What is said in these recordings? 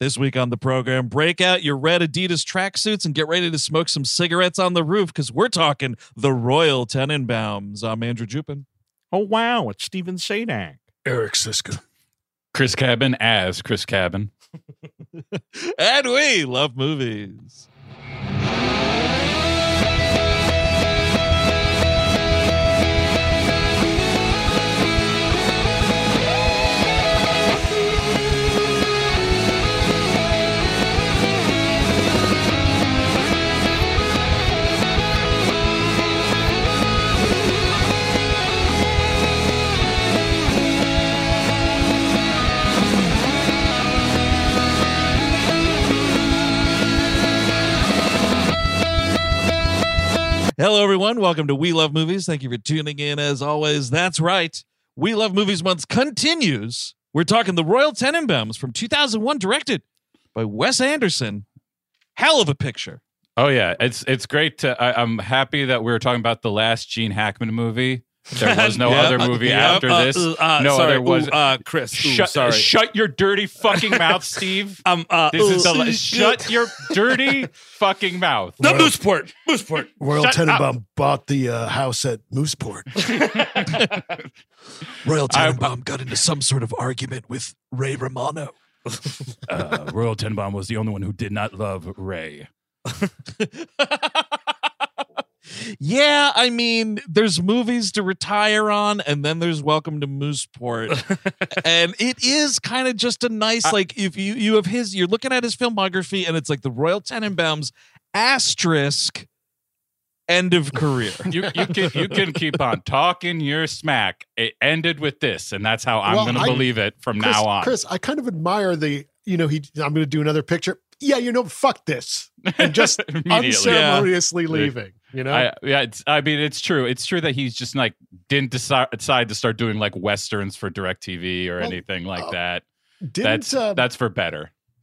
This week on the program, break out your red Adidas tracksuits and get ready to smoke some cigarettes on the roof because we're talking the Royal Tenenbaums. I'm Andrew Jupin. Oh wow, it's Steven Sajdak. Eric Szyszka. Chris Cabin as Chris Cabin. and we love movies. Hello, everyone. Welcome to We Love Movies. Thank you for tuning in as always. That's right. We Love Movies Month continues. We're talking The Royal Tenenbaums from 2001, directed by Wes Anderson. Hell of a picture. Oh yeah, it's it's great to. I, I'm happy that we were talking about the last Gene Hackman movie. There was no Yeah, other uh, movie yeah, after Uh, this. uh, uh, no sorry, other was. ooh, uh, Chris. Ooh, shut, sorry. shut your dirty fucking mouth, Steve. um, uh, This is the ooh, la- shut your dirty fucking mouth. The No, Mooseport. Mooseport. Royal Shut Tenenbaum bought the uh, house at Mooseport. Royal I- Tenenbaum got into some sort of argument with Ray Romano. Uh, Royal Tenenbaum was the only one who did not love Ray. Yeah, I mean, there's movies to retire on, and then there's Welcome to Mooseport, and it is kind of just a nice like if you you have his, you're looking at his filmography, and it's like the Royal Tenenbaums asterisk end of career. You you can you can keep on talking your smack. It ended with this, and that's how I'm Well, going to believe it from Chris, now on. Chris, I kind of admire the, you know, he. I'm going to do another picture. Yeah, you know, fuck this, and just Immediately. unceremoniously leaving. You know, I, yeah, it's, I mean, it's true. It's true that he's just like didn't decide, decide to start doing like westerns for Directv or Well, anything like uh, that. didn't That's uh, that's for better.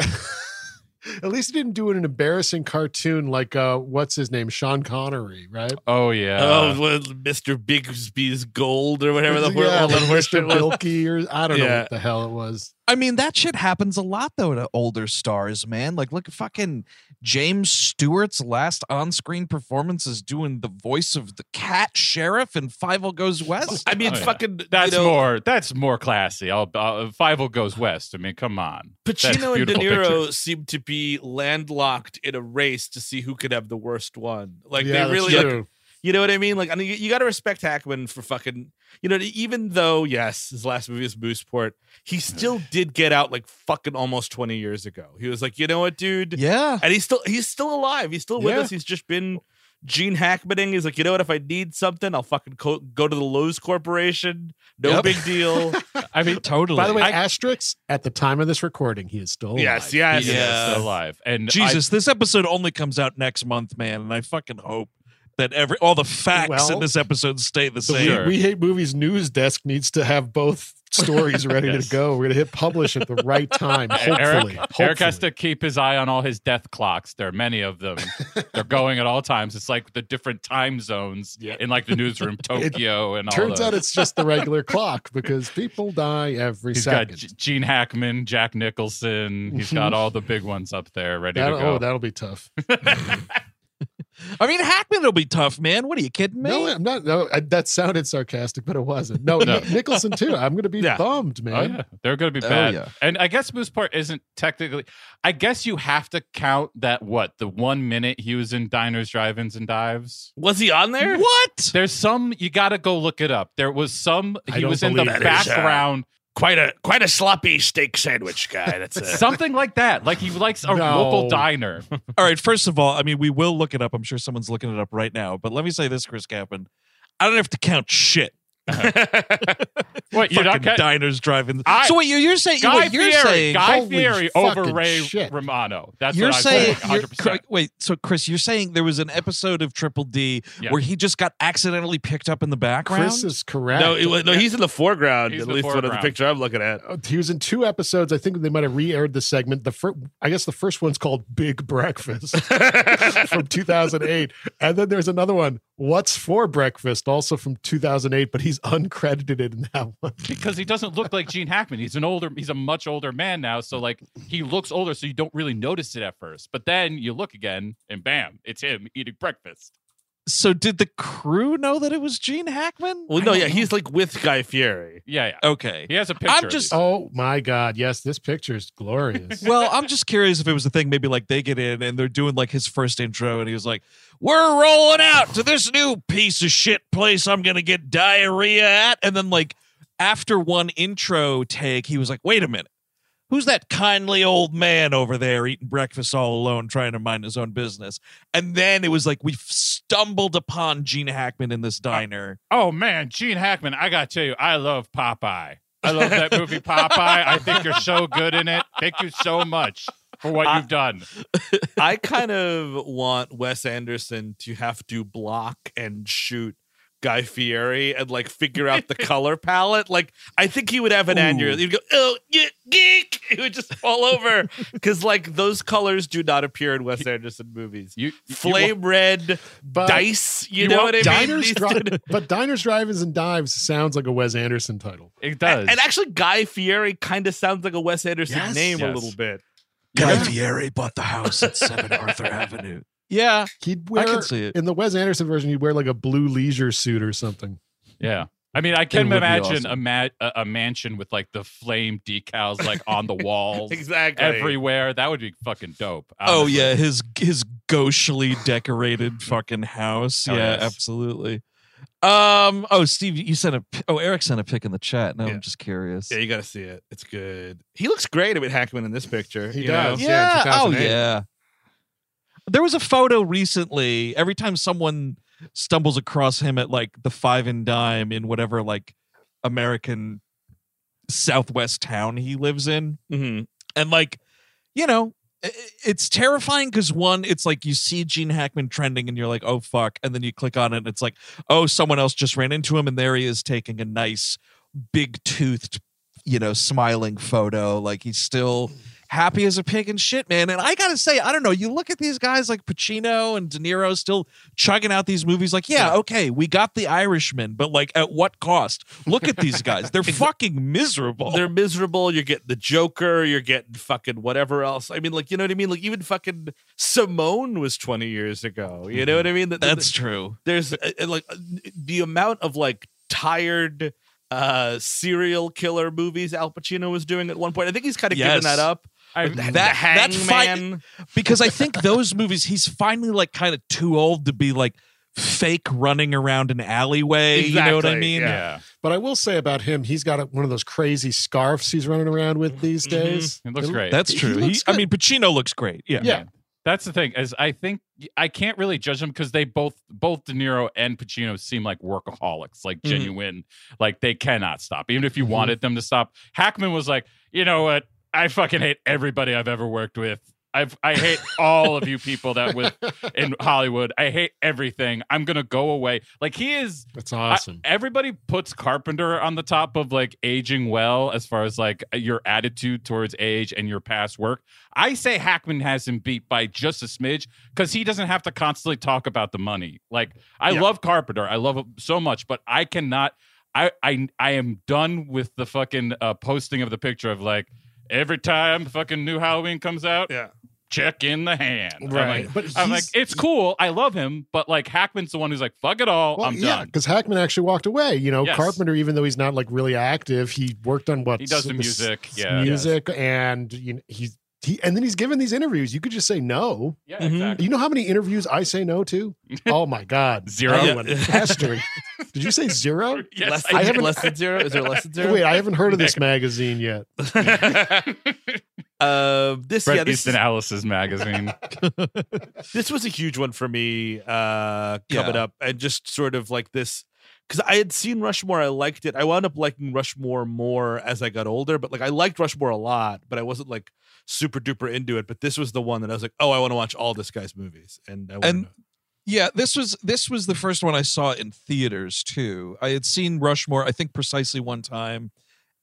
at least he didn't do an embarrassing cartoon like uh, what's his name, Sean Connery, right? Oh yeah. oh, well, Mr. Bigsby's Gold or whatever the yeah, all that like horse shit Mr. was. Bilky or I don't know what the hell it was. I mean, that shit happens a lot though to older stars, man. Like, look at fucking James Stewart's last on-screen performance is doing the voice of the cat sheriff in Fievel Goes West. I mean, Oh, yeah. fucking. That's you know, more. That's more classy. I'll, uh, Five goes west. I mean, come on. That's Pacino and De Niro picture. seem to be landlocked in a race to see who could have the worst one. Like yeah, they that's really, like, true. You know what I mean? Like, I mean, you, you got to respect Hackman for fucking, you know, even though yes, his last movie is Mooseport, he still did get out like fucking almost twenty years ago. He was like, you know what, dude, yeah. and he's still he's still alive. He's still with Yeah. us. He's just been Gene Hackmaning. He's like, you know what? If I need something, I'll fucking co- go to the Lowe's Corporation. No Yep. big deal. I mean, Totally. By the way, I- asterisks at the time of this recording, he is still alive. yes, yes, he is Yeah. still alive. And I- Jesus, this episode only comes out next month, man, and I fucking hope that every all the facts in this episode stay the The same. we, we Hate Movies news desk needs to have both stories ready Yes. to go. We're going to hit publish at the right time. Hopefully. Eric, Eric has to keep his eye on all his death clocks. There are many of them. They're going at all times. It's like the different time zones Yeah. in like the newsroom, Tokyo, and all. Turns those. out it's just the regular clock because people die every He's got. G- Gene Hackman, Jack Nicholson. He's got mm-hmm. all the big ones up there ready That'll- to oh, go. oh, that'll be tough. I mean, Hackman will be tough, man. What are you kidding me? No, I'm not. No, I, that sounded sarcastic, but it wasn't. No, No. Nicholson too. I'm going to be Yeah. bummed, Oh man. yeah, they're going to be Oh, bad. yeah. And I guess Mooseport isn't technically. I guess you have to count that what the one minute he was in diners, drive-ins, and dives. Was he on there? what? There's some you got to go look it up. There was some. He was in the believe that is, uh, background. Quite a quite a sloppy steak sandwich guy. That's a, Something like that. Like he likes a No. local diner. All right, first of all, I mean, we will look it up. I'm sure someone's looking it up right now. But let me say this, Chris Kaplan. I don't have to count shit. Wait, you're not Fucking ca- diners driving. I- so what you're, you're saying? Guy wait, you're Fieri. saying Guy Fieri over Ray shit. Romano. That's you're what I'm saying saying. you're- 100. Cr- wait. So Chris, you're saying there was an episode of Triple D Yeah. where he just got accidentally picked up in the background. Chris is correct. no, it no, he's in the foreground. He's at the least one of the picture I'm looking at. Uh, he was in two episodes. I think they might have re-aired the segment. The first, I guess, the first one's called Big Breakfast from 2008, and then there's another one, What's for Breakfast, also from 2008. But he's he's uncredited in that one? because he doesn't look like Gene Hackman. He's an older, he's a much older man now. So like he looks older, so you don't really notice it at first. But then you look again, and bam, it's him eating breakfast. So did the crew know that it was Gene Hackman? Well, no, yeah, know. he's like with Guy Fieri. Yeah, yeah. okay. He has a picture. I'm just- Oh my God! Yes, this picture is glorious. Well, I'm just curious if it was a thing. Maybe like they get in and they're doing like his first intro, and he was like, "We're rolling out to this new piece of shit place. I'm gonna get diarrhea at." And then like after one intro take, he was like, "Wait a minute." Who's that kindly old man over there eating breakfast all alone, trying to mind his own business? And then it was like we stumbled upon Gene Hackman in this uh, diner. Oh man, Gene Hackman, I gotta tell you, I love Popeye. I love that movie Popeye. I think you're so good in it. Thank you so much for what I- you've done. I kind of want Wes Anderson to have to block and shoot Guy Fieri and like figure out the color palette. Like, I think he would have an Ooh. aneurysm. He'd go, oh, yeah, geek. It would just fall over because like those colors do not appear in Wes Anderson movies. You Flame red But dice. You, you know what I mean? diners, These Dri- but diners, drive-ins, and dives sounds like a Wes Anderson title. It does. And actually, Guy Fieri kind of sounds like a Wes Anderson Yes. name a little bit. Guy Yeah. Fieri bought the house at Seven Arthur Avenue. Yeah, He'd I wear can see it. in the Wes Anderson version. He'd wear like a blue leisure suit or something. yeah. I mean, I can would imagine awesome. a, ma- a a mansion with like the flame decals like on the walls Exactly. everywhere. That would be fucking dope. Oh yeah, his his gauchely decorated fucking house. Oh, yeah, yes. absolutely. Um. Oh, Steve, you sent a. pi- Oh, Eric sent a pic in the chat. No, Yeah. I'm just curious. Yeah, you got to see it. It's good. He looks great with Hackman in this picture. He you does. know? Yeah, Yeah. Oh yeah. There was a photo recently. Every time someone stumbles across him at like the Five and Dime in whatever like American Southwest town he lives in, Mhm. and like you know it's terrifying because one it's like you see gene hackman trending and you're like oh fuck and then you click on it and it's like oh someone else just ran into him and there he is taking a nice big toothed you know smiling photo like he's still happy as a pig and shit man and i gotta say i don't know you look at these guys like pacino and de niro still chugging out these movies like yeah okay we got the irishman but like at what cost look at these guys they're fucking miserable They're miserable. You're getting the Joker. You're getting fucking whatever else. I mean, like, you know what I mean? Like, even fucking Simone was 20 years ago. You know what I mean? That- that's true there's uh, uh, like the amount of like tired uh serial killer movies Al Pacino was doing at one point. I think he's kind of given that up. I, The- that- the that fight- Hangman. because I think those movies he's finally like kind of too old to be like fake running around an alleyway. You know what I mean? yeah. yeah. But I will say about him, he's got a, one of those crazy scarves he's running around with these Mhm. days. It looks It- great. That's true. He looks I mean, Pacino looks great. Yeah. Yeah. That's the thing is I think I can't really judge them because they both both De Niro and Pacino seem like workaholics, like Mhm. genuine, like they cannot stop. Even if you Mhm. wanted them to stop, Hackman was like, you know what? I fucking hate everybody I've ever worked with. I've I hate all of you people that with in Hollywood. I hate everything. I'm gonna go away. Like he is That's I- awesome. everybody puts Carpenter on the top of like aging well as far as like your attitude towards age and your past work. I say Hackman has him beat by just a smidge because he doesn't have to constantly talk about the money. Like I Yeah. love Carpenter, I love him so much, but I cannot. I I I am done with the fucking uh, posting of the picture of like every time fucking new Halloween comes out. Yeah. Check in the hand. I'm Right. like, But I'm like, it's cool. I love him, but like Hackman's the one who's like, fuck it all. Well, I'm yeah, done. because Hackman actually walked away. You know, Yes. Carpenter, even though he's not like really active, he worked on what He does the music, s- yeah. music, and you know, he's he, and then he's given these interviews. You could just say no. Yeah, Mhm. exactly. You know how many interviews I say no to? Oh my god, Zero? Everyone Yeah. pestering. Did you say zero? Yes, less, I than, haven't- less than zero? Is there less than zero? Wait, I haven't heard of this magazine yet. Uh, this Bret yeah, this, Easton Ellis's magazine. this was a huge one for me uh coming Yeah. up and just sort of like this because I had seen Rushmore, I liked it. I wound up liking Rushmore more as I got older, but like I liked Rushmore a lot, but I wasn't like super duper into it. But this was the one that I was like, oh, I want to watch all this guy's movies, and I And. Yeah, this was this was the first one I saw in theaters too. I had seen Rushmore, I think precisely one time,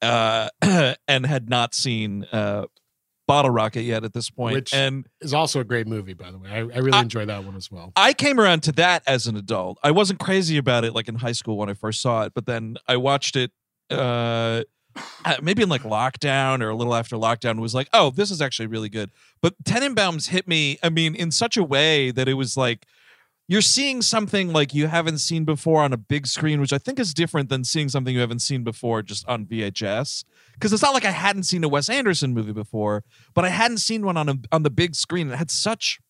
uh, and had not seen uh, Bottle Rocket yet at this point, Which- and Is also a great movie, by the way. I, I really I- enjoy that one as well. I came around to that as an adult. I wasn't crazy about it like in high school when I first saw it, but then I watched it uh uh, maybe in like lockdown or a little after lockdown was like, "Oh, this is actually really good." But Tenenbaums hit me, I mean, in such a way that it was like you're seeing something like you haven't seen before on a big screen, which I think is different than seeing something you haven't seen before just on VHS. Because it's not like I hadn't seen a Wes Anderson movie before, but I hadn't seen one on a, on the big screen. It had such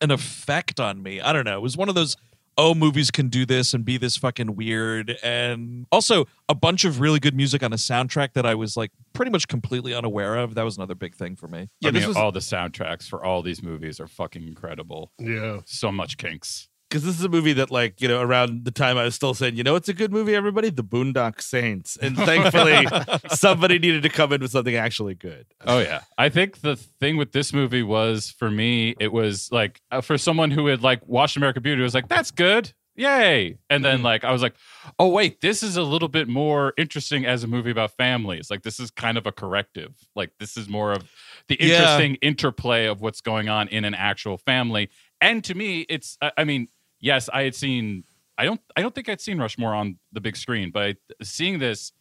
an effect on me. I don't know. It was one of those oh movies can do this and be this fucking weird and also a bunch of really good music on a soundtrack that I was like pretty much completely unaware of. That was another big thing for me. Yeah, I this mean, was all the soundtracks for all these movies are fucking incredible. Yeah. So much kinks. Because this is a movie that like you know around the time I was still saying you know it's a good movie everybody the Boondock Saints and thankfully somebody needed to come in with something actually good. Oh yeah, I think the thing with this movie was for me, it was like uh, for someone who had like watched American Beauty, it was like that's good, yay, and then Mhm. like I was like, oh wait, this is a little bit more interesting as a movie about families. Like this is kind of a corrective. Like this is more of the Yeah. interesting interplay of what's going on in an actual family. And to me, it's I mean, yes, I had seen. I don't. I don't think I'd seen Rushmore on the big screen, but I, seeing this,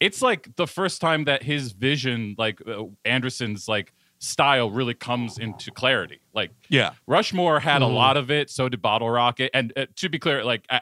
it's like the first time that his vision, like uh, Anderson's like style, really comes into clarity. Like Yeah. Rushmore had a Mhm. lot of it, so did Bottle Rocket. And uh, to be clear, like I,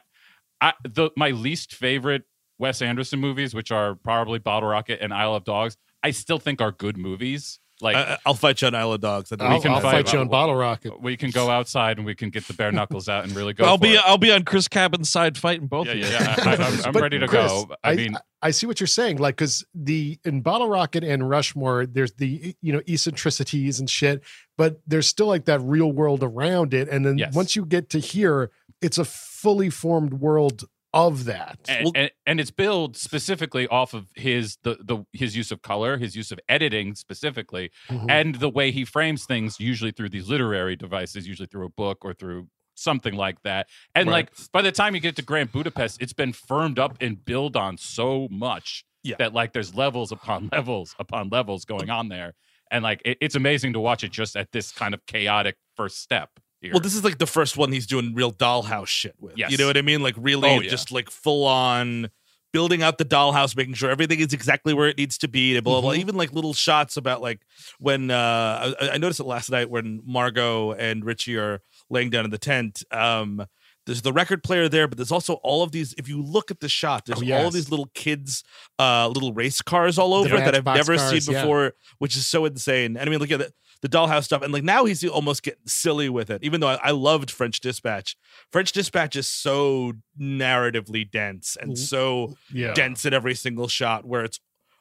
I, the my least favorite Wes Anderson movies, which are probably Bottle Rocket and Isle of Dogs, I still think are good movies. Like I, I'll fight you on Isle of Dogs. I don't I'll, can I'll fight- fight you on Bottle Rocket. we can go outside and we can get the bare knuckles out and really go. I'll for be it. I'll be on Chris Cabin's side fighting both yeah, of you. yeah, yeah. I, I, I'm, I'm ready to Chris, go. I, mean, I see what you're saying. Like, because the in Bottle Rocket and Rushmore, there's the you know eccentricities and shit, but there's still like that real world around it. And then Yes. once you get to here, it's a fully formed world of that. and, Well- and, and it's built specifically off of his the, the his use of color, his use of editing specifically, Mhm. and the way he frames things, usually through these literary devices, usually through a book or through something like that. And Right. like by the time you get to Grand Budapest, it's been firmed up and built on so much Yeah. that like there's levels upon levels upon levels going on there. And like it, it's amazing to watch it just at this kind of chaotic first step. Well, this is like the first one he's doing real dollhouse shit with. Yes. You know what I mean? Like really Oh, yeah. just like full on building out the dollhouse, making sure everything is exactly where it needs to be. Blah, blah, blah. Mhm. Even like little shots about like when uh I, I noticed it last night when Margot and Richie are laying down in the tent. Um there's the record player there, but there's also all of these. If you look at the shot, there's Oh, all of these little kids, uh, little race cars all over that I've never cars, seen yeah. before, which is so insane. And I mean, look at the, the dollhouse stuff, and like now he's almost getting silly with it. Even though I, I loved French Dispatch, French Dispatch is so narratively dense and so yeah. dense at every single shot, where it's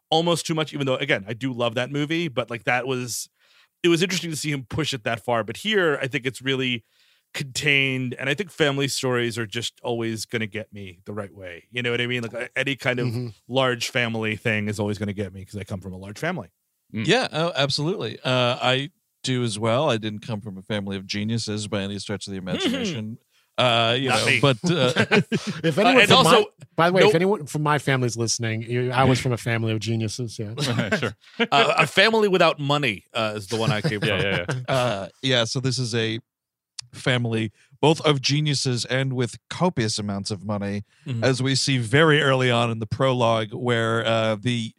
almost too much. Even though, again, I do love that movie, but like that was, it was interesting to see him push it that far. But here, I think it's really contained and i think family stories are just always going to get me the right way you know what i mean like any kind of Mhm. large family thing is always going to get me because i come from a large family Yeah, oh, absolutely. Uh, I do as well. I didn't come from a family of geniuses by any stretch of the imagination. Uh, you Not know, me. but uh, If anyone, and also- my, by the way, nope. if anyone from my family's listening, I was from a family of geniuses. Yeah. sure. uh, a family without money uh, is the one i came Yeah, from yeah, yeah. uh, yeah, so this is a family both of geniuses and with copious amounts of money, Mhm. as we see very early on in the prologue, where uh, the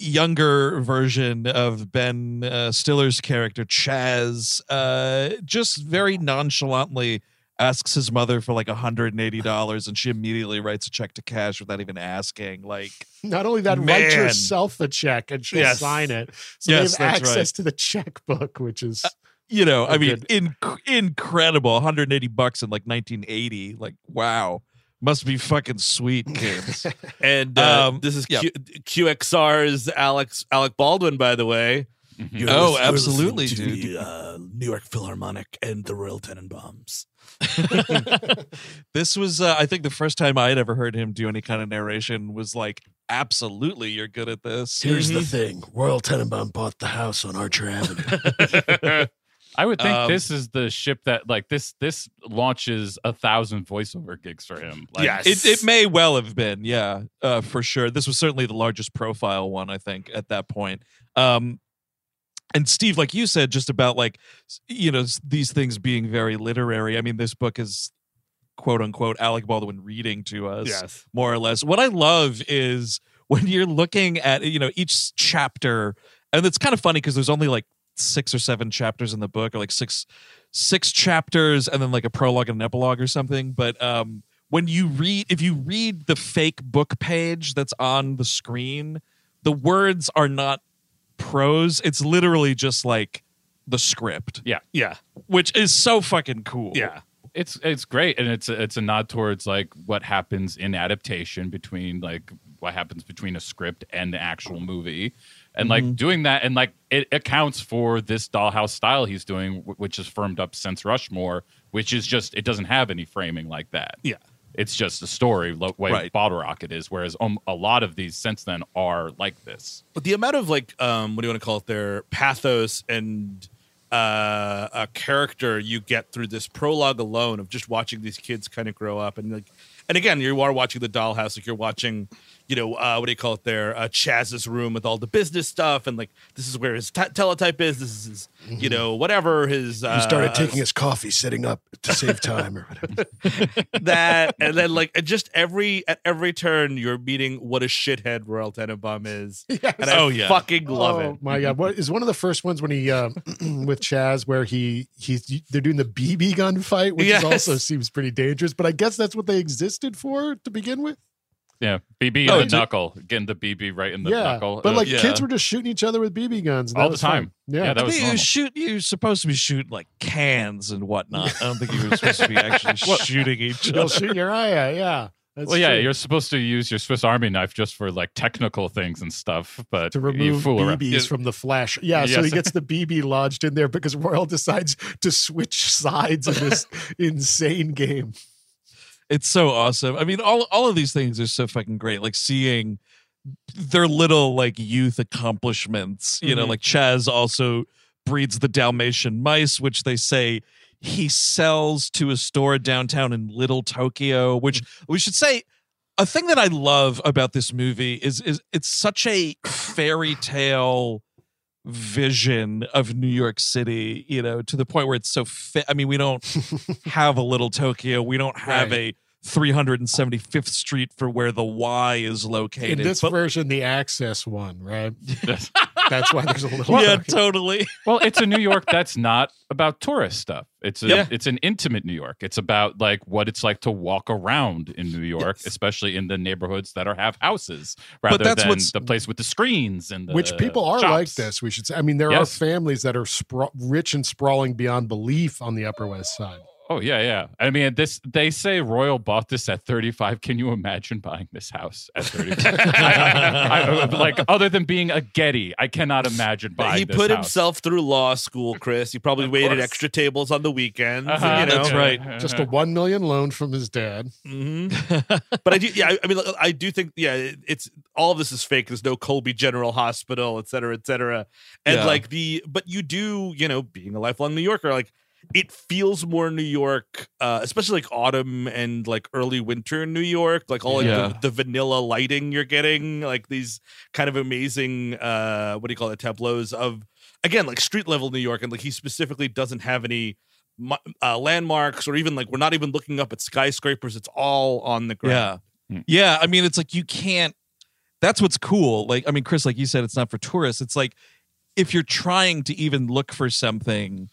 younger version of Ben uh, Stiller's character Chaz uh, just very nonchalantly asks his mother for like $180 and she immediately writes a check to cash without even asking like Not only that, write Man. yourself a check and she'll Yes. sign it. So Yes, they have access right. to the checkbook, which is you know i mean good. incredible 180 bucks in like 1980 like wow must be fucking sweet kids and uh, Um, this is yeah. Q- qxr's alex alec baldwin by the way Mhm. You're Oh, lis- you're absolutely, to dude. the, uh, new york philharmonic and the royal tenenbaums this was uh, i think the first time i had ever heard him do any kind of narration was like absolutely you're good at this Here's the Mhm. thing Royal Tenenbaum bought the house on Archer Avenue. I would think Um, this is the ship that like this this launches a thousand voiceover gigs for him. Like, Yes. it, it may well have been yeah uh, for sure this was certainly the largest profile one i think at that point um and Steve, like you said, just about like you know these things being very literary. I mean, this book is quote unquote Alec Baldwin reading to us Yes. more or less. What I love is when you're looking at you know each chapter, and it's kind of funny because there's only like six or seven chapters in the book, or like six six chapters, and then like a prologue and an epilogue or something. But um, when you read, if you read the fake book page that's on the screen, the words are not prose. It's literally just like the script, Yeah. Yeah, which is so fucking cool. Yeah. it's it's great and it's a, it's a nod towards like what happens in adaptation between like what happens between a script and the actual movie and like doing that and like it accounts for this dollhouse style he's doing which is firmed up since rushmore which is just it doesn't have any framing like that Yeah. it's just a story lo- way Right. bottle rocket is whereas um, a lot of these since then are like this But the amount of like um what do you want to call it there pathos and uh a character you get through this prologue alone of just watching these kids kind of grow up and like and again you are watching the dollhouse like you're watching you know uh what do you call it there uh chaz's room with all the business stuff and like this is where his t- teletype is this is his, you know whatever his uh, He started taking his coffee, sitting up to save time or whatever. that and then like just every at every turn you're meeting what a shithead Royal Tenenbaum is Yes. and I Oh, yeah. fucking love oh, it my god! What is one of the first ones when he uh, with Chaz where he he's they're doing the BB gun fight, which Yes. also seems pretty dangerous. But I guess that's what they existed for to begin with. Yeah bb in Oh, the to- knuckle getting the bb right in the yeah, knuckle but like yeah. kids were just shooting each other with BB guns All the was fun. time. Yeah, Yeah, that I was think you shoot. You're supposed to be shooting like cans and whatnot. I don't think you were supposed to be actually shooting each they'll other. shoot your eye out. Yeah, that's well, yeah, true. you're supposed to use your Swiss Army knife just for like technical things and stuff, but to you remove fool around. BBs Yeah. from the flesh. Yeah, so he gets the BB lodged in there because Royal decides to switch sides in this insane game. It's so awesome. I mean, all all of these things are so fucking great. Like seeing their little like youth accomplishments. You know, Mhm. like Chaz also breeds the Dalmatian mice, which they say he sells to a store downtown in Little Tokyo. Which we should say. A thing that I love about this movie is is it's such a fairy tale vision of New York City, you know, to the point where it's so fit. I mean, we don't have a little Tokyo. We don't have a 375th Street for where the Y is located. In this But- version, the Access one, right? That's why there's a little. yeah, totally. well, it's a New York that's not about tourist stuff. It's a, Yeah. it's an intimate New York. It's about like what it's like to walk around in New York, Yes. especially in the neighborhoods that are have houses rather that's than what's- the place with the screens and the Which people are like this. We should say. I mean, there Yes. are families that are spra- rich and sprawling beyond belief on the Upper West Side. Oh yeah, yeah. I mean, this they say Royal bought this at 35. Can you imagine buying this house at 35? I, I- I- like other than being a Getty, I cannot imagine buying. he this put house. himself through law school, Chris. He probably Of waited course. extra tables on the weekends. Uh-huh, you know? That's right. Just a one million loan from his dad. hmm but I do, yeah. I- I mean, I do think, yeah, it's all of this is fake. There's no Colby General Hospital, et cetera, et cetera. And Yeah. like the, but you do, you know, being a lifelong New Yorker, like it feels more New York, uh, especially like autumn and like early winter in New York, like all like Yeah. the, the vanilla lighting you're getting, like these kind of amazing, uh, what do you call it, tableaus of again like street level New York, and like he specifically doesn't have any. Uh, landmarks, or even like we're not even looking up at skyscrapers. It's all on the ground. Yeah. Hmm. Yeah. I mean, it's like you can't, that's what's cool. Like, I mean, Chris, like you said, it's not for tourists. It's like if you're trying to even look for something,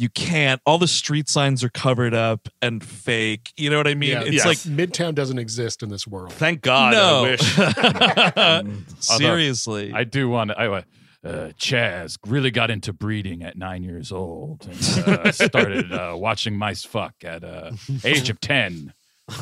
you can't. All the street signs are covered up and fake. You know what I mean? Yeah, it's yes. like, Midtown doesn't exist in this world. Thank God. no. I wish. Seriously. I do want to. I uh, Chaz really got into breeding at nine years old and uh, started uh, watching mice fuck at uh, age of ten.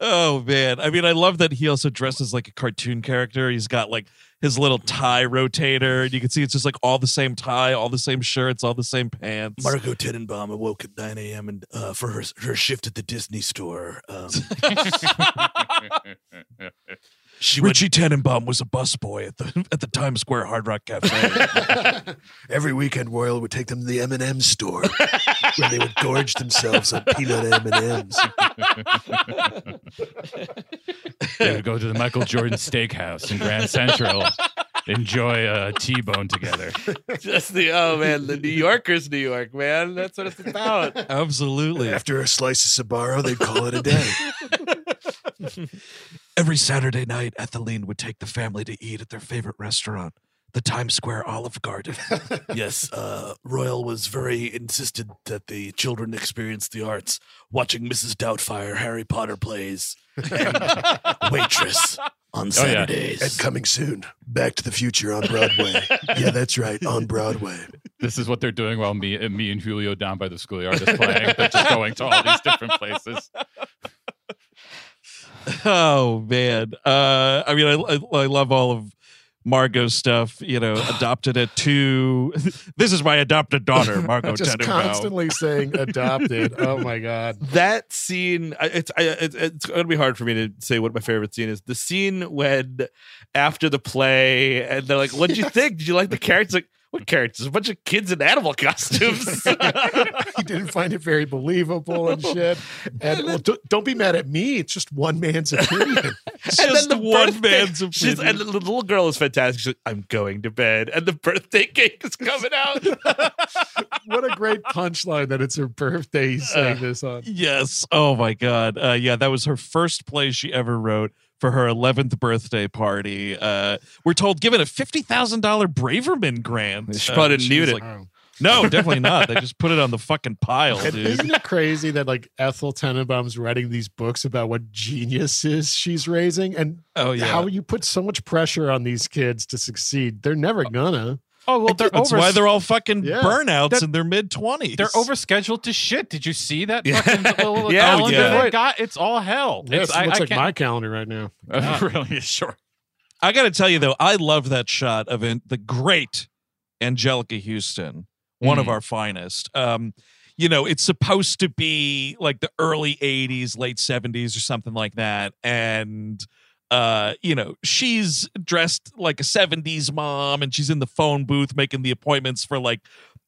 Oh man. I mean, I love that he also dresses like a cartoon character. He's got like his little tie rotator, and you can see it's just like all the same tie, all the same shirts, all the same pants. Margot Tenenbaum awoke at 9 a.m. and uh, for her her shift at the Disney store. Um, she went, Richie Tenenbaum was a busboy at the at the Times Square Hard Rock Cafe. Every weekend, Royal would take them to the M and M store, where they would gorge themselves on peanut M and M's. they would go to the Michael Jordan Steakhouse in Grand Central. enjoy a T-bone together. Just the oh man, the New Yorkers, New York, man. That's what it's about. Absolutely. After a slice of Sbarro, they'd call it a day. Every Saturday night, Etheline would take the family to eat at their favorite restaurant, the Times Square Olive Garden. yes, uh, Royal was very insisted that the children experience the arts, watching Mrs. Doubtfire, Harry Potter plays, and Waitress on yeah. Saturdays. and coming soon, Back to the Future on Broadway. yeah, that's right, on Broadway. This is what they're doing while me, me and Julio down by the schoolyard is playing. They're just going to all these different places. Oh man. Uh, I mean, I, I I love all of Margot's stuff. You know, adopted at two. this is my adopted daughter, Margot Just Tenenbaum. constantly saying adopted. Oh my god. that scene. It's I, it's, it's going to be hard for me to say what my favorite scene is the scene when after the play and they're like what'd you think did you like the characters like what characters a bunch of kids in animal costumes he didn't find it very believable and shit. And well, don't, don't be mad at me. It's just one man's opinion. It's And just then the one birthday- man's she's opinion. and the little girl is fantastic she's like i'm going to bed and the birthday cake is coming out what a great punchline that it's her birthday. He's saying this on. Yes. Oh my God. Uh, yeah, that was her first play she ever wrote for her 11th birthday party. Uh, we're told given a fifty thousand dollar Braverman grant. She Uh, probably didn't she was need like, Oh. No, definitely not. They just put it on the fucking pile, dude. isn't it crazy that like Ethel Tenenbaum's writing these books about what geniuses she's raising and Oh yeah. how you put so much pressure on these kids to succeed? They're never gonna. Oh well, they're That's over. why they're all fucking Yeah. burnouts That- in their mid twenties. they're overscheduled to shit. Did you see that Yeah. fucking little Yeah, calendar yeah. they got? It's all hell. Yes, it's, it I, looks I like can't- my calendar right now. really sure. I got to tell you though, I love that shot of in, the great Anjelica Huston, one of Mhm. our finest. Um, you know, it's supposed to be like the early '80s, late '70s, or something like that, and uh, you know, she's dressed like a '70s mom, and she's in the phone booth making the appointments for like.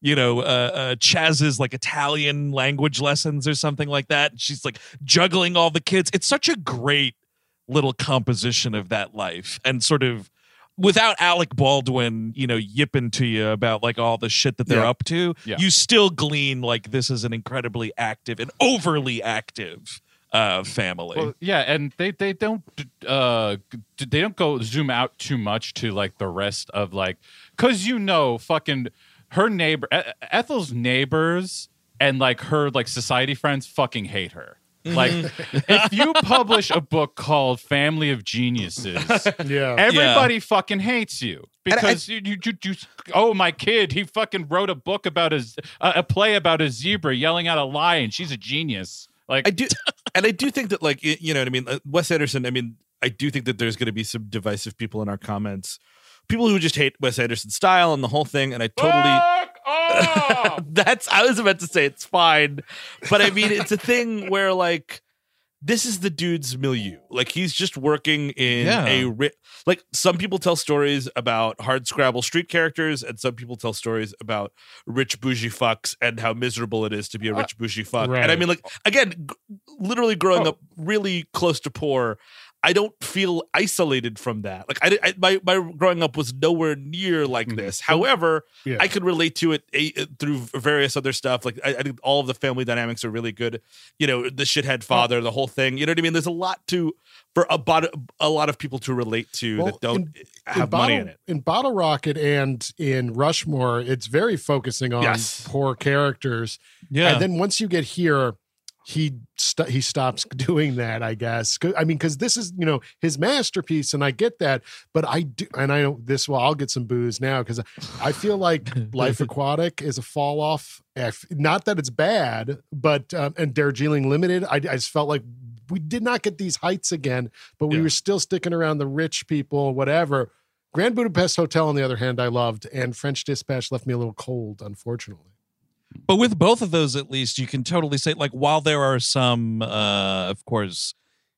You know, uh, uh, Chaz's like Italian language lessons or something like that. She's like juggling all the kids. It's such a great little composition of that life and sort of without Alec Baldwin, you know, yipping to you about like all the shit that they're Yeah. up to, Yeah. you still glean like this is an incredibly active and overly active uh family. Well, yeah, and they they don't uh they don't go zoom out too much to like the rest of like because you know fucking her neighbor Ethel's neighbors and like her like society friends fucking hate her. Like if you publish a book called Family of Geniuses, Yeah. everybody fucking hates you And I- because you, you, you, oh my kid he fucking wrote a book about a, a play about a zebra yelling at a lion she's a genius like I do, and I do think that, like, you know what I mean. Uh, Wes Anderson. I mean, I do think that there's going to be some divisive people in our comments, people who just hate Wes Anderson's style and the whole thing. And I totally that's I was about to say it's fine, but I mean, it's a thing where like. This is the dude's milieu. Like he's just working in Yeah. a ri- like some people tell stories about hard scrabble street characters, and some people tell stories about rich bougie fucks and how miserable it is to be a uh, rich bougie fuck. Right. And I mean, like again, g- literally growing Oh. up really close to poor, I don't feel isolated from that. Like I, I my my growing up was nowhere near like Mhm. this. However, Yeah. I could relate to it a, through various other stuff. Like I, I think all of the family dynamics are really good. You know, the shithead father, the whole thing. You know what I mean? There's a lot to for a, a lot of people to relate to Well, that don't in- eh, have Bottle, money in it. In Bottle Rocket and in Rushmore, it's very focusing on Yes. poor characters. yeah. And then once you get here, he st- he stops doing that. I guess I mean, because this is you know his masterpiece, and I get that. But I do, and I know this. Well, I'll get some boos now because I feel like Life Aquatic is a fall off. Not that it's bad, but um, and Darjeeling Limited, I, I just felt like we did not get these heights again, but we Yeah. were still sticking around the rich people, whatever. Grand Budapest Hotel, on the other hand, I loved, and French Dispatch left me a little cold, unfortunately. But with both of those, at least you can totally say, like, while there are some, uh, of course,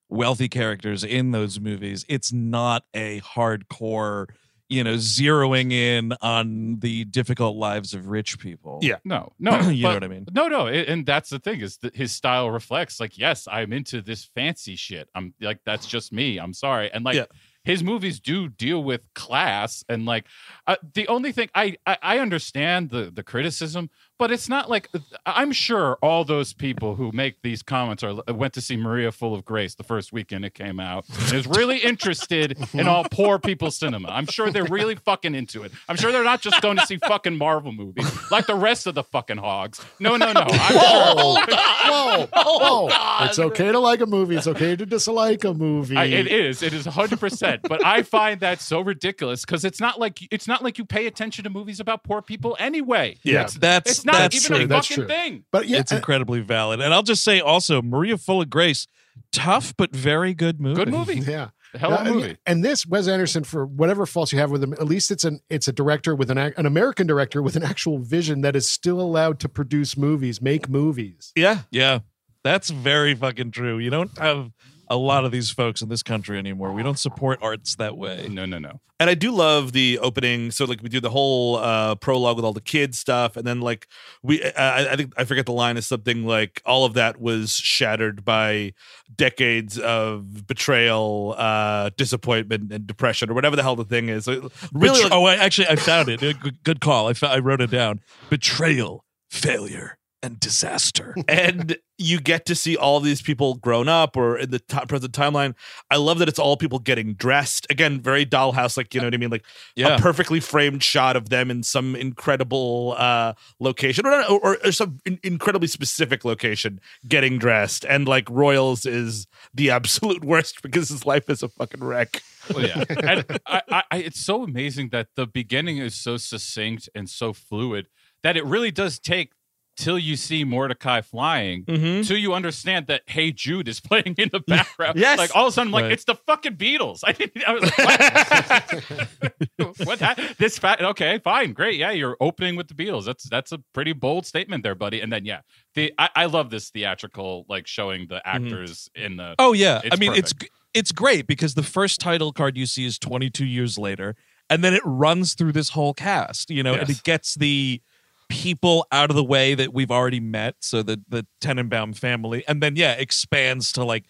wealthy characters in those movies, it's not a hardcore, you know, zeroing in on the difficult lives of rich people. Yeah. no no you know what I mean? no no it- and that's the thing is that his style reflects like yes i'm into this fancy shit i'm like that's just me i'm sorry and like Yeah. his movies do deal with class and like uh, the only thing I, I I understand the the criticism, but it's not like I'm sure all those people who make these comments are went to see Maria Full of Grace the first weekend it came out and is really interested in all poor people's cinema. I'm sure they're really fucking into it. I'm sure they're not just going to see fucking Marvel movies like the rest of the fucking hogs. No, no, no. I'm Whoa, sure. whoa, oh, whoa! It's okay to like a movie. It's okay to dislike a movie. I, it is. It is 100. percent But I find that so ridiculous because it's not like it's not like you pay attention to movies about poor people anyway. Yeah. That's It's not that's even true, a that's fucking true. thing. But yeah, it's uh, incredibly valid. And I'll just say also, Maria Full of Grace, tough but very good movie. Good movie. yeah. Hell of a Yeah, and- movie. And this Wes Anderson, for whatever faults you have with him, at least it's an it's a director with an an American director with an actual vision that is still allowed to produce movies, make movies. Yeah. Yeah, that's very fucking true. You don't have a lot of these folks in this country anymore. We don't support arts that way. No, no, no. And I do love the opening. So like we do the whole uh, prologue with all the kids stuff, and then like we, I, I think I forget the line is something like all of that was shattered by decades of betrayal, uh, disappointment, and depression, or whatever the hell the thing is. So really, Betr- like, oh, I actually I found it. Good, good call. I, fo- I wrote it down. Betrayal, failure, and disaster. and you get to see all these people grown up or in the t- present timeline. I love that it's all people getting dressed again, very dollhouse, like you know what I mean, like Yeah. a perfectly framed shot of them in some incredible uh, location or, or, or some in- incredibly specific location getting dressed. And like Royals is the absolute worst because his life is a fucking wreck. Well, yeah. and I, I, I, it's so amazing that the beginning is so succinct and so fluid that it really does take till you see Mordecai flying Mm-hmm. till you understand that Hey Jude is playing in the background. Yes. Like all of a sudden, I'm like, Right. it's the fucking Beatles. I didn't. I was like, what? what that? This fat? Okay, fine, great. Yeah, you're opening with the Beatles. That's that's a pretty bold statement there, buddy. And then yeah, the I, I love this theatrical like showing the actors in the. Oh yeah, I mean it's perfect. g- it's great because the first title card you see is 22 years later, and then it runs through this whole cast, you know, and it gets the people out of the way that we've already met, so the the Tenenbaum family, and then yeah, expands to like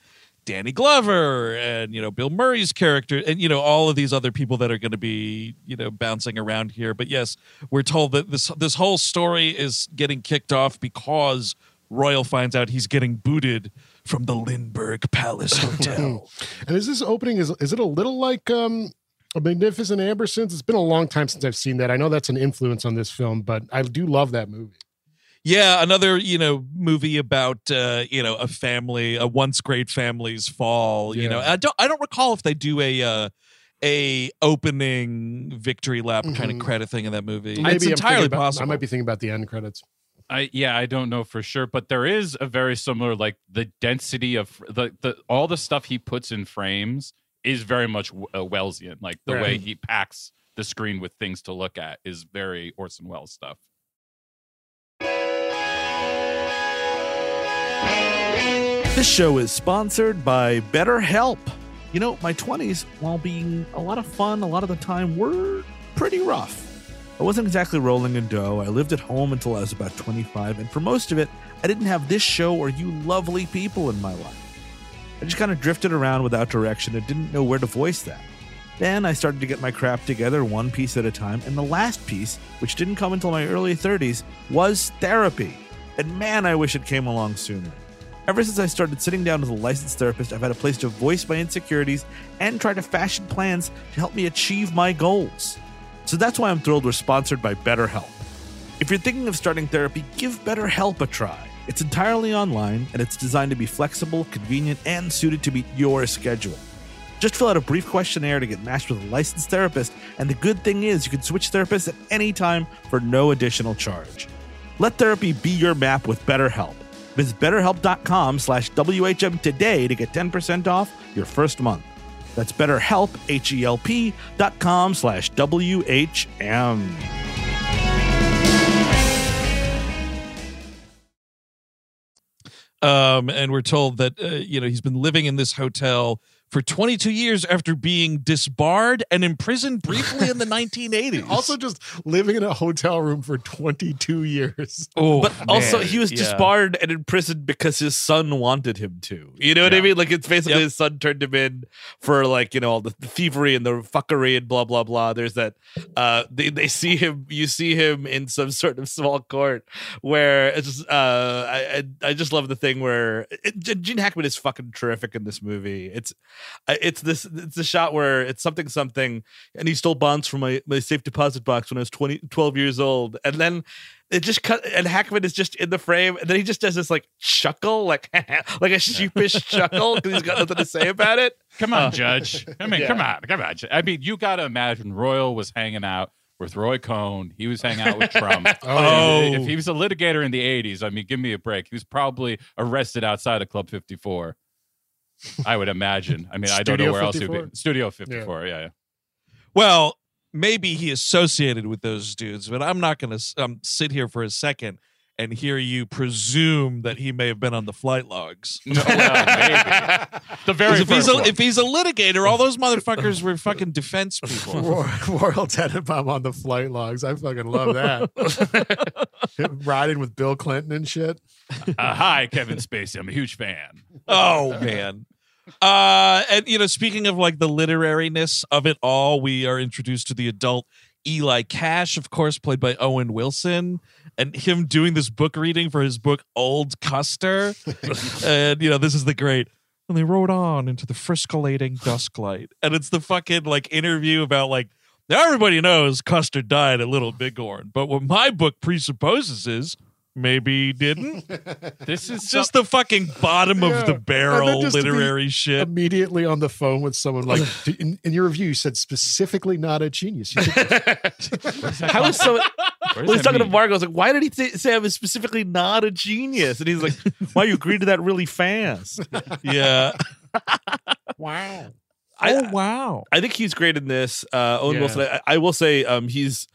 Danny Glover and you know Bill Murray's character, and you know all of these other people that are going to be you know bouncing around here. But yes, we're told that this this whole story is getting kicked off because. Royal finds out he's getting booted from the Lindbergh Palace Hotel. And is this opening is is it a little like um a Magnificent Ambersons? It's been a long time since I've seen that. I know that's an influence on this film, but I do love that movie. yeah, another you know movie about uh, you know a family, a once great family's fall. You know, I don't I don't recall if they do a uh, a opening victory lap kind of Mhm. credit thing in that movie. it's I'm thinking entirely about- possible. I might be thinking about the end credits. I yeah, I don't know for sure, but there is a very similar like the density of the the all the stuff he puts in frames is very much uh, Wellesian. Like the way he packs the screen with things to look at is very Orson Welles stuff. This show is sponsored by BetterHelp. You know, my 20s, while being a lot of fun a lot of the time, were pretty rough. I wasn't exactly rolling in dough. I lived at home until I was about 25, and for most of it, I didn't have this show or you lovely people in my life. I just kind of drifted around without direction and didn't know where to voice that. Then I started to get my crap together one piece at a time, and the last piece, which didn't come until my early 30s, was therapy. And man, I wish it came along sooner. Ever since I started sitting down with a licensed therapist, I've had a place to voice my insecurities and try to fashion plans to help me achieve my goals. So that's why I'm thrilled we're sponsored by BetterHelp. If you're thinking of starting therapy, give BetterHelp a try. It's entirely online and it's designed to be flexible, convenient, and suited to meet your schedule. Just fill out a brief questionnaire to get matched with a licensed therapist, and the good thing is you can switch therapists at any time for no additional charge. Let therapy be your map with BetterHelp. Visit betterhelp.com slash WHM today to get 10% off your first month. That's betterhelp, H-E-L-P dot com slash W-H-M. Um, and we're told that uh, you know he's been living in this hotel for 22 years after being disbarred and imprisoned briefly in the 1980s. Also, just living in a hotel room for 22 years. oh, But also, he was yeah. disbarred and imprisoned because his son wanted him to. You know what I mean? Like it's basically Yep. his son turned him in for like you know all the, the thievery and the fuckery and blah blah blah. There's that. Uh, they they see him. You see him in some sort of small court where it's just. Uh, I I, I just love the thing where it, Gene Hackman is fucking terrific in this movie. It's it's this it's a shot where it's something something and he stole bonds from my, my safe deposit box when I was 20, 12 years old. And then it just cut and Hackman is just in the frame and then he just does this like chuckle, like like a sheepish chuckle because he's got nothing to say about it. Come on, uh, Judge. I mean, Yeah. come on, come on. I mean, you got to imagine Royal was hanging out with Roy Cohn. He was hanging out with Trump. Oh, If- If he was a litigator in the 80s, I mean, give me a break. He was probably arrested outside of Club 54. I would imagine. I mean, I don't know Studio where else he'd be. Studio 54, yeah. yeah. Well, maybe he associated with those dudes, but I'm not going to um, sit here for a second and hear you presume that he may have been on the flight logs. No, well, maybe. The very 'Cause if he's, first a, one. if he's a litigator, all those motherfuckers were fucking defense people. Royal, Royal Tenenbaum on the flight logs. I fucking love that. Riding with Bill Clinton and shit. Uh, hi, Kevin Spacey. I'm a huge fan. oh man uh and you know speaking of like the literariness of it all we are introduced to the adult eli cash of course played by owen wilson and him doing this book reading for his book old custer. And you know this is the great and they rode on into the friscalating dusklight and it's the fucking like interview about like now everybody knows custer died at little bighorn but what my book presupposes is maybe he didn't This is it's just the fucking bottom Yeah. of the barrel then just to be literary shit. Immediately on the phone with someone like in, in your review, you said specifically not a genius. You said, How is so? What does When he's that talking to mean? Margot, I was like, "Why did he say, say I was specifically not a genius?" And he's like, "Why you agreed to that really fast?" Yeah. wow. I, oh wow. I think he's great in this. Uh, Owen Yeah. Wilson. I, I will say, um, he's.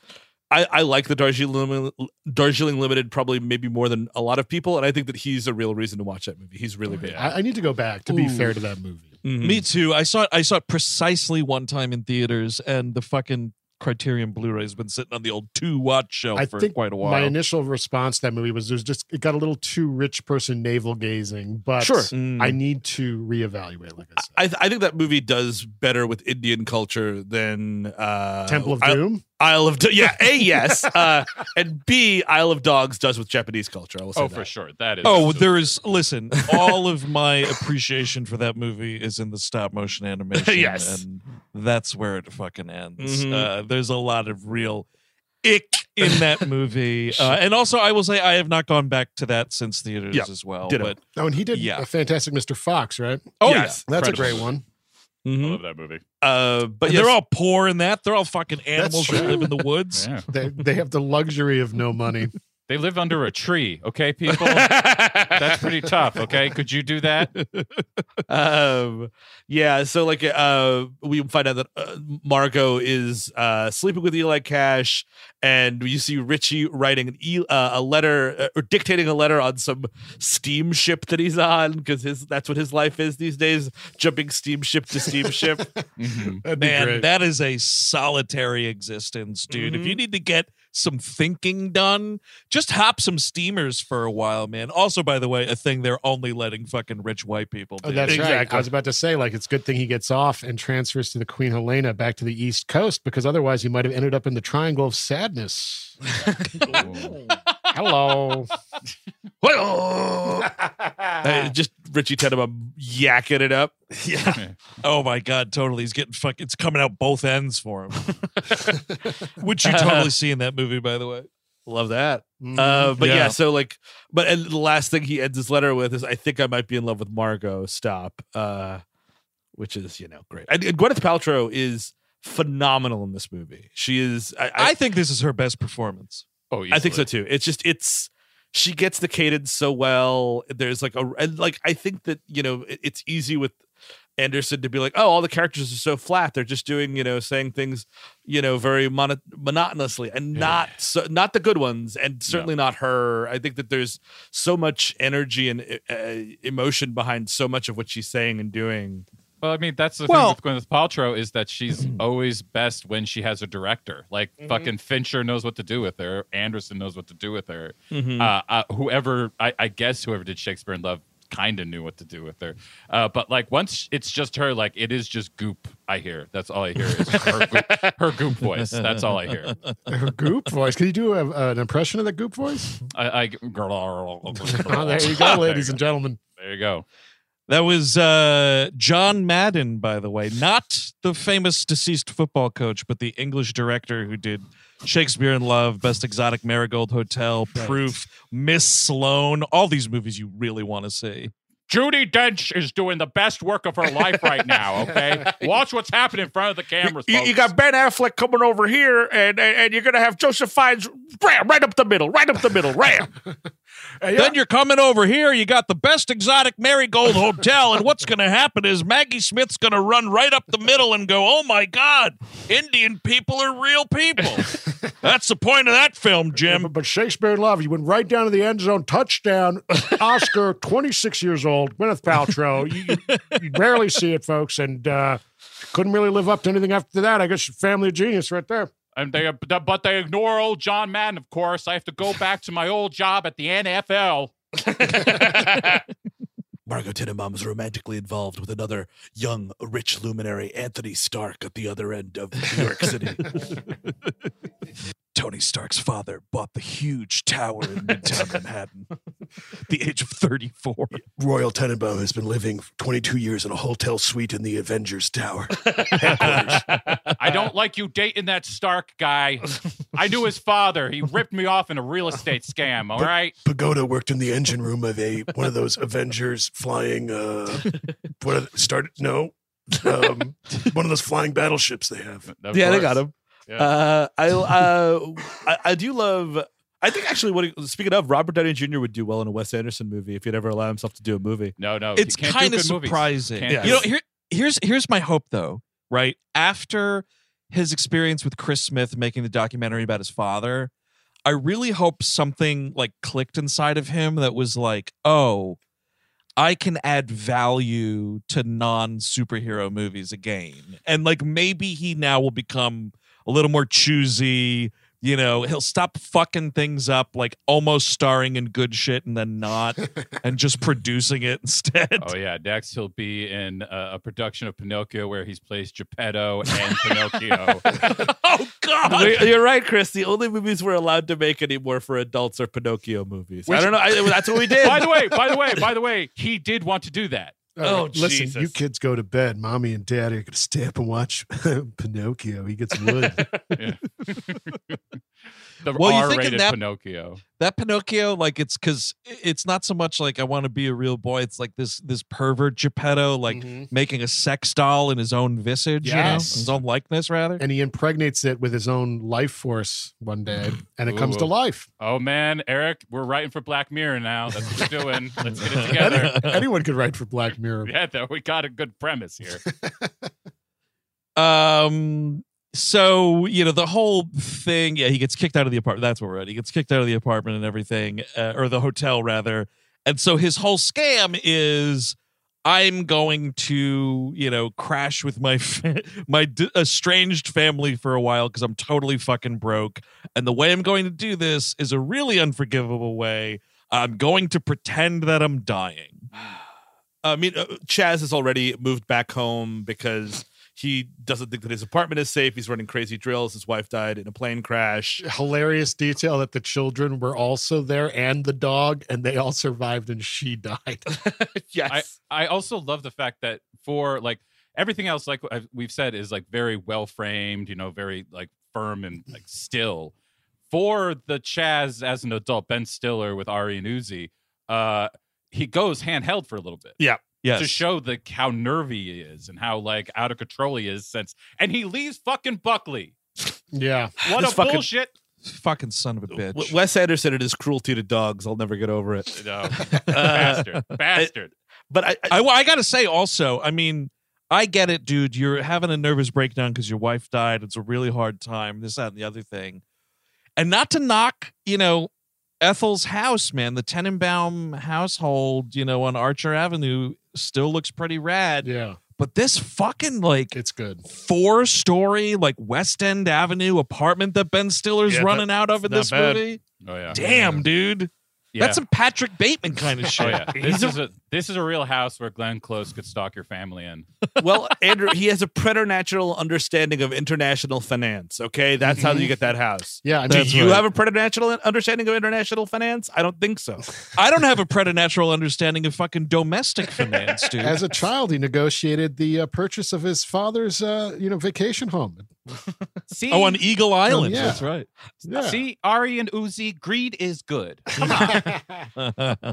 I, I like the Darjeeling Limited, Darjeeling Limited probably maybe more than a lot of people, and I think that he's a real reason to watch that movie. He's really big. I, I need to go back to be Ooh. fair to that movie. Mhm. Me too. I saw it. I saw it precisely one time in theaters, and the fucking Criterion Blu-ray's been sitting on the old two watch shelf I for think quite a while. My initial response to that movie was there's just it got a little too rich person navel gazing, but Sure. Mm. I need to reevaluate. Like I said, I, I think that movie does better with Indian culture than uh, Temple of I- Doom. Isle of Do- yeah, a yes, uh, and b Isle of Dogs does with Japanese culture. I will say Oh, that. for sure. That is. Oh, there is. Listen, all of my appreciation for that movie is in the stop motion animation. Yes. and that's where it fucking ends. Mhm. Uh, there's a lot of real ick in that movie, uh, and also I will say I have not gone back to that since theaters Yeah, as well. ditto. But Oh, and he did Yeah. a fantastic Mr. Fox, right? oh Yes. That's a great one. I Mhm. love that movie. Uh, but But yes, they're all poor in that. They're all fucking animals that live in the woods. Yeah. They they have the luxury of no money. They live under a tree, okay, people? That's pretty tough, okay? Could you do that? um yeah so like uh we find out that uh, margot is uh sleeping with eli cash and you see richie writing an e- uh, a letter uh, or dictating a letter on some steamship that he's on because his that's what his life is these days jumping steamship to steamship Mhm. Man, that is a solitary existence, dude. If you Mhm. need to get some thinking done, just hop some steamers for a while, man. Also, by the way, a thing they're only letting fucking rich white people oh, do. Oh, that's right. Exactly. I was about to say, like, it's a good thing he gets off and transfers to the Queen Helena back to the East Coast because otherwise he might have ended up in the Triangle of Sadness. Hello. Uh, just richie tenenbaum yakking it up yeah. Oh my god, totally. He's getting fuck. It's coming out both ends for him, which you totally see in that movie, by the way. love that Mm-hmm. Uh, but yeah. Yeah. so like, but and the last thing he ends his letter with is, "I think I might be in love with Margot." Stop. Uh, which is you know great. And, and Gwyneth Paltrow is phenomenal in this movie. She is. I, I, I think this is her best performance. Oh, I think so too. It's just it's she gets the cadence so well. There's like a and like I think that you know it, it's easy with Anderson to be like, oh, all the characters are so flat. They're just doing you know saying things you know very mono- monotonously and not so not the good ones and certainly not her. I think that there's so much energy and uh, emotion behind so much of what she's saying and doing. Well, I mean, that's the Well- thing with Gwyneth Paltrow is that she's always best when she has a director. Like fucking Fincher knows what to do with her. Anderson knows what to do with her. Mhm. Uh, uh, whoever, I, I guess, whoever did Shakespeare in Love, kind of knew what to do with her. Uh, but like once it's just her, like it is just goop. I hear. That's all I hear is her goop, her goop voice. That's all I hear. Her goop voice. Can you do a, an impression of that goop voice? I, I girl. Oh, there you go, ladies and gentlemen. There you go. That was uh, John Madden, by the way, not the famous deceased football coach, but the English director who did Shakespeare in Love, Best Exotic Marigold Hotel, Proof, Miss Sloane, all these movies you really want to see. Judi Dench is doing the best work of her life right now. Okay, watch what's happening in front of the cameras. You, you got Ben Affleck coming over here, and, and and you're gonna have Joseph Fiennes ram right up the middle, right up the middle, ram. Then you're coming over here. You got the best exotic marigold hotel, and what's going to happen is Maggie Smith's going to run right up the middle and go, "Oh my God, Indian people are real people." That's the point of that film, Jim. But, Shakespeare in Love, you went right down to the end zone, touchdown, Oscar, 26 years old, Gwyneth Paltrow. You, you, you barely see it, folks, and uh, couldn't really live up to anything after that. I guess family of genius right there. And they but they ignore old John Madden. Of course, I have to go back to my old job at the NFL. Margot Tenenbaum is romantically involved with another young, rich luminary, Anthony Stark, at the other end of New York City. Tony Stark's father bought the huge tower in Midtown Manhattan the age of 34. Royal Tenenbaum has been living 22 years in a hotel suite in the Avengers Tower. I don't like you dating that Stark guy. I knew his father. He ripped me off in a real estate scam. All right. Pagoda worked in the engine room of a one of those Avengers flying. Uh, what started? No, um, one of those flying battleships they have. Of yeah, they got him. Yeah. Uh, I, uh, I I do love. I think actually, what he- speaking of, Robert Downey Jr. would do well in a Wes Anderson movie if he'd ever allow himself to do a movie. No, no. he it's can't do kind of good movies. surprising. Can't You know, do- here, here's here's my hope though, right? After his experience with Chris Smith making the documentary about his father, I really hope something like clicked inside of him that was like, oh, I can add value to non superhero movies again. And like maybe he now will become a little more choosy. You know, he'll stop fucking things up, like almost starring in good shit and then not, and just producing it instead. Oh yeah, next he'll be in uh, a production of Pinocchio where he's plays Geppetto and Pinocchio. oh God! You're right, Chris. The only movies we're allowed to make anymore for adults are Pinocchio movies. I don't know. I, that's what we did. by the way, by the way, by the way, he did want to do that. Oh, listen, Jesus. you kids go to bed. Mommy and Daddy are going to stay up and watch Pinocchio. He gets wood. The Well, you thinking R-rated that- Pinocchio. that Pinocchio, like it's because it's not so much like I want to be a real boy. It's like this this pervert Geppetto, like Mhm. making a sex doll in his own visage, you know, his own likeness, rather. and he impregnates it with his own life force one day, and it comes to life. Oh man, Eric, we're writing for Black Mirror now. That's what we're doing. Let's get it together. Anyone could write for Black Mirror. Yeah, though we got a good premise here. Um. So you know the whole thing. Yeah, he gets kicked out of the apartment. That's what we're at. He gets kicked out of the apartment and everything, uh, or the hotel rather. And so his whole scam is, I'm going to you know crash with my my d- estranged family for a while because I'm totally fucking broke. And the way I'm going to do this is a really unforgivable way. I'm going to pretend that I'm dying. I mean, uh, Chaz has already moved back home because he doesn't think that his apartment is safe. He's running crazy drills. His wife died in a plane crash. Hilarious detail that the children were also there and the dog, and they all survived, and she died. yes. I also love the fact that for like everything else, like I've- we've said, is like very well framed, you know, very like firm and like still. For the Chaz as an adult, Ben Stiller with Ari and Uzi, uh, he goes handheld for a little bit Yes. to show the how nervy he is and how like out of control he is. Since and he leaves fucking Buckley. Yeah. What This a fucking- bullshit! fucking son of a bitch. W- Wes Anderson and his cruelty to dogs. I'll never get over it. No, bastard, bastard. But I, I, I, I gotta say also, I mean, I get it, dude. You're having a nervous breakdown because your wife died. It's a really hard time. This, that, and the other thing. And not to knock, you know, Ethel's house, man. The Tenenbaum household, you know, on Archer Avenue still looks pretty rad. Yeah. but this fucking like It's good. four story like West End Avenue apartment that Ben Stiller's Yeah, running out of in this bad. movie. Oh yeah. Damn, dude. Yeah. That's some Patrick Bateman kind of shit. Oh yeah. This is a this is a real house where Glenn Close could stalk your family in. well, Andrew, he has a preternatural understanding of international finance. Okay, that's how you get that house. Yeah, I Do mean, That's you right. have a preternatural understanding of international finance? I don't think so. I don't have a preternatural understanding of fucking domestic finance, dude. as a child, he negotiated the uh, purchase of his father's, uh, you know, vacation home. See, oh, on Eagle Island. yeah. That's right. Yeah. see, Ari and Uzi, greed is good. uh,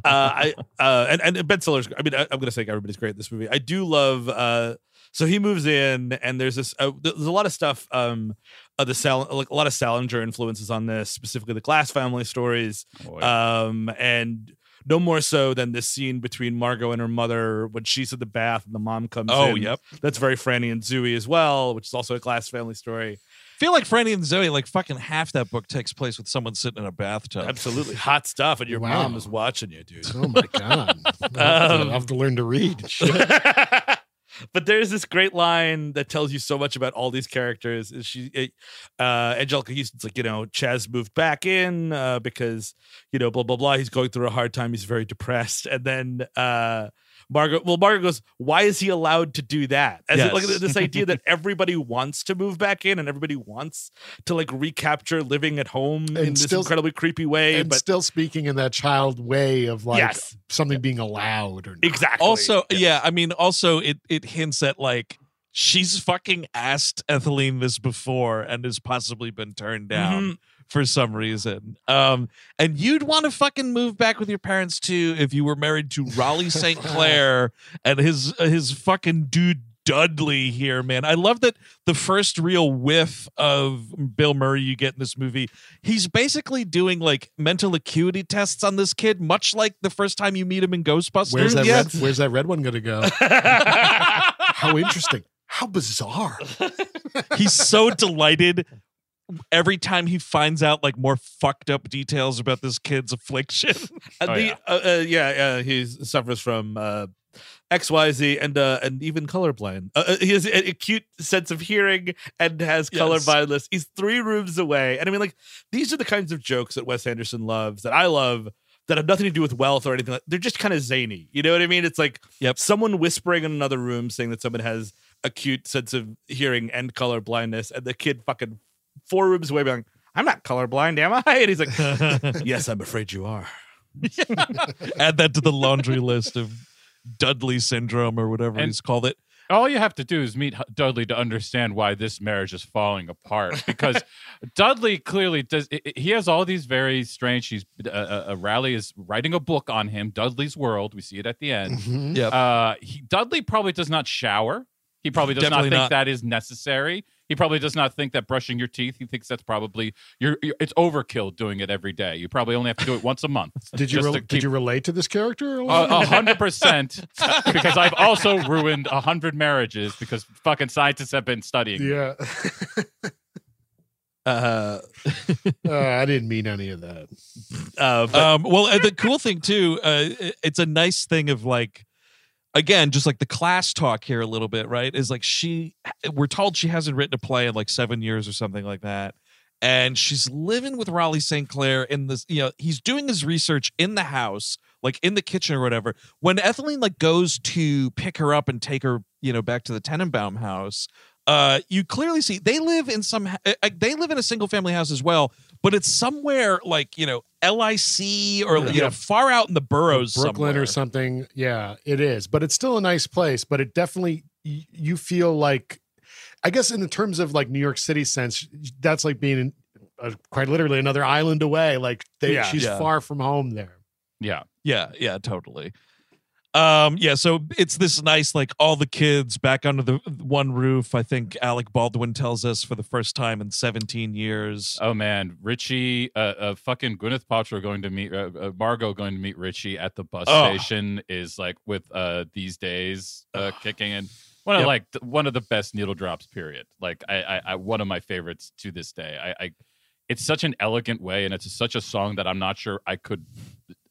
I uh, and, and Ben Stiller's. I mean, I, I'm gonna say everybody's great in this movie. I do love. Uh, so he moves in, and there's this. Uh, there's a lot of stuff. Um, uh, the Sal, like a lot of Salinger influences on this, specifically the Glass family stories. Oh, yeah. Um, and no more so than this scene between Margot and her mother when she's in the bath and the mom comes Oh, in. yep. That's very Franny and Zooey as well, which is also a Glass family story. feel like Franny and Zooey, like fucking half that book takes place with someone sitting in a bathtub. Absolutely hot stuff, and your Wow. mom is watching you, dude. Oh my god! I'll have, to, Um, I'll have to learn to read. and but there's this great line that tells you so much about all these characters. Is she, it- uh, Anjelica Huston's like, you know, Chaz moved back in uh, because, you know, blah blah blah. He's going through a hard time. He's very depressed, and then uh, Margaret. Well, Margaret goes, "Why is he allowed to do that?" As in, like this idea that everybody wants to move back in, and everybody wants to like recapture living at home in this incredibly creepy way. and but still speaking in that child way of like Yes. something being allowed or not. exactly. Also, yeah, I mean, also it it hints at like she's fucking asked Etheline this before and has possibly been turned down Mhm. For some reason. Um, and you'd want to fucking move back with your parents too if you were married to Raleigh St. Clair and his his fucking dude Dudley here, man. I love that the first real whiff of Bill Murray you get in this movie, he's basically doing like mental acuity tests on this kid, much like the first time you meet him in Ghostbusters. Where's that Yes. red? Where's that red one going to go? How interesting! How bizarre! he's so delighted every time he finds out like more fucked up details about this kid's affliction. Uh, Oh, the, yeah. uh, uh, yeah, uh, he suffers from uh, XYZ and uh, and even colorblind. Uh, uh, he has an acute sense of hearing and has Yes. color blindness. He's three rooms away. And I mean, like, these are the kinds of jokes that Wes Anderson loves, that I love, that have nothing to do with wealth or anything. Like, they're just kind of zany. You know what I mean? It's like Yep. someone whispering in another room saying that someone has acute sense of hearing and color blindness, and the kid fucking four rooms away being like, I'm not colorblind, am I? And he's like, Yes, I'm afraid you are. Add that to the laundry list of Dudley syndrome or whatever And- he's called it. All you have to do is meet Dudley to understand why this marriage is falling apart. Because Dudley clearly does. i- i- He has all these very strange. He's uh, uh, uh, Raleigh is writing a book on him, Dudley's World. We see it at the end. Mhm. Yep. Uh, Dudley probably does not shower. He probably does Definitely not think not. that is necessary. He probably does not think that brushing your teeth. He thinks that's probably you're, you're it's overkill doing it every day. You probably only have to do it once a month. Did you just rel- to did you relate to this character? a A lot? a hundred percent, because I've also ruined a hundred marriages because fucking scientists have been studying. yeah. Uh, Uh, I didn't mean any of that. uh, but um, well, the cool thing too, uh, it's a nice thing of like, again, just like the class talk here a little bit, right? Is like she, we're told she hasn't written a play in like seven years or something like that. And she's living with Raleigh St. Clair in this, you know, he's doing his research in the house, like in the kitchen or whatever. When Etheline like goes to pick her up and take her, you know, back to the Tenenbaum house, uh, you clearly see they live in some, uh, they live in a single family house as well, but it's somewhere like, you know, LIC or, you Yeah. know, far out in the boroughs Brooklyn somewhere. or something. Yeah, it is, but it's still a nice place. But it definitely you feel like, I guess, in the terms of like New York City sense, that's like being in, uh, quite literally another island away. Like they, Yeah. she's Yeah. far from home there. Yeah. Yeah, yeah, totally. Um, yeah, so it's this nice, like all the kids back under the one roof. I think Alec Baldwin tells us for the first time in 17 years. Oh man, Richie, uh, uh fucking Gwyneth Paltrow going to meet uh, uh, Margot going to meet Richie at the bus Oh. station is like with uh these days uh kicking in. One of Yep. like one of the best needle drops. Period. Like I, I, I one of my favorites to this day. I, I, it's such an elegant way, and it's such a song that I'm not sure I could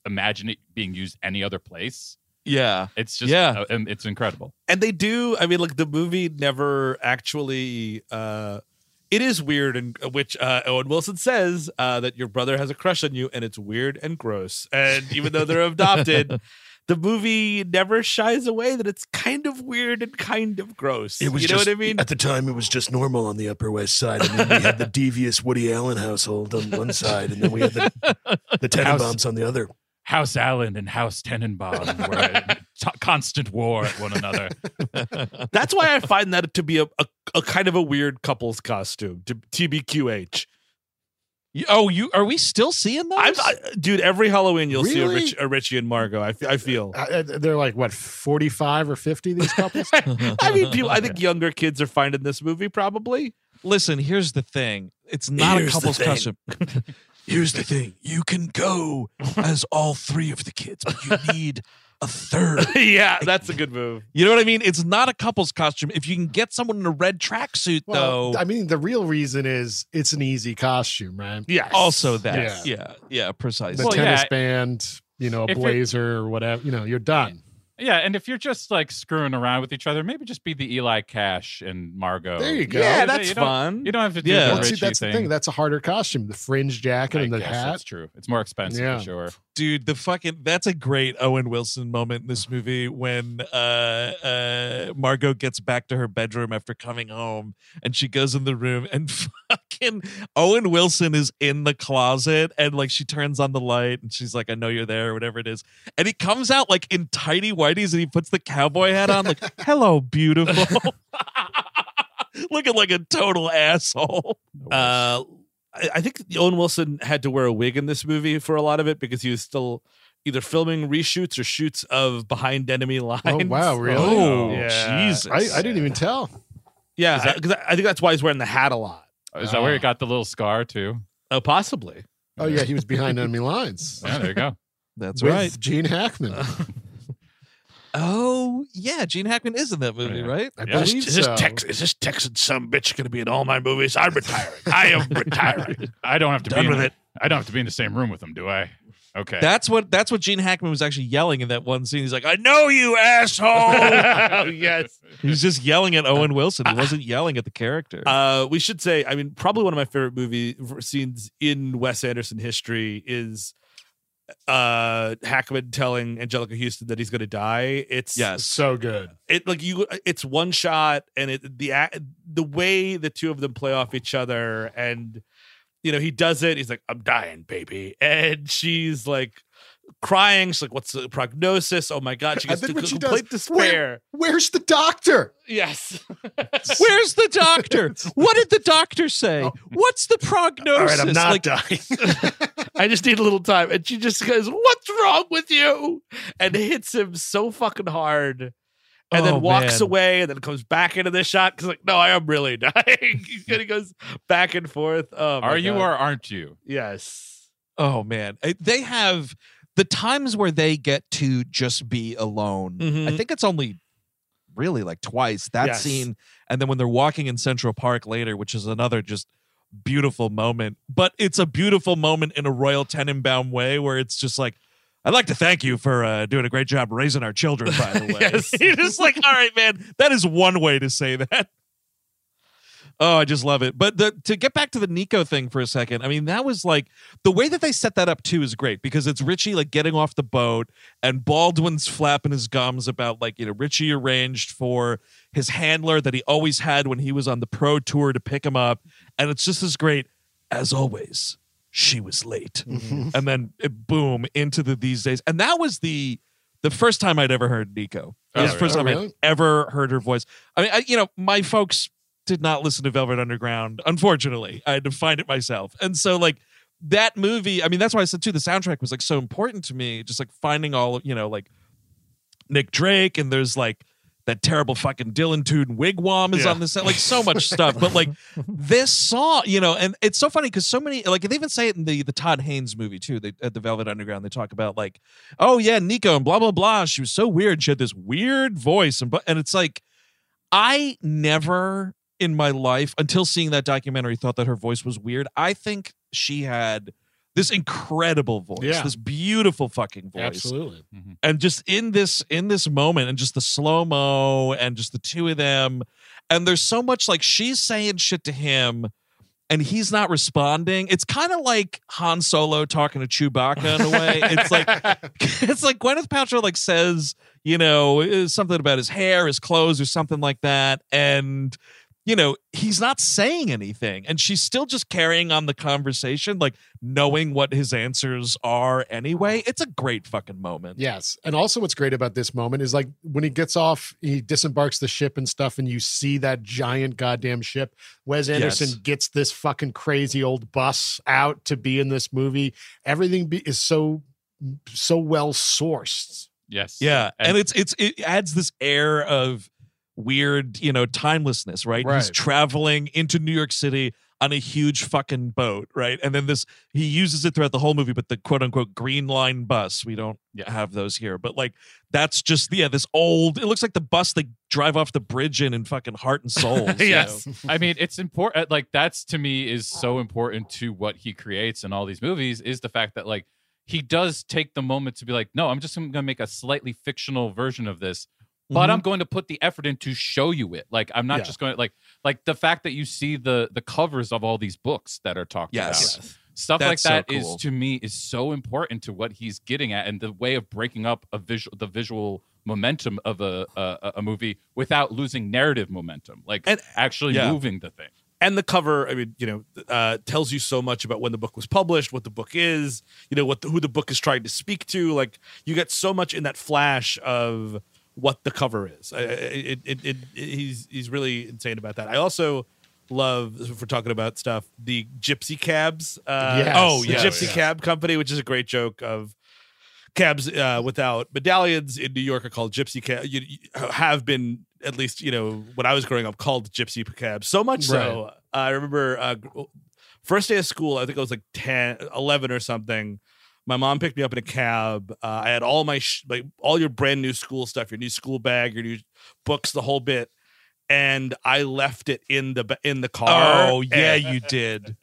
imagine it being used any other place. Yeah. It's just Yeah. uh, and it's incredible. and they do i mean like the movie never actually uh it is weird and which uh owen wilson says uh that your brother has a crush on you and it's weird and gross and even though they're adopted the movie never shies away that it's kind of weird and kind of gross It was you know just, what i mean At the time, it was just normal on the Upper West Side. I mean, we had the devious Woody Allen household on one side, and then we had the, the House- Tenenbaums on the other. House Allen and House Tenenbaum were in t- constant war at one another. that's why i find that to be a, a, a kind of a weird couple's costume to tbqh You- Oh, you are we still seeing those? I'm, dude every halloween you'll see a, Rich, a richie and margot i, I feel Uh, uh, they're like what, forty-five or fifty? These couples. I mean, people, I think younger kids are finding this movie probably. Listen, here's the thing. It's not Here's a couple's thing. costume. here's the thing. You can go as all three of the kids, but you need a third. yeah, that's a good move. You know what I mean? It's not a couple's costume. If you can get someone in a red tracksuit, Well, though, I mean, the real reason is it's an easy costume, right? yeah also that. Yeah. Yeah, yeah, precisely. The Well, tennis yeah. band, you know, a If you're- blazer or whatever. You know, you're done. Yeah, and if you're just like screwing around with each other, maybe just be the Eli Cash and Margot. There you go. Yeah, You that's don't- fun. You don't have to do Yeah. the Well, see, Richie that's thing. the thing. That's a harder costume. The fringe jacket I and the guess hat. That's true. It's more expensive Yeah. for sure. Dude the fucking that's a great owen wilson moment in this movie when uh uh margot gets back to her bedroom after coming home and she goes in the room and fucking owen wilson is in the closet and like she turns on the light and she's like i know you're there or whatever it is. And he comes out like in tidy whities and he puts the cowboy hat on like hello beautiful. Looking like a total asshole. Uh, I, I think Owen Wilson had to wear a wig in this movie for a lot of it because he was still either filming reshoots or shoots of Behind Enemy oh, Lines. Oh wow, really? oh Yeah. jesus I, I didn't even tell. Yeah, Is that- because I, I think that's why he's wearing the hat a lot. Is that where he ah. got the little scar too? Oh, possibly. Oh yeah, he was behind enemy lines. Yeah, there you go. that's with right Gene Hackman. Oh yeah, Gene Hackman is in that movie, Yeah. right? I Yeah. Is, believe is this so. Tex, is this Texan some bitch going to be in all my movies? I'm retiring. I am retiring. I don't have to Done be in with the- it. I don't have to be in the same room with him, do I? Okay. That's what that's what Gene Hackman was actually yelling in that one scene. He's like, "I know you, asshole." oh, yes. He's just yelling at Owen Wilson. He wasn't yelling at the character. Uh, we should say, I mean, probably one of my favorite movie scenes in Wes Anderson history is uh Hackman telling Anjelica Huston that he's going to die. It's yes. So good. it like you it's one shot and it the the way the two of them play off each other and you know he does it he's like i'm dying baby and she's like crying she's like what's the prognosis oh my god she And gets then to when she complete does, despair Where's the doctor? yes Where's the doctor? What did the doctor say? Oh. What's the prognosis? right, I'm not Like, dying. i just need a little time and she just goes what's wrong with you and hits him so fucking hard and Oh, then walks man. away and then comes back into the shot because like no i am really dying he's gonna goes back and forth oh my Are you God. or aren't you? yes oh man, they have the times where they get to just be alone. Mhm. I think it's only really like twice that Yes. scene, and then when they're walking in Central Park later, which is another just beautiful moment. But it's a beautiful moment in a Royal Tenenbaum way, where it's just like. I'd like to thank you for uh, doing a great job raising our children, by the way. Yes. You're just like, all right, man, that is one way to say that. Oh, I just love it. But the, to get back to the Nico thing for a second, I mean, that was like the way that they set that up too is great because it's Richie like getting off the boat and Baldwin's flapping his gums about like, you know, Richie arranged for his handler that he always had when he was on the pro tour to pick him up. And it's just as great as always. She was late. Mm-hmm. And then it, boom into the these days. And that was the the first time I'd ever heard Nico. That was Oh, the first oh, really? time I'd ever heard her voice. I mean, I, you know, my folks did not listen to Velvet Underground. Unfortunately, I had to find it myself. And so, like that movie, I mean, that's why I said too. The soundtrack was like so important to me. Just like finding all, you know, like Nick Drake, and there's like that terrible fucking Dylan Tune wigwam is Yeah. on the set. Like so much stuff, but like this song, you know, and it's so funny because so many like they even say it in the the Todd Haynes movie too. They at the Velvet Underground they talk about like, oh yeah, Nico and blah blah blah. She was so weird. She had this weird voice, and but and it's like, I never in my life until seeing that documentary thought that her voice was weird. I think she had this incredible voice, Yeah. this beautiful fucking voice. Absolutely. Mm-hmm. and just in this in this moment and just the slow mo and just the two of them and there's so much like she's saying shit to him and he's not responding it's kind of like han solo talking to chewbacca in a way it's like it's like gwyneth paltrow like says you know something about his hair his clothes or something like that and you know he's not saying anything and she's still just carrying on the conversation like knowing what his answers are anyway it's a great fucking moment Yes. And also what's great about this moment is like when he gets off, he disembarks the ship and stuff, and you see that giant goddamn ship. Wes Anderson Yes. gets this fucking crazy old bus out to be in this movie. Everything be, is so so well sourced. Yes. Yeah, and, And- it's it's it adds this air of weird, you know, timelessness, right? He's traveling into New York City on a huge fucking boat, right? And then this he uses it throughout the whole movie, but the quote unquote green line bus, we don't have those here. But like that's just yeah, this old it looks like the bus they drive off the bridge in in fucking heart and soul. Yes. I mean, it's important. Uh, like that's to me is so important to what he creates in all these movies is the fact that like he does take the moment to be like, no, I'm just going to make a slightly fictional version of this, but Mhm. I'm going to put the effort in to show you it. Like I'm not Yeah. just going to like like the fact that you see the the covers of all these books that are talked Yes. about. Stuff like That's so that is cool. to me is so important to what he's getting at and the way of breaking up a visual the visual momentum of a a, a movie without losing narrative momentum like And- actually Yeah. moving the thing and the cover i mean you know uh, tells you so much about when the book was published what the book is you know what the, who the book is trying to speak to like you get so much in that flash of what the cover is it, it, it, he's he's really insane about that i also love if we're talking about stuff the gypsy cabs uh Yes. Oh, the gypsy Yes. cab company which is a great joke of cabs uh, without medallions in New York are called gypsy cab. You, you have been at least you know when I was growing up called gypsy cabs. So much so I remember uh, first day of school. I think I was like 10, 11 or something. My mom picked me up in a cab. Uh, I had all my sh- like all your brand new school stuff, your new school bag, your new books, the whole bit. And I left it in the in the car. Oh yeah, and- you did.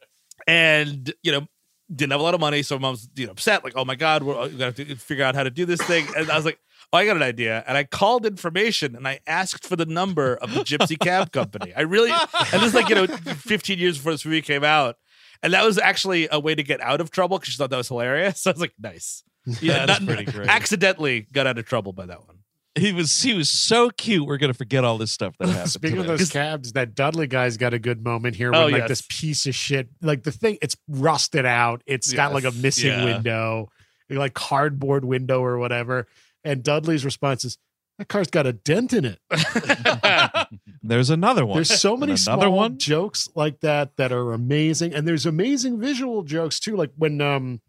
and you know didn't have a lot of money so my mom's you know upset like oh my god we're gonna have to figure out how to do this thing and i was like oh i got an idea and i called information and i asked for the number of the gypsy cab company i really and this is like you know 15 years before this movie came out and that was actually a way to get out of trouble because she thought that was hilarious so i was like nice yeah That's pretty great. accidentally got out of trouble by that one He was he was so cute. We're gonna forget all this stuff that happened. Speaking of those cabs, that Dudley guy's got a good moment here oh, when Oh, like yes. this piece of shit, like the thing, it's rusted out. It's got like a missing Yeah. window, like cardboard window or whatever. And Dudley's response is, "That car's got a dent in it." There's another one. There's so many small one? jokes like that that are amazing, and there's amazing visual jokes too. Like when um,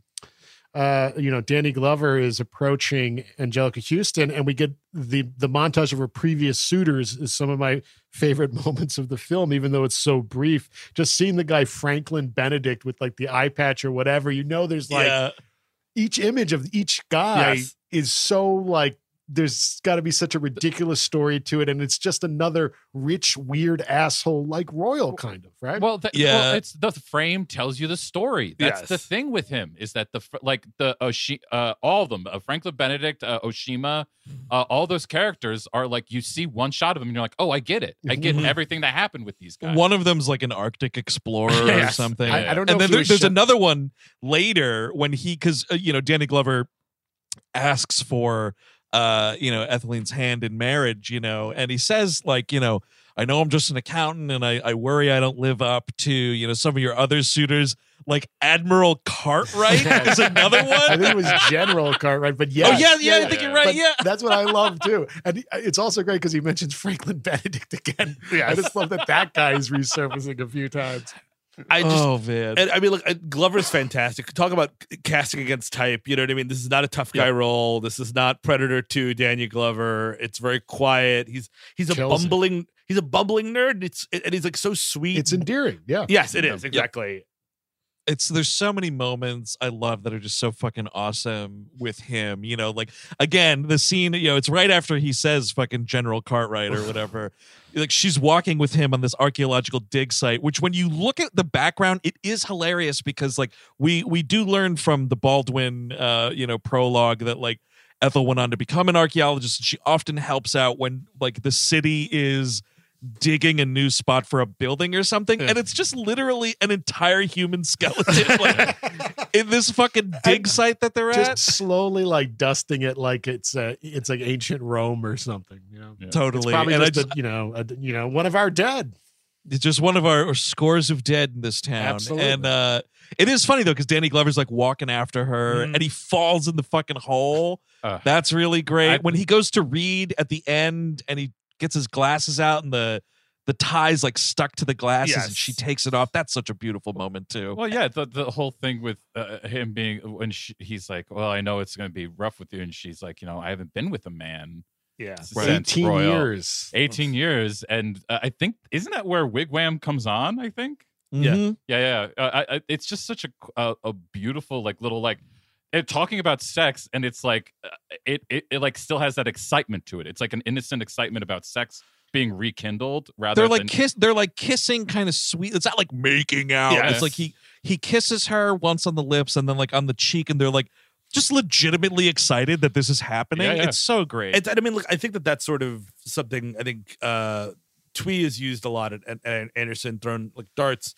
uh, you know, Danny Glover is approaching Anjelica Huston, and we get the the montage of her previous suitors is some of my favorite moments of the film, even though it's so brief. Just seeing the guy Franklin Benedict with like the eye patch or whatever, you know, there's like yeah. each image of each guy Yes. is so like there's got to be such a ridiculous story to it and it's just another rich weird asshole like royal kind of right Well, the, Yeah. well, it's the frame tells you the story. That's the thing with him is that the like the Oshi, uh, all of them, uh, Franklin Benedict, uh, Oshima, uh, all those characters are like you see one shot of them and you're like, oh, I get it. I get Mhm. everything that happened with these guys. One of them's like an Arctic explorer or something. I, I don't know and then there, there's shot- another one later when he because uh, you know Danny Glover asks for uh you know Etheline's hand in marriage you know and he says like you know I know I'm just an accountant and I, I worry I don't live up to you know some of your other suitors like Admiral Cartwright is another one. I think it was General Cartwright, but yeah, oh yeah yeah, I think you're right But yeah that's what I love too, and it's also great because he mentions Franklin Benedict again. I just love that that guy is resurfacing a few times. I just oh man And I mean, look, uh, Glover's fantastic. Talk about casting against type. You know what I mean? This is not a tough guy role. This is not Predator 2, Daniel Glover. It's very quiet. He's he's a Kills it. bumbling he's a bumbling nerd. It's and he's like so sweet. It's endearing, yeah. yes, it is exactly. It's there's so many moments I love that are just so fucking awesome with him. You know, like again, the scene, you know, it's right after he says fucking General Cartwright or whatever. like she's walking with him on this archaeological dig site, which when you look at the background, it is hilarious because like we we do learn from the Baldwin uh, you know, prologue that like Ethel went on to become an archaeologist and she often helps out when like the city is digging a new spot for a building or something and it's just literally an entire human skeleton like in this fucking dig site that they're Just at slowly like dusting it like it's uh, it's like ancient Rome or something. You know, Yeah. it's totally probably and I just, just, a, you know a, you know one of our dead. it's just one of our scores of dead in this town Absolutely. and uh it is funny though because danny glover's like walking after her Mhm. and he falls in the fucking hole Uh, that's really great I- when he goes to read at the end and he gets his glasses out and the the tie's like stuck to the glasses and she takes it off that's such a beautiful moment too Well, yeah, the the whole thing with uh, him being when she, he's like, "Well, I know it's going to be rough with you," and she's like, "You know, I haven't been with a man Yeah. Right. Eighteen Royal. years. 18 years." And uh, I think isn't that where Wigwam comes on? I think. Yeah. Mhm. Yeah, yeah. Uh, I, I, it's just such a, a a beautiful like little like it, talking about sex, and it's like uh, it, it it like still has that excitement to it. It's like an innocent excitement about sex being rekindled rather they're like than kiss they're like kissing kind of sweet it's not like making out Yes. it's like he he kisses her once on the lips and then like on the cheek and they're like just legitimately excited that this is happening Yeah, yeah. it's so great It's, I mean, look, I think that that's sort of something I think uh Twee is used a lot and, and Anderson thrown like darts,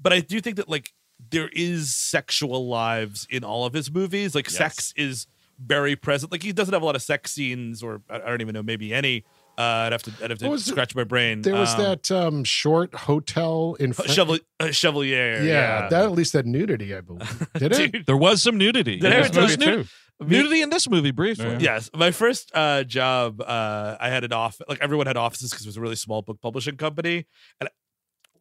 but I do think that like there is sexual lives in all of his movies. Like Yes. sex is very present. Like he doesn't have a lot of sex scenes, or I I don't even know, maybe any. Uh, I'd have to, I'd have to What was it? scratch my brain. There was Um, that um, short hotel in Fran- Chevalier, uh, Chevalier. Yeah, that at least had nudity, I believe. Did it? There was some nudity Did I There's ever tell there's nu- nudity in this movie briefly Yeah. Yes, my first uh, job, uh, I had an office. Like everyone had offices because it was a really small book publishing company, and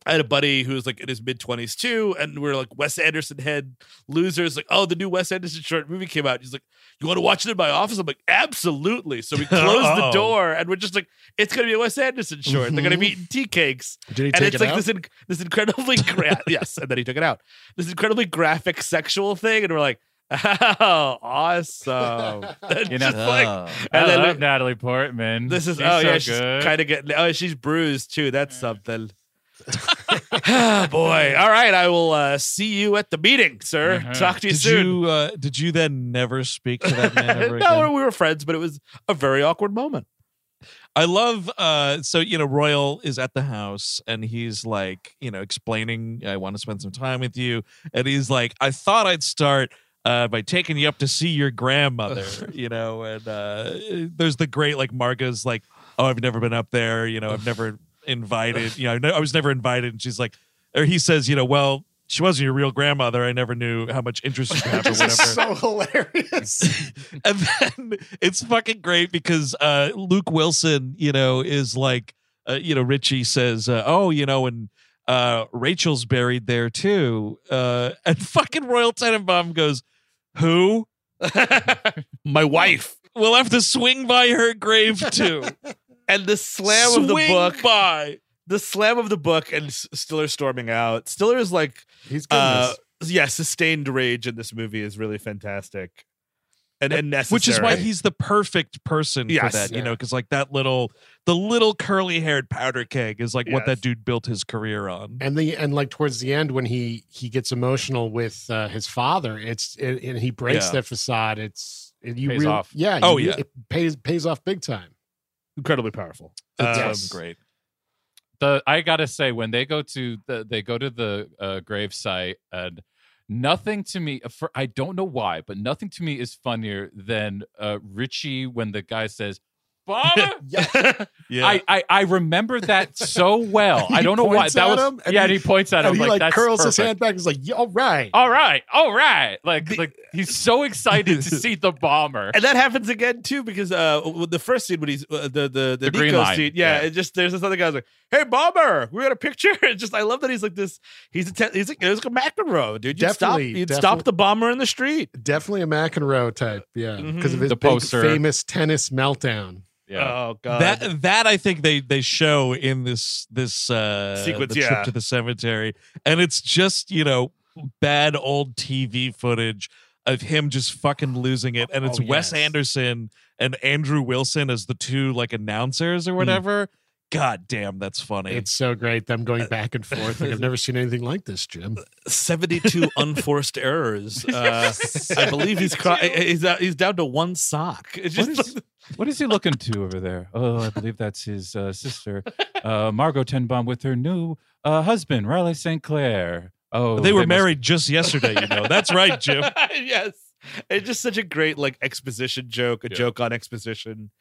I had a buddy who was like in his mid twenties too, and we are like Wes Anderson head losers. Like, oh, the new Wes Anderson short movie came out. He's like, you want to watch it in my office? I'm like, absolutely. So we closed the door, and we're just like, it's gonna be a Wes Anderson short. They're gonna mm-hmm. be eating tea cakes, Did he and take it's it like out? this in, this incredibly gra- yes, and then he took it out. This incredibly graphic sexual thing, and we're like, oh, awesome. You know- Just like, Oh. I and then love we- Natalie Portman. this is She's oh so yeah, she's kind of getting oh she's bruised too. That's something. Ah, Boy, all right. I will uh, see you at the meeting, sir. Uh-huh. Talk to you did soon. you uh did you then never speak to that man ever no, again? we were friends, but it was a very awkward moment. I love uh so you know Royal is at the house and he's like, you know, explaining I want to spend some time with you and he's like I thought I'd start uh by taking you up to see your grandmother, you know, and uh there's the great like Marga's like, "Oh, I've never been up there, you know, I've never invited, you know, I I was never invited." And she's like or he says, you know, well, she wasn't your real grandmother. I never knew how much interest you have or This is whatever. so hilarious. and then it's fucking great because uh Luke Wilson, you know, is like uh, you know, Richie says, uh, "Oh, you know, and uh Rachel's buried there too." Uh and fucking Royal Tenenbaum goes, "Who? My wife We'll have to swing by her grave too." And the slam of the book, by. the slam of the book, and Stiller storming out. Stiller is like, He's good. uh, yeah, sustained rage in this movie is really fantastic, and and necessary. Which is why he's the perfect person Yes. for that, you Yeah. know, because like that little, the little curly haired powder keg is like what that dude built his career on. and the and like towards the end when he he gets emotional with uh, his father, it's it, and he breaks Yeah. that facade. It's it, you Pays really, off. Yeah. Oh, you- yeah. It pays pays off big time. Incredibly powerful. That's Um, Yes. great. the I gotta say when they go to the they go to the uh, grave site and nothing to me for I don't know why, but nothing to me is funnier than uh, Richie when the guy says. Bomber? Yeah. I, I I remember that so well. I don't know why that was. him, and yeah, he- and he points at him And he like, like that's curls his perfect. hand back. He's like, "Yeah, all right. All right, all right. Like The- like he's so excited to see the bomber. And that happens again too because uh the first scene when he's uh, the the the, The green Nico line, scene, yeah, yeah. it just there's this other guy's like, "Hey, bomber, we got a picture." It's just I love that he's like this. He's a te- he's like he's like a McEnroe, dude. You'd stop you'd stop the bomber in the street. Definitely a McEnroe type. Yeah, because of Mhm. his The big, poster. famous tennis meltdown. Yeah. Oh god, that that I think they they show in this this uh Sequence, the yeah. trip to the cemetery, and it's just you know bad old TV footage of him just fucking losing it, and it's Oh, Wes. Anderson and Andrew Wilson as the two like announcers or whatever. God damn, that's funny. It's so great them going back and forth. Like, I've never seen anything like this, Jim. 72 unforced errors. Uh, I believe he's cro- he's uh, he's down to one sock. It's What just is, what is he looking to over there? Oh, I believe that's his uh, sister, uh, Margot Tenbaum, with her new uh, husband, Raleigh St. Clair. Oh, they were must- married just yesterday, you know. That's right, Jim. yes. It's just such a great like exposition joke, a Yeah. joke on exposition.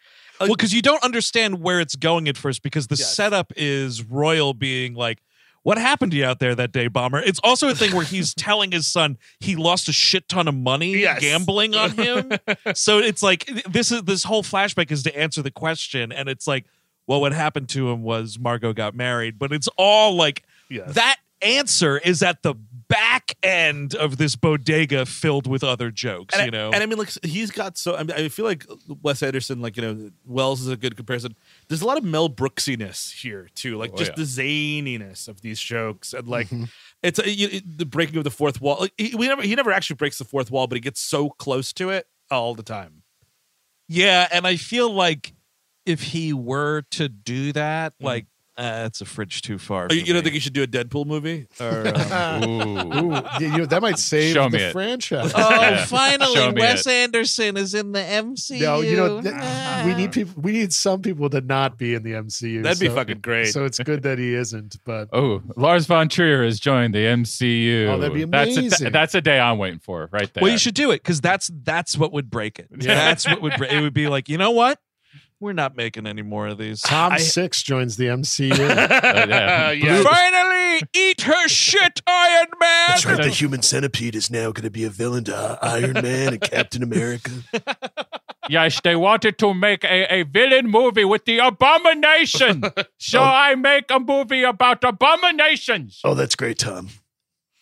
Uh, well, because you don't understand where it's going at first, because the Yes. setup is Royal being like, What happened to you out there that day, Bomber? It's also a thing where he's telling his son he lost a shit ton of money Yes. gambling on him. so it's like this is this whole flashback is to answer the question, and it's like, well, what happened to him was Margot got married, but it's all like Yes. that answer is at the back end of this bodega filled with other jokes, and you know. I, and I mean, like he's got so. I, mean, I feel like Wes Anderson, like you know, Wells is a good comparison. There's a lot of Mel Brooksiness here too, like Oh, just yeah. the zaniness of these jokes, and like Mhm. it's a, you- it- the breaking of the fourth wall. Like, he, we never, he never actually breaks the fourth wall, but he gets so close to it all the time. Yeah, and I feel like if he were to do that, like uh, it's a fridge too far. Oh, you, you don't me. think you should do a Deadpool movie? Or um, Ooh. Ooh, you know, that might save Show me the it. franchise. Oh, Yeah. finally, Show me Wes it. Anderson is in the MCU. No, you know, th- Ah. we need people. We need some people to not be in the MCU. that'd be so- fucking great. So it's good that he isn't. But Oh, Lars von Trier has joined the MCU. Oh, that'd be That's a, amazing. that's a day I'm waiting for, right there. Well, you should do it because that's that's what would break it. Yeah. That's what would break. It would be like, you know what? We're not making any more of these. Tom I- Six joins the MCU. yeah. Yeah. Finally, eat her shit, Iron Man. That's right. The human centipede is now going to be a villain to Iron Man and Captain America. Yes, they wanted to make a, a villain movie with the abomination. so Oh. I make a movie about abominations. Oh, that's great, Tom.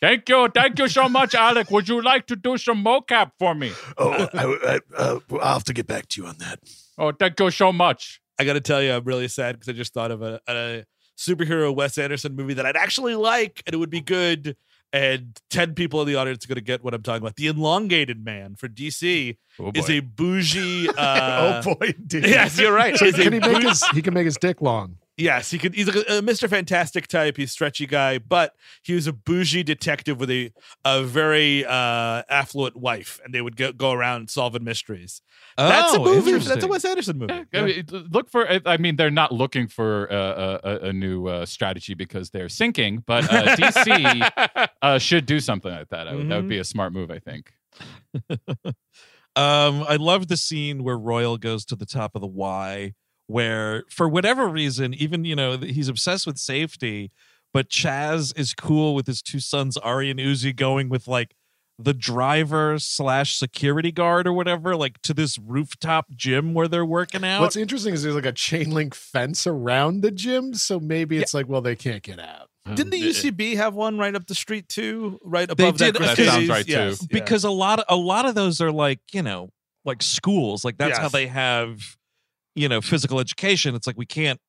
Thank you. Thank you so much, Alec. Would you like to do some mocap for me? Oh, I, I, uh, I'll have to get back to you on that. Oh, thank you so much. I got to tell you, I'm really sad because I just thought of a, a superhero Wes Anderson movie that I'd actually like and it would be good. And 10 people in the audience are going to get what I'm talking about. The Elongated Man for DC Oh, is a bougie. Uh, oh boy, dude. Yes, you're right. So Is a can he make bou- his? He can make his dick long. Yes, he could. He's like a, a Mr. Fantastic type. He's a stretchy guy, but he was a bougie detective with a a very uh, affluent wife, and they would go, go around solving mysteries. That's a Oh, movie. That's a. Wes Anderson movie. I mean, look for. I mean, they're not looking for uh, a, a new uh, strategy because they're sinking, but uh, DC uh, should do something like that. I would, That would be a smart move, I think. Um, I love the scene where Royal goes to the top of the Y, where for whatever reason, even you know he's obsessed with safety, but Chaz is cool with his two sons Ari and Uzi going with like the driver slash security guard or whatever, like to this rooftop gym where they're working out. What's interesting is there's like a chain link fence around the gym, so maybe it's like, well, they can't get out. Um, Didn't the UCB have one right up the street too? Right above that. did. Uh, Christie's? That sounds right, too. Yes, yeah. because a lot of a lot of those are like you know like schools like that's how they have you know physical education it's like we can't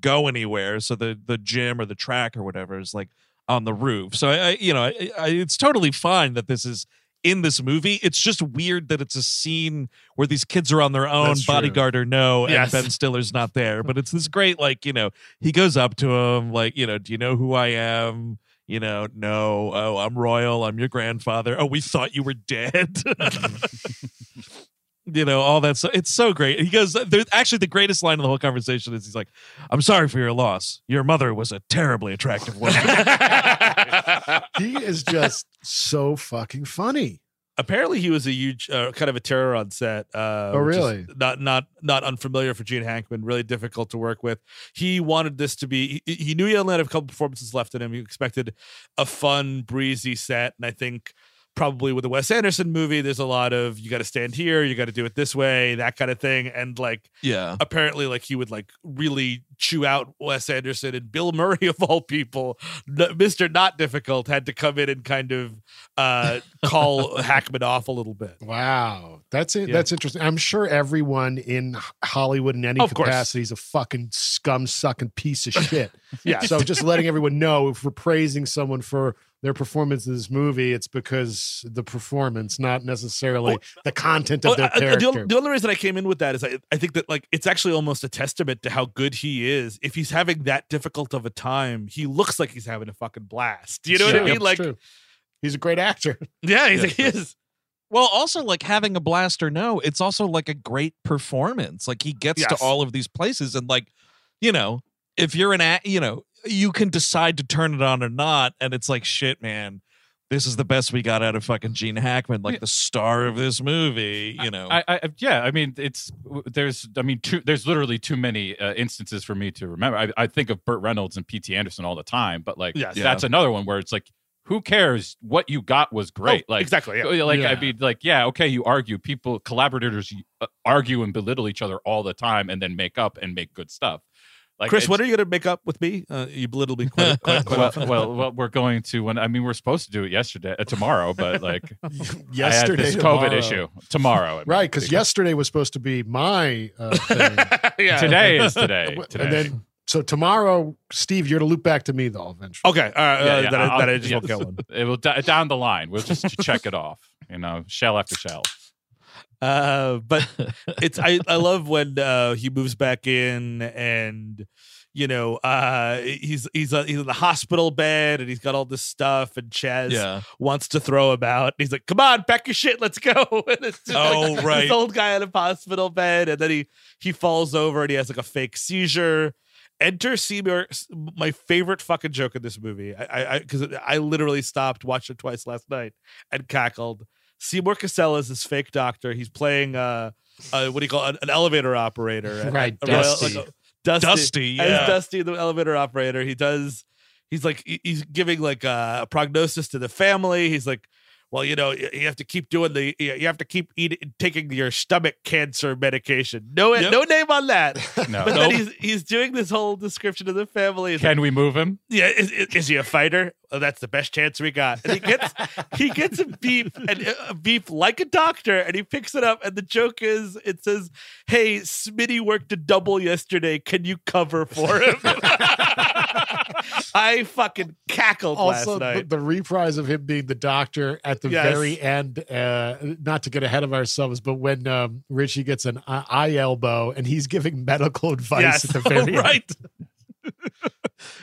go anywhere so the the gym or the track or whatever is like on the roof so i, I you know I, I, it's totally fine that this is in this movie it's just weird that it's a scene where these kids are on their own That's true. bodyguard or no Yes. and ben stiller's not there but it's this great like you know he goes up to him like you know do you know who i am you know, no, oh, I'm royal, I'm your grandfather. Oh, we thought you were dead. you know, all that. So it's so great. He goes, there's actually the greatest line in the whole conversation is he's like, I'm sorry for your loss. Your mother was a terribly attractive woman. He is just so fucking funny. Apparently, he was a huge uh, kind of a terror on set. Uh, Oh, really? Not not not unfamiliar for Gene Hackman. Really difficult to work with. He wanted this to be. He, he knew he only had a couple performances left in him. He expected a fun, breezy set, and I think probably with the Wes Anderson movie, there's a lot of you got to stand here, you got to do it this way, that kind of thing, and like yeah. apparently like he would like really chew out Wes Anderson and Bill Murray of all people, Mr. Not Difficult had to come in and kind of uh call Hackman off a little bit. Wow, that's it. Yeah. That's interesting. I'm sure everyone in Hollywood in any Of course. capacity is a fucking scum sucking piece of shit. Yeah. So just letting everyone know if we're praising someone for their performance in this movie, it's because the performance, not necessarily Oh, the content of Oh, their uh, uh, I- I- character. the, the only reason I came in with that is I, I think that like it's actually almost a testament to how good he is. If he's having that difficult of a time, he looks like he's having a fucking blast. You know what I mean? it's Like, true. he's a great actor. yeah, he's Yeah, he is. Well, also like having a blast or no, it's also like a great performance. Like he gets Yes. to all of these places, and like, you know, if you're an act, you know, you can decide to turn it on or not, and it's like shit, man. This is the best we got out of fucking Gene Hackman, like Yeah. the star of this movie. You know, I, I yeah, I mean, it's there's, I mean, too, there's literally too many uh, instances for me to remember. I, I think of Burt Reynolds and P.T. Anderson all the time, but like, Yes. that's another one where it's like, who cares? What you got was great. Oh, like, exactly. Yeah. like Yeah. I mean, like, yeah, okay, you argue. People, collaborators uh, argue and belittle each other all the time, and then make up and make good stuff. Like, Chris, what are you going to make up with me? Uh, you belittle me quite, quite, quite well, often. well, well, we're going to when I mean we're supposed to do it yesterday, uh, tomorrow, but like yesterday, I had this tomorrow. COVID issue tomorrow, I mean, Right, because yesterday was supposed to be my uh, thing. yeah. today is today. today. and then so tomorrow, Steve, you're to loop back to me though eventually. Okay. All right. Yeah, uh, yeah, that, I, that I just yeah. won't get one. it will d- down the line. We'll just check it off. You know, shell after shell. Uh, but it's I, I love when uh, he moves back in and you know uh, he's he's uh, he's in the hospital bed and he's got all this stuff and Chaz yeah, wants to throw him out. And he's like, "Come on, pack your shit, let's go." And it's just Oh, like right. this old guy in a hospital bed, and then he he falls over and he has like a fake seizure. Enter Seymour, my favorite fucking joke in this movie. I I because I, I literally stopped, watched it twice last night, and cackled. Seymour Cassel is this fake doctor. He's playing uh, uh what do you call it? an elevator operator, Right, at Royal- Dusty. like a- Dusty, Dusty, as yeah. Dusty, the elevator operator. He does. He's like he's giving like a prognosis to the family. He's like, well, you know, you have to keep doing the. You have to keep eating, taking your stomach cancer medication. No, Yep. no name on that. No. But then he's he's doing this whole description of the family. He's like, Can we move him? yeah, is, is, is he a fighter? Oh, that's the best chance we got. And he gets he gets a beep and uh, a beep like a doctor, and he picks it up. And the joke is, it says, "Hey, Smitty worked a double yesterday. Can you cover for him?" I fucking cackled Also, last the, night. the reprise of him being the doctor at the Yes. very end. Uh, not to get ahead of ourselves, but when um, Richie gets an eye, eye elbow and he's giving medical advice Yes. at the very end. right.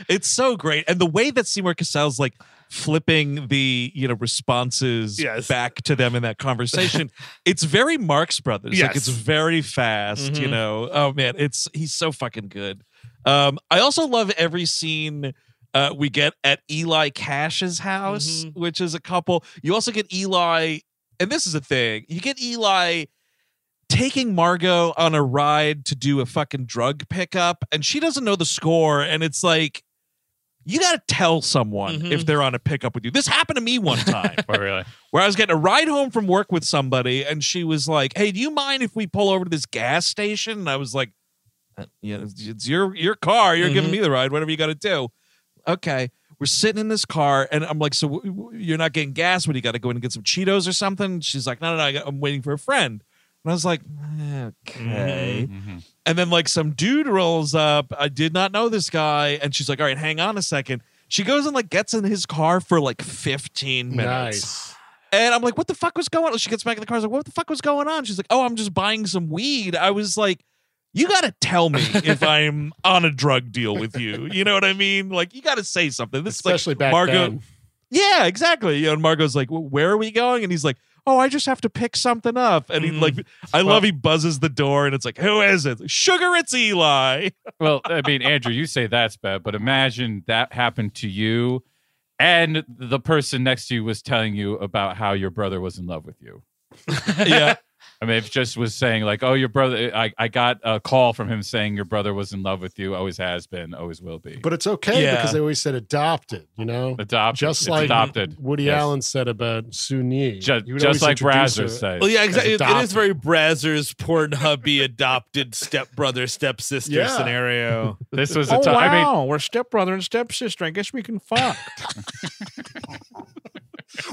it's so great, and the way that Seymour Cassel's like flipping the you know responses Yes. back to them in that conversation, it's very Marx Brothers. Like it's very fast. You Mhm. know, oh man, it's he's so fucking good. Um, I also love every scene. Uh, we get at Eli Cash's house, Mhm. which is a couple. You also get Eli, and this is a thing. You get Eli taking Margot on a ride to do a fucking drug pickup, and she doesn't know the score, and it's like you got to tell someone Mhm. if they're on a pickup with you. This happened to me one time Oh, really? where I was getting a ride home from work with somebody, and she was like, "Hey, do you mind if we pull over to this gas station?" And I was like, uh, "Yeah, it's- it's your your car. You're giving me the ride. Whatever you got to do." Okay, we're sitting in this car, and I'm like, "So w- w- you're not getting gas? What do you got to go in and get some Cheetos or something?" She's like, "No, no, no. I got, I'm waiting for a friend." And I was like, "Okay." Mhm. And then like some dude rolls up. I did not know this guy, and she's like, "All right, hang on a second. She goes and like gets in his car for like 15 minutes. Nice. And I'm like, what the fuck was going on? She gets back in the car. I was like, what the fuck was going on? She's like, oh, I'm just buying some weed. I was like, you got to tell me if I'm on a drug deal with you. You know what I mean? Like, you got to say something. This Especially is like back Margot. then. Yeah, exactly. You know, and Margot's like, well, where are we going? And he's like, oh, I just have to pick something up. And he Mhm. like, I Well- love he buzzes the door and it's like, who is it? Sugar, it's Eli. Well, I mean, Andrew, you say that's bad, but imagine that happened to you, and the person next to you was telling you about how your brother was in love with you. yeah. I mean, if just was saying like, "Oh, your brother," I, I got a call from him saying your brother was in love with you, always has been, always will be. But it's okay Yeah. because they always said adopted, you know? adopted, Just It's like adopted. Woody Yes. Allen said about Soon-Yi. Ju- He would just like introduce Brazzers her- say. Well, oh, yeah, exactly. It- it adopted. is very Brazzers Pornhubby adopted stepbrother stepsister Yeah. scenario. This was a oh time. wow, I mean, we're stepbrother and stepsister. I guess we can fuck.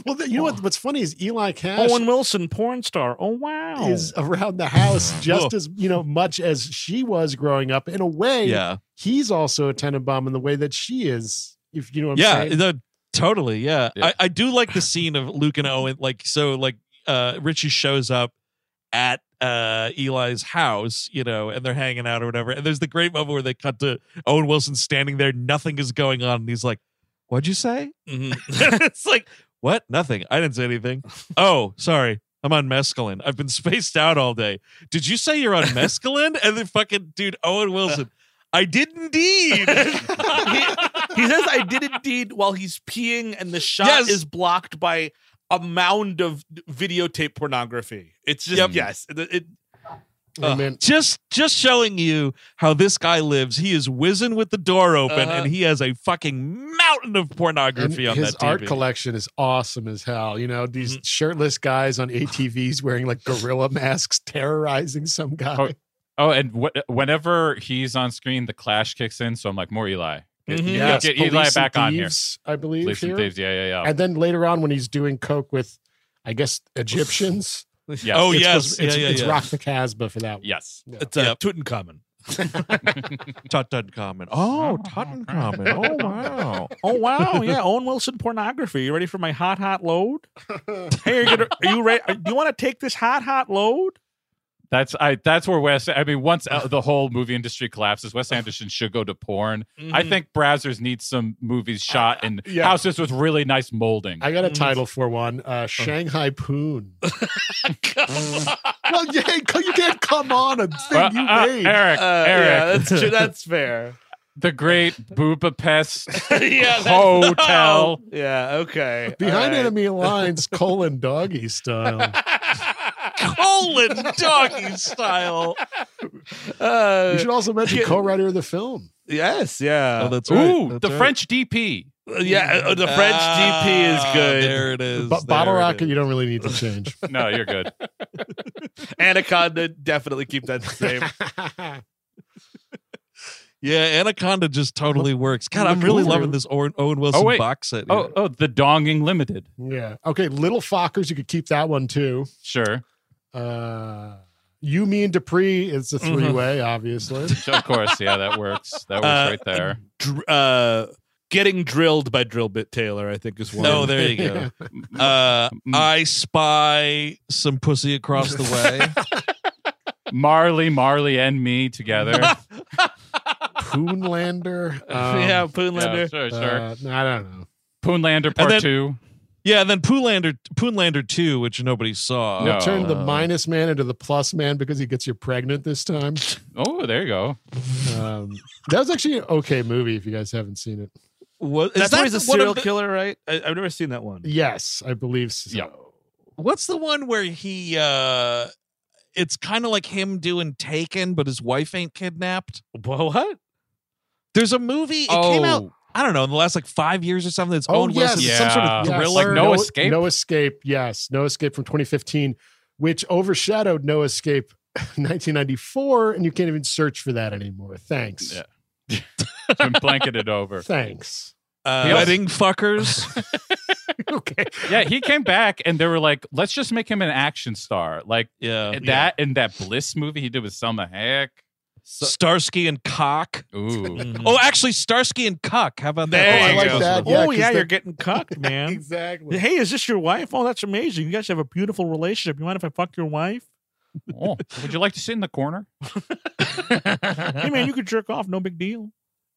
Well, you know what? What's funny is Eli Cash Owen Wilson, porn star. Oh wow. is around the house just as you know much as she was growing up. In a way, Yeah. he's also a Tenenbaum in the way that she is. If you know what I'm yeah. saying. The, Totally, yeah. Yeah. I, I do like the scene of Luke and Owen. Like, so, like, uh, Richie shows up at uh Eli's house, you know, and they're hanging out or whatever. And there's the great moment where they cut to Owen Wilson standing there, nothing is going on, and he's like, "What'd you say?" Mhm. it's like, "What? Nothing. I didn't say anything." oh, sorry. I'm on mescaline. I've been spaced out all day. Did you say you're on mescaline? And then fucking dude, Owen Wilson. I did indeed. he says I did indeed while he's peeing and the shot Yes. is blocked by a mound of videotape pornography. It's just Yep. yes. It, it- I Ugh. just just showing you how this guy lives. He is whizzing with the door open, Uh-huh. and he has a fucking mountain of and pornography on his that art collection is awesome as hell. You know, these Mm-hmm. shirtless guys on ATVs wearing like gorilla masks, terrorizing some guy. Oh, Oh, and wh- whenever he's on screen, the Clash kicks in. So I'm like, more Eli. Get, Mhm. get- Yes, get Eli Police and back on here. I believe. Police and here. Thieves. Yeah, yeah, yeah. And then later on, when he's doing coke with, I guess Egyptians. Yes. Oh, it's yes. supposed- it's, Yeah, yeah, it's yeah. Rock the Casbah for that. one. Yes. it's uh, Yep. Tutankhamun. Tutankhamun. Oh, Tutankhamun. Oh wow. Oh wow, yeah, Owen Wilson pornography. You ready for my hot hot load? Hey, are you, gonna, are you ready? Do you want to take this hot hot load? That's I. That's where Wes. I mean, once uh, the whole movie industry collapses, Wes Anderson should go to porn. I Mhm. think Brazzers needs some movies shot in yeah. houses with really nice molding. I got a Mm. title for one uh, Shanghai Poon. Come on. well, yeah, you can't come on a thing Well, you uh, made. Eric, Uh, Eric, yeah, that's true. That's fair. the great Budapest yeah, that's- hotel. Yeah, okay. Behind All right. enemy lines, colon doggy style. Colon doggy style. Uh, You should also mention yeah. co-writer of the film. yes, yeah. Oh, that's Ooh, right. the French DP. Uh, yeah, uh, the French DP is Ah, good. There it is. Bo- Bottle There it rocket, is. you don't really need to change. No, you're good. Anaconda, definitely keep that the same. Yeah, Anaconda just totally works. God, I'm really loving this Owen, Owen Wilson wait. box set. Oh, oh, the Donging Limited. yeah. Okay, Little Fockers, you could keep that one too. Sure, Uh, you, me, and Dupree is a Mhm. three-way, obviously. of course. Yeah, that works. That works Uh, right there. Dr- uh, getting drilled by Drillbit Taylor, I think is one. No, there you go. Uh, Mm. I spy some pussy across the way. Marley, Marley, and me together. Poonlander. Um, yeah, yeah, Poonlander. sure, sure. uh, I don't know. Poonlander Part then- Two. Yeah, and then Poonlander, Poonlander 2, which nobody saw. No. We'll turn the Uh, minus man into the plus man because he gets you pregnant this time. Oh, there you go. Um, that was actually an okay movie if you guys haven't seen it. What, is That's that where he's a one of serial the- killer, right? I, I've never seen that one. Yes, I believe so. Yeah. What's the one where he uh it's kind of like him doing Taken, but his wife ain't kidnapped? What? There's a movie, it came out, Oh, I don't know, in the last like five years or something. It's Oh, Owen Wilson. yes. Some sort of Yeah. Yes. thriller. Like No Escape? No Escape. Yes, No Escape from 2015, which overshadowed No Escape 1994, and you can't even search for that anymore. Thanks. Yeah. been blanketed over. Thanks. Uh, Wedding fuckers. okay. Yeah, he came back and they were like, let's just make him an action star. Like yeah. and that and that Bliss movie he did with Salma Hayek. Starsky and Cock. Ooh. Oh, actually, Starsky and Cuck. How about There that? Oh, I you like go. that. oh Yeah, yeah, 'cause you're they're- getting cucked, man. Exactly. hey, is this your wife? Oh, that's amazing. You guys have a beautiful relationship. You mind if I fuck your wife? Oh, would you like to sit in the corner? hey man, you could jerk off, no big deal.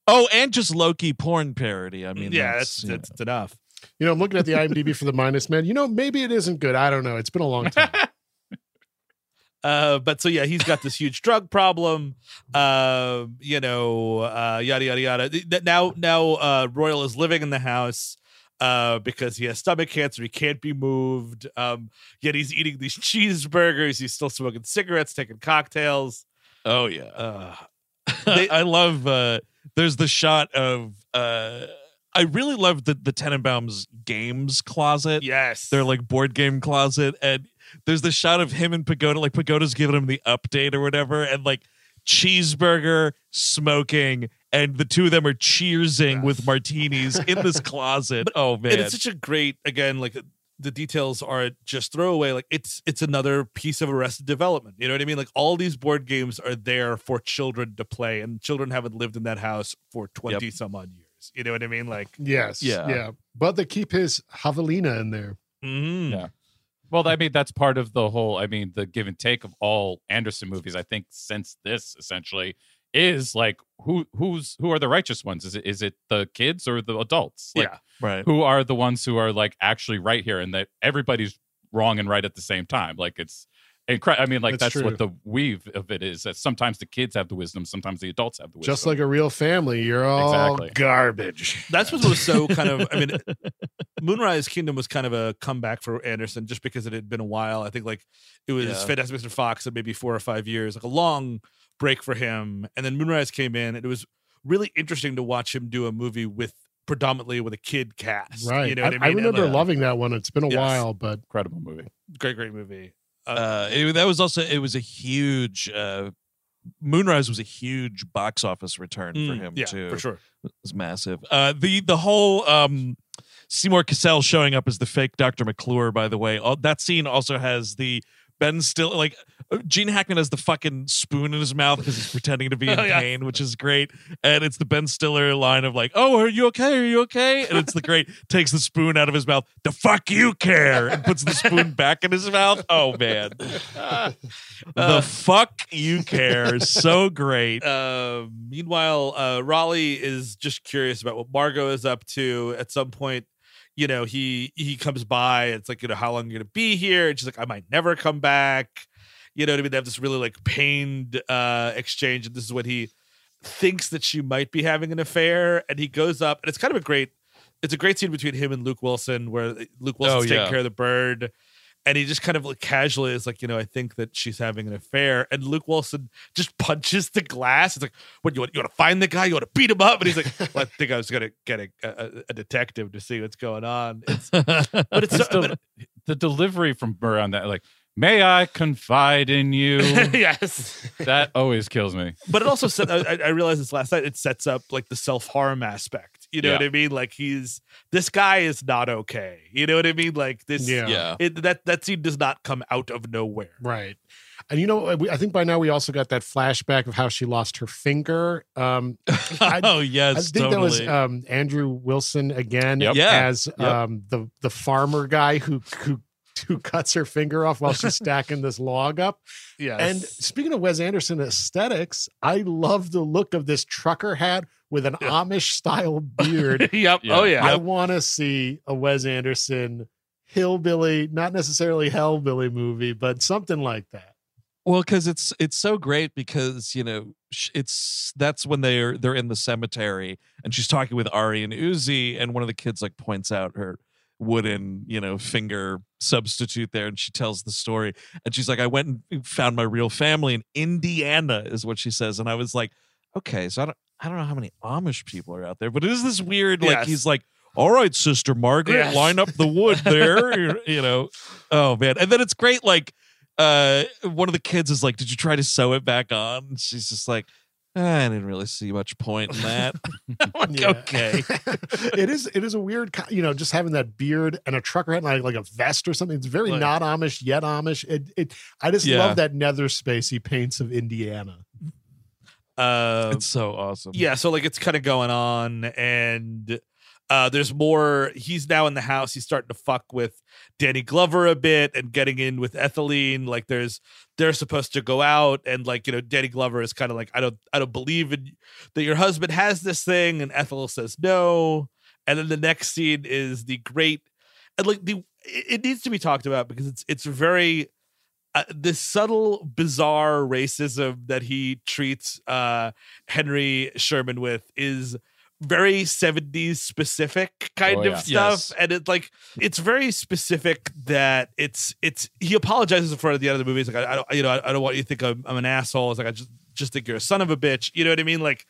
Oh, and just Loki porn parody. I mean, yeah, that's, that's you that's enough. You know, I'm looking at the IMDb for the minus man. You know, maybe it isn't good. I don't know. It's been a long time. Uh, but so yeah, he's got this huge drug problem. Uh, you know, uh, yada yada yada. Now, now, uh, Royal is living in the house uh, because he has stomach cancer. He can't be moved. Um, yet he's eating these cheeseburgers. He's still smoking cigarettes, taking cocktails. Oh yeah. Uh, They- I love. uh There's the shot of. uh I really love the the Tenenbaum's games closet. yes, Their like board game closet, and there's the shot of him and Pagoda. Like Pagoda's giving him the update or whatever, and like cheeseburger smoking, and the two of them are cheersing with martinis in this closet. oh man, and it's such a great again like the details are just throwaway like it's it's another piece of arrested development you know what i mean like all these board games are there for children to play and children haven't lived in that house for 20 some odd years. You know what I mean? Like, Yes. Yeah. Yeah. But they keep his javelina in there. mhm. Yeah. Well, I mean, that's part of the whole. I mean, the give and take of all Anderson movies. I think since this essentially is like who who's who are the righteous ones? Is it is it the kids or the adults? Like, yeah. Right. Who are the ones who are like actually right here, and that everybody's wrong and right at the same time? Like it's. Incre- I mean, like That's that's, what the weave of it is. That sometimes the kids have the wisdom, sometimes the adults have the wisdom. Just like a real family, you're all Exactly. garbage. That's what was so kind of. I mean, Moonrise Kingdom was kind of a comeback for Anderson just because it had been a while. I think like it was Yeah. Fantastic Mr. Fox and maybe four or five years, like a long break for him. And then Moonrise came in, and it was really interesting to watch him do a movie with predominantly with a kid cast. Right. You know I, what I mean? I And, remember like, loving that one. It's been a Yes. while, but incredible movie. great, great movie. Uh, it, that was also it was a huge uh, Moonrise was a huge box office return for Mm, him yeah, too. for sure. It was massive. Uh, the the whole um, Seymour Cassel showing up as the fake Dr. McClure. By the way, all, that scene also has the Ben Still like uh, Gene Hackman has the fucking spoon in his mouth because he's pretending to be in Oh, yeah. pain, which is great. And it's the Ben Stiller line of like, "Oh, are you okay? Are you okay?" And it's the great takes the spoon out of his mouth. The fuck you care, and puts the spoon back in his mouth. Oh man, Uh, the fuck you care. So great. Uh, meanwhile, uh, Raleigh is just curious about what Margot is up to. At some point, you know, he he comes by. It's like, you know, how long you're you gonna be here? And she's like, I might never come back. You know what I mean? They have this really like pained uh exchange, and this is when he thinks that she might be having an affair, and he goes up, and it's kind of a great, it's a great scene between him and Luke Wilson, where Luke Wilson's Oh, taking yeah. care of the bird. And he just kind of like casually is like, you know, I think that she's having an affair. And Luke Wilson just punches the glass. It's like, what you want? You want to find the guy? You want to beat him up? And he's like, well, I think I was gonna get a, a, a detective to see what's going on. It's, but it's so, the, the delivery from her on that, like, may I confide in you? yes. that always kills me. But it also set. I, I realized this last night. It sets up like the self harm aspect. You know Yeah. what I mean? Like he's this guy is not okay. You know what I mean? Like this. Yeah. yeah. It, that that scene does not come out of nowhere. right. And you know, I think by now we also got that flashback of how she lost her finger. Um, I- oh yes, I think that was um, Andrew Wilson again Yep. Yeah. as Yep. um, the the farmer guy who who who cuts her finger off while she's stacking this log up. Yes. And speaking of Wes Anderson aesthetics, I love the look of this trucker hat with an Yeah. Amish style beard. yep. Yeah. Oh yeah. I want to see a Wes Anderson hillbilly, not necessarily hellbilly movie, but something like that. Well, because it's it's so great because you know it's that's when they're they're in the cemetery and she's talking with Ari and Uzi and one of the kids like points out her wooden you know finger substitute there and she tells the story and she's like I went and found my real family in Indiana is what she says and I was like okay so I don't I don't know how many Amish people are out there but it is this weird like Yes. he's like all right sister Margaret Yes. line up the wood there you- you know? Oh man. And then it's great like uh one of the kids is like did you try to sew it back on? She's just like "Ah, i didn't really see much point in that. Like, okay. It is it is a weird you know just having that beard and a trucker hat and like, like a vest or something. It's very Like- not amish yet amish. It, it i just Yeah. love that nether space he paints of indiana Uh, it's so awesome yeah. So like it's kind of going on, and uh, there's more. He's now in the house. He's starting to fuck with Danny Glover a bit and getting in with Etheline. Like there's they're supposed to go out, and like you know Danny Glover is kind of like I don't I don't believe in that your husband has this thing, and Ethel says no. And then the next scene is the great and like the it it needs to be talked about because it's it's very uh, this subtle bizarre racism that he treats uh henry sherman with is very 70s specific kind Oh, of stuff Yes. and it's like it's very specific that it's it's he apologizes in front of the end of the movie he's like i, I don't you know I, I don't want you to think I'm, I'm an asshole it's like i just just think you're a son of a bitch you know what i mean like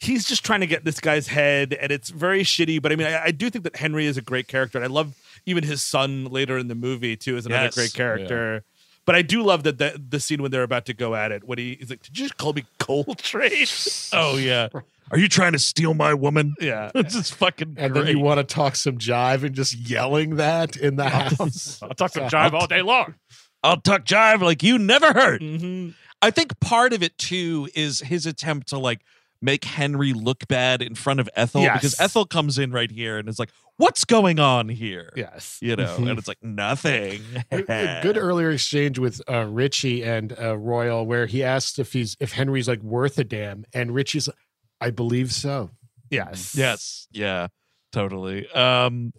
he's just trying to get this guy's head and it's very shitty but i mean i, I do think that henry is a great character and i love even his son later in the movie too is another Yes. great character but I do love that the, the scene when they're about to go at it, when he, he's like, "Did you just call me Coltrane?" oh yeah. Are you trying to steal my woman? Yeah, it's just fucking and great. then you want to talk some jive and just yelling that in the house? I'll talk some jive all day long. i'll talk jive like you never heard. Hmm I think part of it too is his attempt to like make Henry look bad in front of Ethel because Ethel comes in right here and is like, "What's going on here?" Yes. You know, and it's like nothing. a a good earlier exchange with uh, Richie and uh, Royal, where he asked if he's if Henry's like worth a damn, and Richie's, like, I believe so. Yes. Yes. Yeah. Totally. Um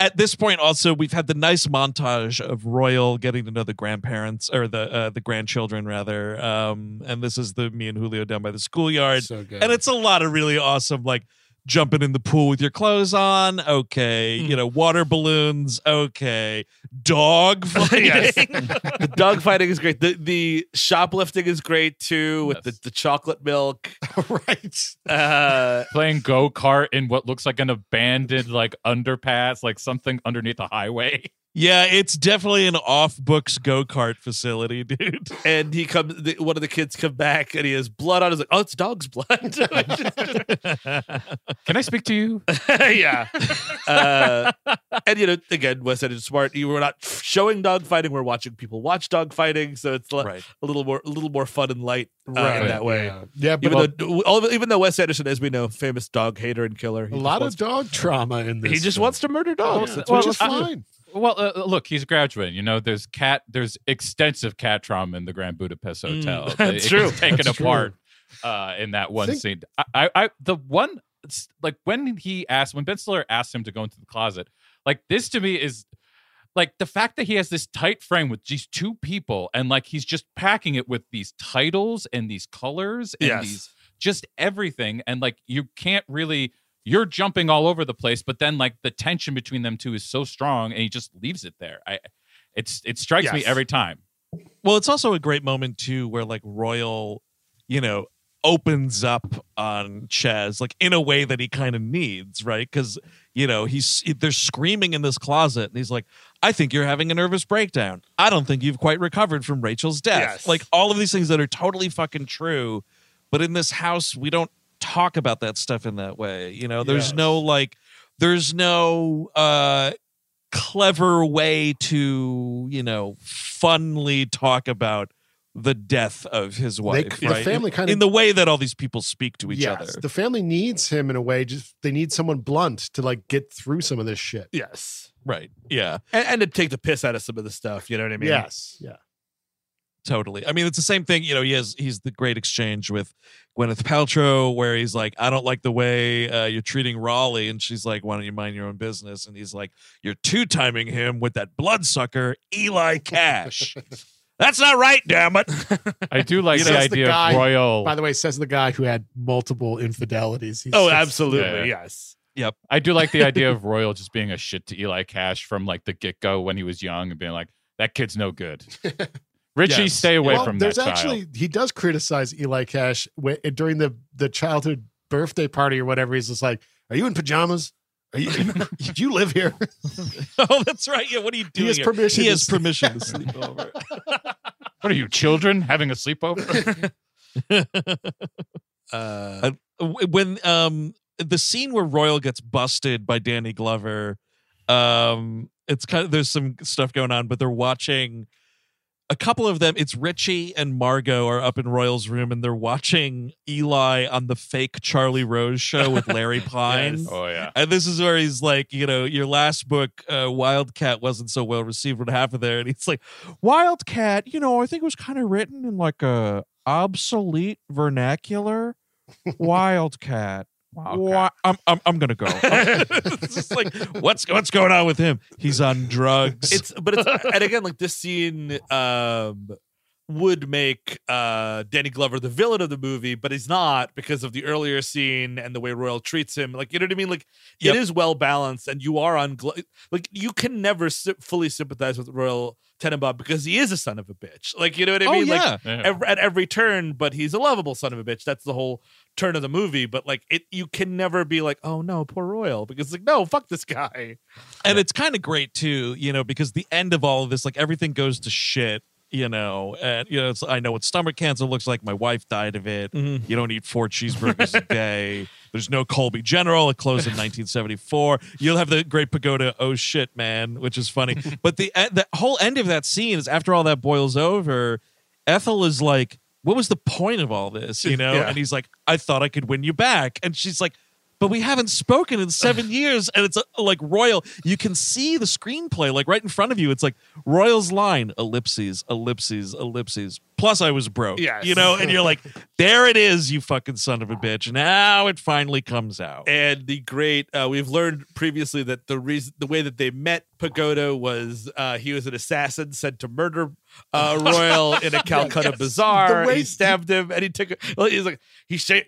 at this point also we've had the nice montage of Royal getting to know the grandparents or the uh, the grandchildren rather. Um and this is the me and Julio down by the schoolyard. So good. And it's a lot of really awesome like jumping in the pool with your clothes on. Okay. You know, water balloons. Okay. Dog fighting. Yes. the dog fighting is great. The the shoplifting is great too with Yes. the, the chocolate milk. right. Uh Playing go kart in what looks like an abandoned like underpass, like something underneath a highway. Yeah, it's definitely an off books go-kart facility, dude. and he comes the, one of the kids come back and he has blood on his like, oh it's dog's blood. Can I speak to you? yeah. Uh, and you know, again, Wes Anderson smart. You were not showing dog fighting, we're watching people watch dog fighting, so it's li- right. a little more a little more fun and light uh, Right. in that way. Yeah, yeah Even a, though all of, even though Wes Anderson, as we know, famous dog hater and killer, a lot of wants- dog trauma in this. he just film. wants to murder dogs. Yeah, That's which what is he- fine. Well, uh, look, he's graduating. You know, there's cat, there's extensive cat trauma in the Grand Budapest Mm, Hotel. that's It true. Taken That's true. apart uh, in that one Think- scene. I, I, I, the one, like when he asked, when Ben Stiller asked him to go into the closet, like this to me is like the fact that he has this tight frame with these two people and like he's just packing it with these titles and these colors and Yes. these just everything and like you can't really you're jumping all over the place but then like the tension between them two is so strong and he just leaves it there i it's it strikes me every time Well, it's also a great moment too, where like Royal, you know, opens up on Chaz like in a way that he kind of needs, right? Because you know he's they're screaming in this closet, and he's like, "I think you're having a nervous breakdown. I don't think you've quite recovered from Rachel's death." Yes. Like all of these things that are totally fucking true, but in this house we don't talk about that stuff in that way. You know, there's Yes. no like, there's no uh clever way to you know funly talk about the death of his They, wife the family kind in of the way that all these people speak to each yes, other the family needs him in a way. Just they need someone blunt to like get through some of this shit. yes, right yeah and, and to take the piss out of some of the stuff. You know what I mean? yes, yeah. Totally i mean it's the same thing you know he has he's the great exchange with gwyneth paltrow where he's like i don't like the way uh, you're treating raleigh and she's like why don't you mind your own business and he's like you're two-timing him with that bloodsucker eli cash that's not right damn it i do like You the know, the idea guy- of royal By the way, says the guy who had multiple infidelities. He's Oh, just- absolutely. Yeah. Yes. Yep. I do like the idea of royal just being a shit to eli cash from like the get-go when he was young and being like that kid's no good richie Yes. stay away well, from there's that actually child he does criticize Eli Cash wh- during the the childhood birthday party or whatever. He's just like, "Are you in pajamas? Are you? do you live here?" oh that's right yeah what are you doing has here? permission he has sleep- permission to sleep over what are you children having a sleepover Uh, when um the scene where Royal gets busted by Danny Glover, um, it's kind of there's some stuff going on, but they're watching a couple of them. It's Richie and Margot are up in Royal's room and they're watching Eli on the fake Charlie Rose show with Larry Pine. Yes. oh yeah And this is where he's like, you know, your last book, uh, Wildcat, wasn't so well received. What happened there? And he's like, Wildcat, you know, I think it was kind of written in like a obsolete vernacular. Wildcat. Why? I'm, I'm I'm gonna go. it's just like what's what's going on with him? He's on drugs. it's but it's and again like this scene um would make uh Danny Glover the villain of the movie, but he's not because of the earlier scene and the way Royal treats him. Like you know what I mean? Like Yep. it is well balanced, and you are on gl- like you can never sy- fully sympathize with Royal Tenenbaum because he is a son of a bitch. Like you know what I oh mean? Like yeah, Yeah. ev- at every turn, but he's a lovable son of a bitch. That's the whole turn of the movie. But like it, you can never be like, oh no, poor Royal, because like no, fuck this guy. and it's kind of great too, you know, because the end of all of this, like everything goes to shit, you know, and you know, it's I know what stomach cancer looks like. My wife died of it. Mm-hmm. You don't eat four cheeseburgers a day. There's no Colby General. It closed in 1974. You'll have the great pagoda. Oh shit, man, which is funny. but the the whole end of that scene is after all that boils over. Ethel is like, what was the point of all this? You know? Yeah. And he's like, I thought I could win you back. And she's like, but we haven't spoken in seven years. And it's uh, like Royal, you can see the screenplay like right in front of you. It's like Royal's line, ellipses, ellipses, ellipses. Plus, I was broke. Yes. You know, and you're like, there it is, you fucking son of a bitch. Now it finally comes out. and the great uh, we've learned previously that the reason the way that they met Pagoda was uh, he was an assassin sent to murder uh, Royal in a Calcutta Yes. bazaar. Way- he stabbed him and he took well, he's like he sa-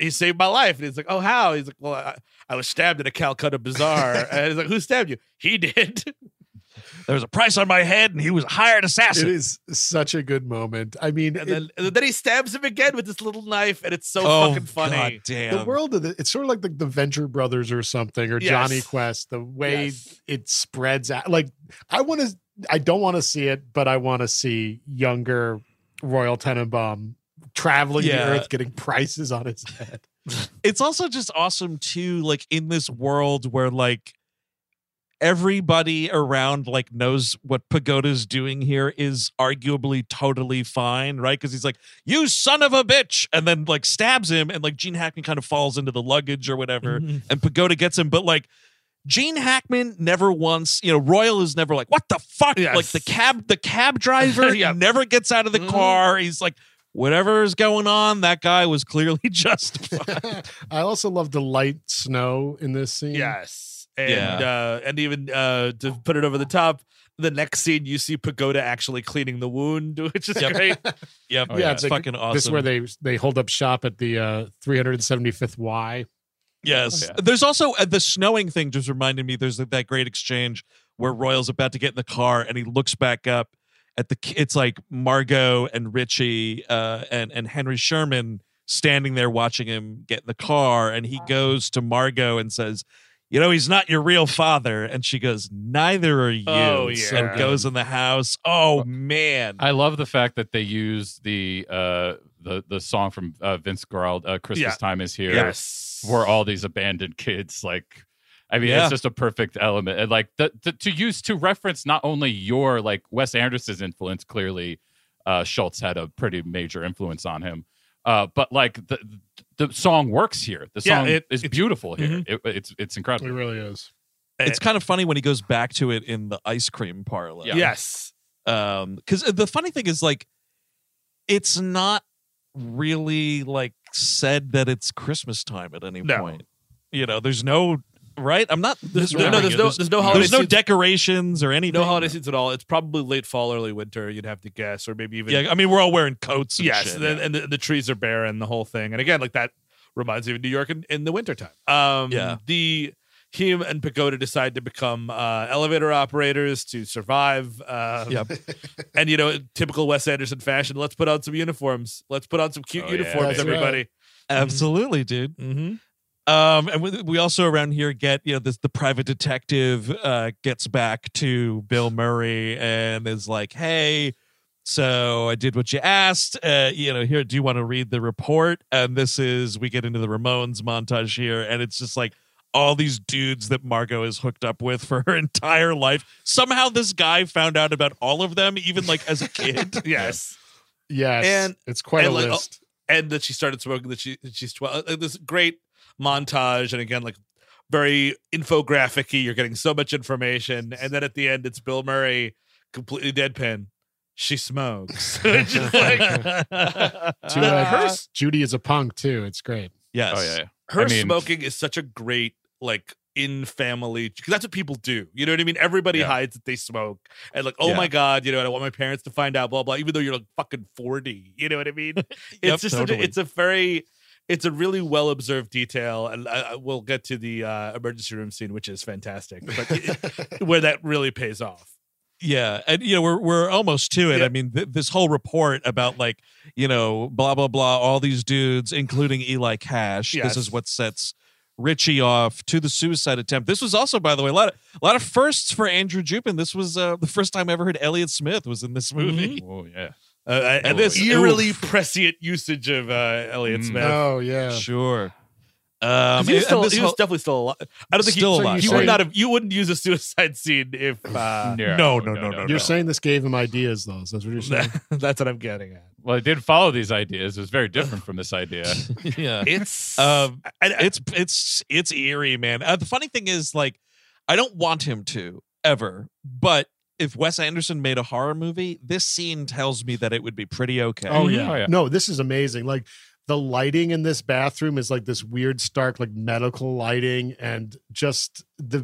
he saved my life and he's like oh how he's like well I, I was stabbed in a Calcutta bazaar and he's like who stabbed you he did There was a price on my head, and he was a hired It assassin. It is such a good moment. I mean, and it- then and then he stabs him again with this little knife and it's so oh, fucking funny God damn. the world of the, it's sort of like the, the Venture Brothers or something, or Yes. Jonny Quest. The way Yes. it spreads out, like I want to, I don't want to see it, but I want to see younger Royal Tenenbaum traveling Yeah. the earth, getting prices on his head. it's also just awesome too like in this world where like everybody around like knows what pagoda's doing here is arguably totally fine right because he's like you son of a bitch and then like stabs him and like gene hackman kind of falls into the luggage or whatever and pagoda gets him but like Gene Hackman never once, you know, Royal is never like, what the fuck? Yes. Like the cab, the cab driver Yeah. never gets out of the Mhm. car. He's like, whatever is going on, that guy was clearly justified. I also love the light snow in this scene. Yes. And Yeah. uh and even uh to put it over the top, the next scene you see Pagoda actually cleaning the wound, which is Yep. great. Yep. Oh, yeah, yeah. it's It's like, fucking awesome. This is where they they hold up shop at the uh 375th Y. Yes. Oh, yeah. There's also uh, the snowing thing just reminded me there's that great exchange where Royal's about to get in the car and he looks back up at the it's like Margot and Richie uh and and Henry Sherman standing there watching him get in the car and he goes to Margot and says you know he's not your real father and she goes neither are you Oh, so yeah. goes in the house oh man I love the fact that they use the uh the the song from uh, Vince Guaraldi, uh, "Christmas Yeah. Time Is Here," Yes. for all these abandoned kids. Like, I mean, Yeah. it's just a perfect element, and like the, the, to use to reference not only your like Wes Anderson's influence. Clearly, uh, Schulz had a pretty major influence on him. Uh, but like the the song works here. The Yeah, song it- is it's- beautiful here. Mhm. It, it's it's It really is. it's kind of funny when he goes back to it in the ice cream parlor Yeah. Yes. um because the funny thing is like it's not really like said that it's christmas time at any No. point you know there's no right i'm not There's, no, misremembering no, there's no, there's no holiday. there's no scenes- decorations or anything no holiday scenes at all. It's probably late fall, early winter. You'd have to guess, or maybe even yeah i mean we're all wearing coats and yes. shit. and, and the, the trees are barren, the whole thing. And again, like that reminds me of New York in, in the wintertime. Um, Yeah. The him and Pagoda decide to become uh, elevator operators to survive. Uh, Yep. And you know, typical Wes Anderson fashion. Let's put on some uniforms. Let's put on some cute Oh, uniforms, That's everybody. absolutely dude Mm-hmm. Um, and we, we also around here get you know this the private detective uh gets back to Bill Murray and is like, hey, so I did what you asked. Uh, you know, here, do you want to read the report? And this is we get into the Ramones montage here, and it's just like all these dudes that Margot is hooked up with for her entire life. Somehow this guy found out about all of them, even like as a kid. Yes. Yes, And- it's quite and a like, oh, list. and that she started smoking that she that she's 12 like this great montage and again like very infographic-y you're getting so much information and then at the end it's bill murray completely deadpan she smokes just like Too uh, her, Judy is a punk too. It's great. yes. Oh yeah, yeah. her I mean- smoking is such a great like in family because that's what people do you know what i mean everybody Yeah. hides that they smoke and like oh Yeah. my god you know i don't want my parents to find out blah blah even though you're like fucking 40 you know what i mean it's Yep, just such a, it's a very it's a really well observed detail and I, I- we'll get to the uh, emergency room scene which is fantastic but it- where that really pays off Yeah, and you know we're we're almost to it. Yeah. I mean, th- this whole report about like you know blah blah blah, all these dudes, including Eli Cash. Yes. This is what sets Richie off to the suicide attempt. This was also, by the way, a lot of a lot of firsts for Andrew Jupin. This was uh, the first time I ever heard Elliott Smith was in this movie. Oh yeah. Uh, and And this this- eerily oof. prescient usage of uh, elliott Mm. smith Oh yeah. sure. Um, he was, and still, this he was whole- definitely still alive. I don't think Still he, alive. you So would you not have. You wouldn't use a suicide scene if. Uh, No, no, no, no, You're saying this gave him ideas, though. That's what you're saying. that's what I'm getting at. Well, it did follow these ideas. It was very different from this idea. yeah. It's Um, and, it's it's it's eerie, man. Uh, the funny thing is, like, I don't want him to ever, but if Wes Anderson made a horror movie, this scene tells me that it would be pretty okay. Oh Mhm. yeah. Oh, yeah. No, this is amazing. Like the lighting in this bathroom is like this weird, stark, like medical lighting, and just the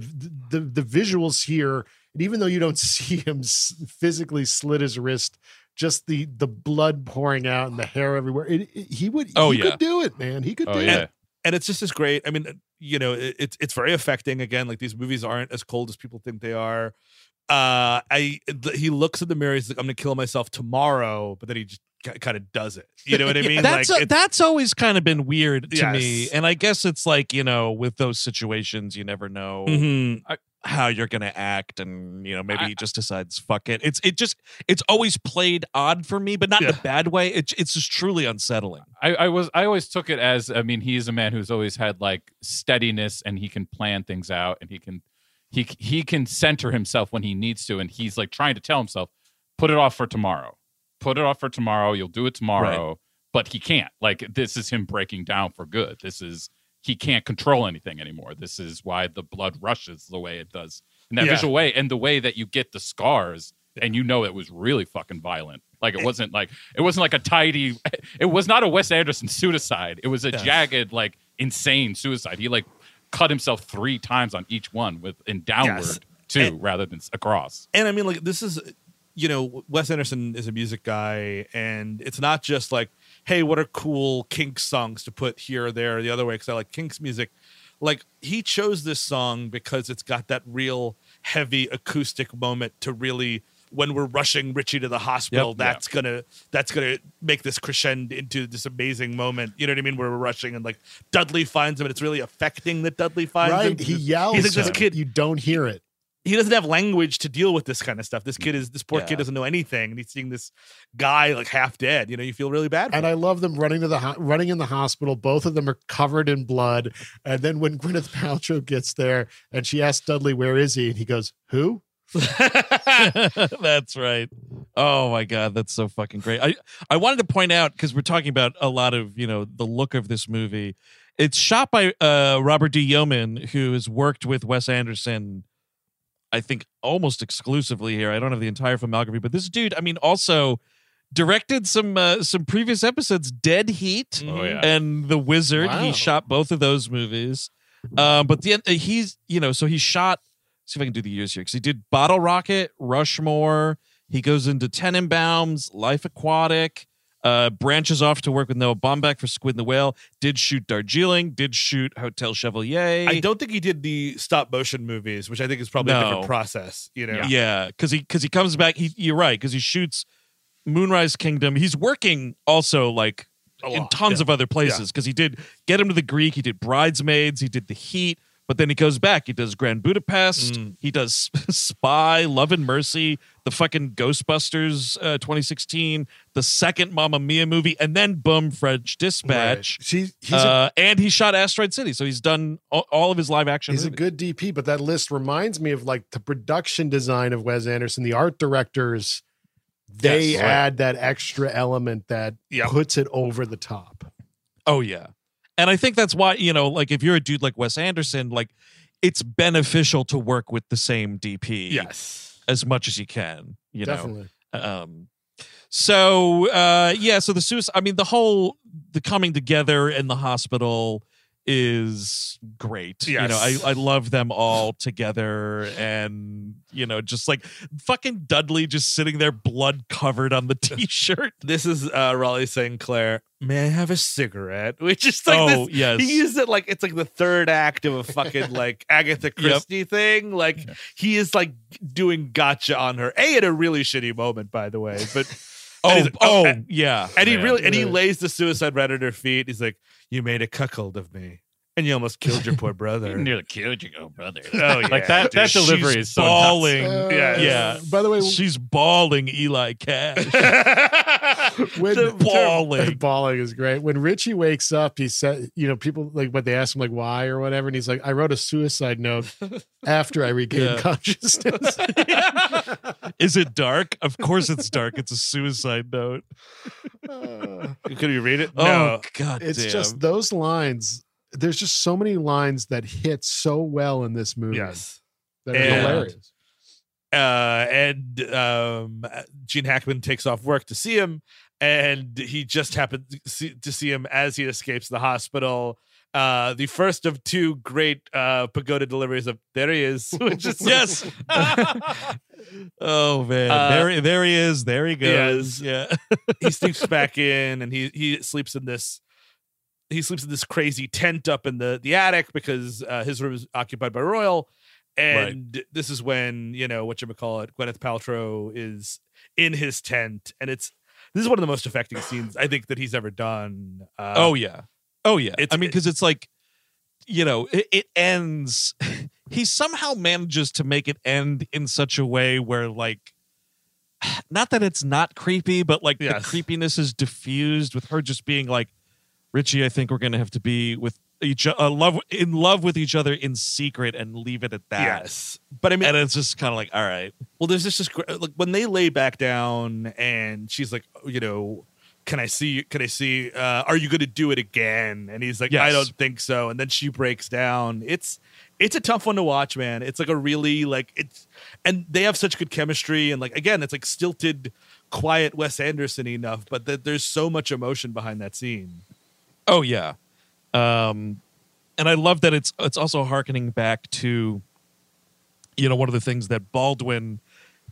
the the visuals here. And even though you don't see him s- physically slit his wrist, just the the blood pouring out and the hair everywhere. It, it- he would. Oh, he yeah. could do it, man. He could Oh do yeah. it. and it's just as great. I mean, you know, it, it's it's very affecting. Again, like these movies aren't as cold as people think they are. Uh, I th- he looks in the mirror. He's like, "I'm gonna kill myself tomorrow," but then he just kind of does it. You know what I mean? that's like, a- that's always kind of been weird to me, and I guess it's like you know, with those situations, you never know Mhm. how you're gonna act, and you know, maybe I- he just decides fuck it. It's it just it's always played odd for me, but not in a bad way. It, it's just truly unsettling. I, I was I always took it as I mean he's a man who's always had like steadiness and he can plan things out and he can he he can center himself when he needs to and he's like trying to tell himself put it off for tomorrow. Put it off for tomorrow. You'll do it tomorrow. But he can't. Like this is him breaking down for good. This is he can't control anything anymore. This is why the blood rushes the way it does in that Yeah. visual way and the way that you get the scars and you know it was really fucking violent. Like it wasn't like it wasn't like a tidy it was not a Wes Anderson suicide. It was a jagged, like insane suicide. He like cut himself three times on each one with in downward Yes. too, And- rather than across. and I mean, like this is, you know, Wes Anderson is a music guy, and it's not just like, hey, what are cool Kinks songs to put here or there or the other way? Because I like Kinks music. Like he chose this song because it's got that real heavy acoustic moment to really. When we're rushing Richie to the hospital, Yep. that's gonna that's gonna make this crescendo into this amazing moment. You know what I mean? Where we're rushing and like Dudley finds him, and it's really affecting that Dudley finds him. He yells. He's like this but kid You don't hear it. he doesn't have language to deal with this kind of stuff. This kid is this poor Yeah. kid doesn't know anything, and he's seeing this guy like half dead. You know, you feel really bad. For And him. I love them running to the ho- running in the hospital. Both of them are covered in blood. And then when Gwyneth Paltrow gets there and she asks Dudley, "Where is he?" and he goes, "Who?" that's right. Oh my god, that's so fucking great. I I wanted to point out because we're talking about a lot of you know the look of this movie. It's shot by uh, Robert D. Yeoman, who has worked with Wes Anderson. I think almost exclusively here. I don't have the entire filmography, but this dude, I mean, also directed some uh, some previous episodes, Dead Heat Oh yeah. and The Wizard. Wow. He shot both of those movies. Um, but the uh, he's you know so he shot. See if I can do the years here because he did Bottle Rocket, Rushmore. He goes into Tenenbaums, Life Aquatic. Uh, branches off to work with Noah Baumbach for Squid and the Whale. Did shoot Darjeeling. Did shoot Hotel Chevalier. I don't think he did the stop motion movies, which I think is probably a different process. You know, Yeah, because he because he comes back. He, you're right because he shoots Moonrise Kingdom. He's working also like in tons yeah. of other places because he did Get Him to the Greek. He did Bridesmaids. He did The Heat. But then he goes back. He does Grand Budapest. Mm. He does Spy, Love and Mercy, the fucking Ghostbusters uh, 2016, the second Mamma Mia movie, and then boom, French Dispatch. Right. She, he's, a, Uh, and he shot Asteroid City, so he's done all, all of his live action. he's a good DP, but that list reminds me of like the production design of Wes Anderson, the art directors. They Yes, right. add that extra element that puts it over the top. Oh yeah. And I think that's why, you know, like if you're a dude like Wes Anderson, like it's beneficial to work with the same DP yes. as much as you can, you Definitely. know. Um so uh yeah, so the suicide I mean the whole the coming together in the hospital is great. You know, I I love them all together and you know, just like fucking Dudley just sitting there blood covered on the t-shirt. This is uh, Raleigh St. Clair. May I have a cigarette? Which is like oh, this. yes. He used it like it's like the third act of a fucking like Agatha Christie thing. Like he is like doing gotcha on her. A at a really shitty moment, by the way. But oh, and he's- oh, and- yeah. and he Yeah. really and he lays the suicide right at her feet. He's like, "You made a cuckold of me, and you almost killed your poor You brother. nearly killed your own brother. Oh, yeah, like yeah, that. That She's delivery is so bawling. Uh, Yeah. yeah. By the way, She's bawling Eli Cash. when The- bawling. bawling is great. When Richie wakes up, he said, you know, people like when they ask him like why or whatever, and he's like, I wrote a suicide note after I regained Yeah. consciousness. Is it dark? Of course it's dark. It's a suicide note. Uh, Could you read it? Oh No. god it's damn. just those lines. There's just so many lines that hit so well in this movie. Yes. that are And- hilarious. uh, and um, Gene Hackman takes off work to see him, and he just happened to see, to see him as he escapes the hospital. Uh, the first of two great uh, pagoda deliveries of there he is, which is yes. oh man, Uh, there, there he is. There he goes. yes. Yeah. he sneaks back in, and he he sleeps in this. He sleeps in this crazy tent up in the the attic because uh, his room is occupied by Royal, and this is when you know what you call it. Gwyneth Paltrow is in his tent, and it's this is one of the most affecting scenes I think that he's ever done. Uh, oh yeah. Oh yeah. it's- I mean, because it's like, you know, it, it ends. He somehow manages to make it end in such a way where, like, not that it's not creepy, but like Yes. the creepiness is diffused with her just being like, Richie, I think we're gonna have to be with each uh, love in love with each other in secret and leave it at that. yes, but I mean, And it's just kind of like, all right. Well, there's just this gr- like when they lay back down and she's like, you know, can I see? Can I see? Uh, are you going to do it again? And he's like, I don't think so. And then she breaks down. It's it's a tough one to watch, man. It's like a really like it's and they have such good chemistry and like again, it's like stilted, quiet Wes Anderson enough, but that there's so much emotion behind that scene. Oh yeah, um, and I love that it's it's also harkening back to, you know, one of the things that Baldwin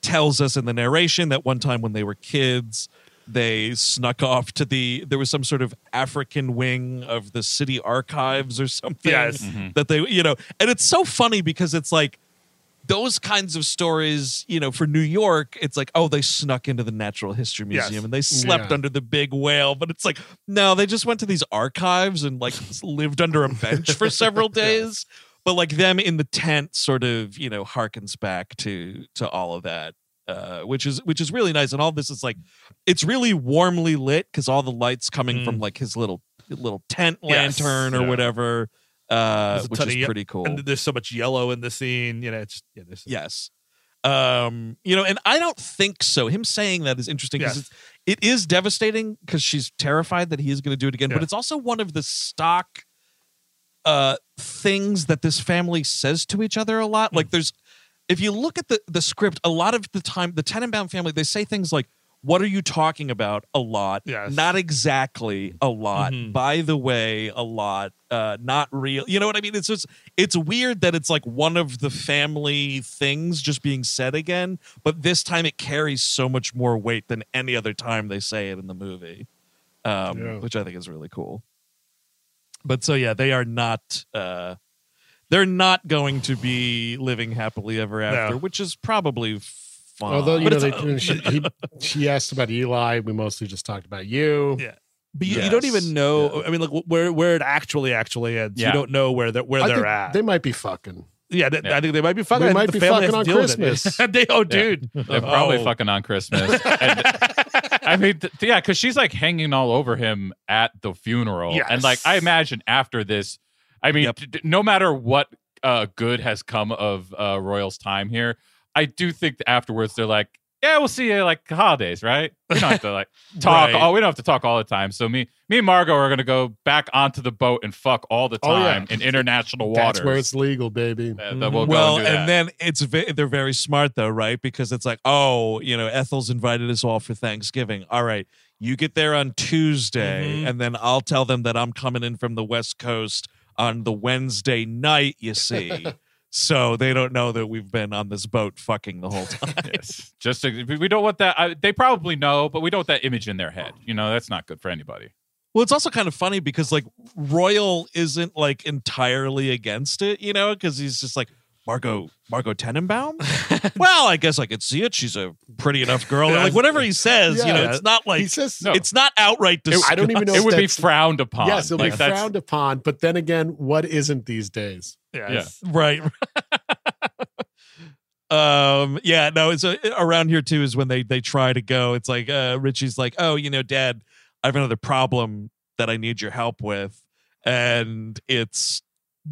tells us in the narration that one time when they were kids, they snuck off to the there was some sort of African wing of the city archives or something. Yes. Mhm. that they you know, and it's so funny because it's like those kinds of stories, you know, for New York, it's like, oh, they snuck into the Natural History Yes. Museum and they slept Yeah. under the big whale. But it's like, no, they just went to these archives and like lived under a bench for several days. But like them in the tent sort of, you know, harkens back to to all of that. Uh, which is which is really nice, and all this is like, it's really warmly lit because all the lights coming from like his little little tent Mm. Yes. lantern or Yeah. whatever, uh, which is ye- pretty cool. And there's so much yellow in the scene. You know, it's yeah, there's Yes. Um, you know, and I don't think so. Him saying that is interesting because Yes. it is devastating because she's terrified that he is going to do it again. Yeah. But it's also one of the stock uh things that this family says to each other a lot. Hmm. Like there's if you look at the the script, a lot of the time the Tenenbaum family, they say things like what are you talking about a lot? Yes. Not exactly a lot. Mhm. By the way, a lot. Uh not real. You know what I mean? It's just it's weird that it's like one of the family things just being said again, but this time it carries so much more weight than any other time they say it in the movie. Um, Yeah. which I think is really cool. But so yeah, they are not uh they're not going to be living happily ever after, No. which is probably fine. Although you But know, it's- they, she, he, she asked about Eli. We mostly just talked about you. Yeah. But you, you don't even know. I mean, like where where it actually actually ends. Yeah. You don't know where they're where I they're at. They might be fucking. yeah, they- Yeah. I think they might be fucking. They might think be fucking on deal with it. Christmas. they, oh, dude. They're probably Oh. fucking on Christmas. And, I mean, th- yeah, because she's like hanging all over him at the funeral, and like I imagine after this, I mean, Yep. d- d- no matter what uh, good has come of uh, Royal's time here, I do think that afterwards they're like, yeah, we'll see you like holidays, right? We don't have to like talk. Right. all, we don't have to talk all the time. So me, me and Margot are gonna go back onto the boat and fuck all the Oh, yeah. time in international waters. That's where it's legal, baby. Uh, that we'll well, and and then it's ve- they're very smart though, right? Because it's like, oh, you know, Ethel's invited us all for Thanksgiving. All right, you get there on Tuesday, Mhm. and then I'll tell them that I'm coming in from the West Coast on the Wednesday night. You see, so they don't know that we've been on this boat fucking the whole time. yes. Just to, we we don't want that. I, they probably know, but we don't want that image in their head. You know, that's not good for anybody. Well, it's also kind of funny because like Royal isn't like entirely against it, you know, because he's just like, Margot Margot Tenenbaum? well, I guess I could see it. She's a pretty enough girl. Like whatever he says, you know, it's not like he says No. it's not outright disgust. I don't even know it would be frowned upon. Yes, it'll Like, be frowned upon. But then again, what isn't these days? Yes. right. um yeah no it's uh, around here too is when they they try to go it's like uh richie's like oh you know dad i have another problem that i need your help with and it's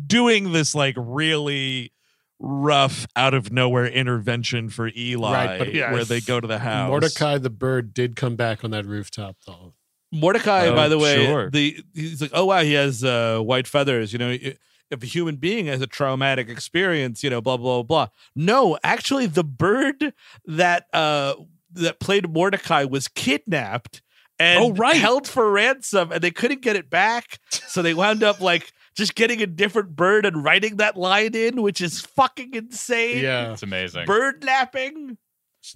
doing this like really rough out of nowhere intervention for eli Right, but yes. where they go to the house Mordecai the bird did come back on that rooftop though. Mordecai, Oh, by the way, sure. the he's like, oh wow, he has uh, white feathers. You know, i- if a human being as a traumatic experience, you know, blah blah blah. No, actually, the bird that uh that played Mordecai was kidnapped and Oh, right. held for ransom, and they couldn't get it back, so they wound up like just getting a different bird and writing that line in, which is fucking insane. Yeah. It's amazing. bird napping.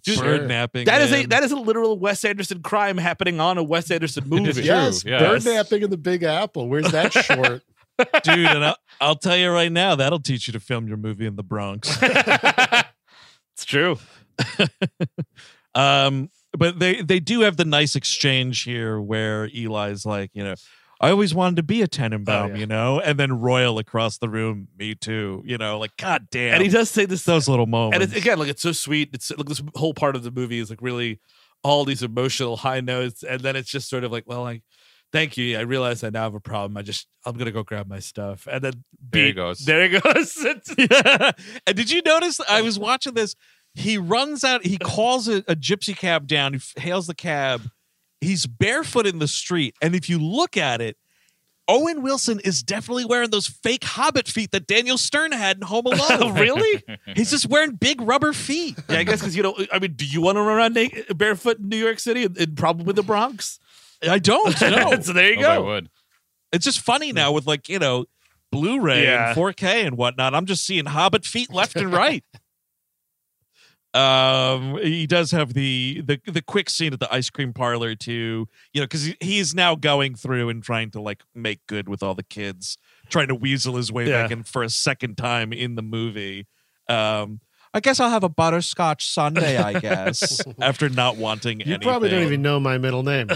Dude, bird sure. napping That is a that is a literal Wes Anderson crime happening on a Wes Anderson movie. It's Yes, bird napping in the Big Apple. Where's that short? Dude and I'll, I'll tell you right now that'll teach you to film your movie in the bronx it's true. um but they they do have the nice exchange here where eli's like you know i always wanted to be a tenenbaum Oh, yeah. you know and then royal across the room me too you know like god damn And he does say this those little moments and it's again like it's so sweet. It's like this whole part of the movie is like really all these emotional high notes, and then it's just sort of like, well, like, thank you. I realize I now have a problem. I just I'm gonna go grab my stuff, and then There he goes. There he goes. Yeah. and did you notice i was watching this he runs out he calls a, a gypsy cab down he hails the cab he's barefoot in the street and if you look at it Owen Wilson is definitely wearing those fake hobbit feet that Daniel Stern had in Home Alone. really? He's just wearing big rubber feet. Yeah, I guess because you know, I mean, do you want to run around naked, barefoot in New York City and, and probably the Bronx? I don't know. so there you Oh, I go. would. it's just funny now with like, you know, Blu-ray Yeah. and 4K and whatnot. I'm just seeing Hobbit feet left and right. um, he does have the the the quick scene at the ice cream parlor too, you know, because he, he's now going through and trying to like make good with all the kids, trying to weasel his way back Yeah. in for a second time in the movie. Um, I guess I'll have a butterscotch sundae. I guess after not wanting You anything. probably don't even know my middle name.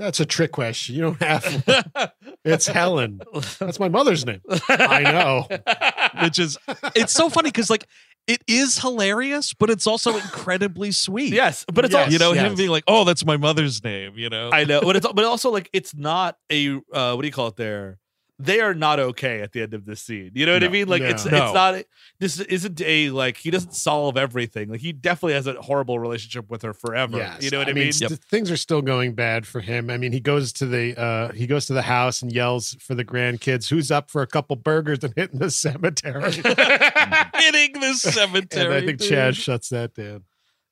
That's a trick question. You don't have to. It's Helen. That's my mother's name. I know. which is it's so funny because like it is hilarious, but it's also incredibly sweet. Yes, but it's Yes. all you know him being like, "Oh, that's my mother's name," you know. I know, but it's but also like it's not a uh, what do you call it there? They are not okay at the end of this scene. You know what I mean? Like No. it's No. it's not this isn't a like he doesn't solve everything. Like he definitely has a horrible relationship with her forever. Yes. You know what I, mean? s- th- Things are still going bad for him. I mean, he goes to the uh he goes to the house and yells for the grandkids, "Who's up for a couple burgers and hitting the cemetery?" Hitting the cemetery. and I think dude. Chad shuts that down.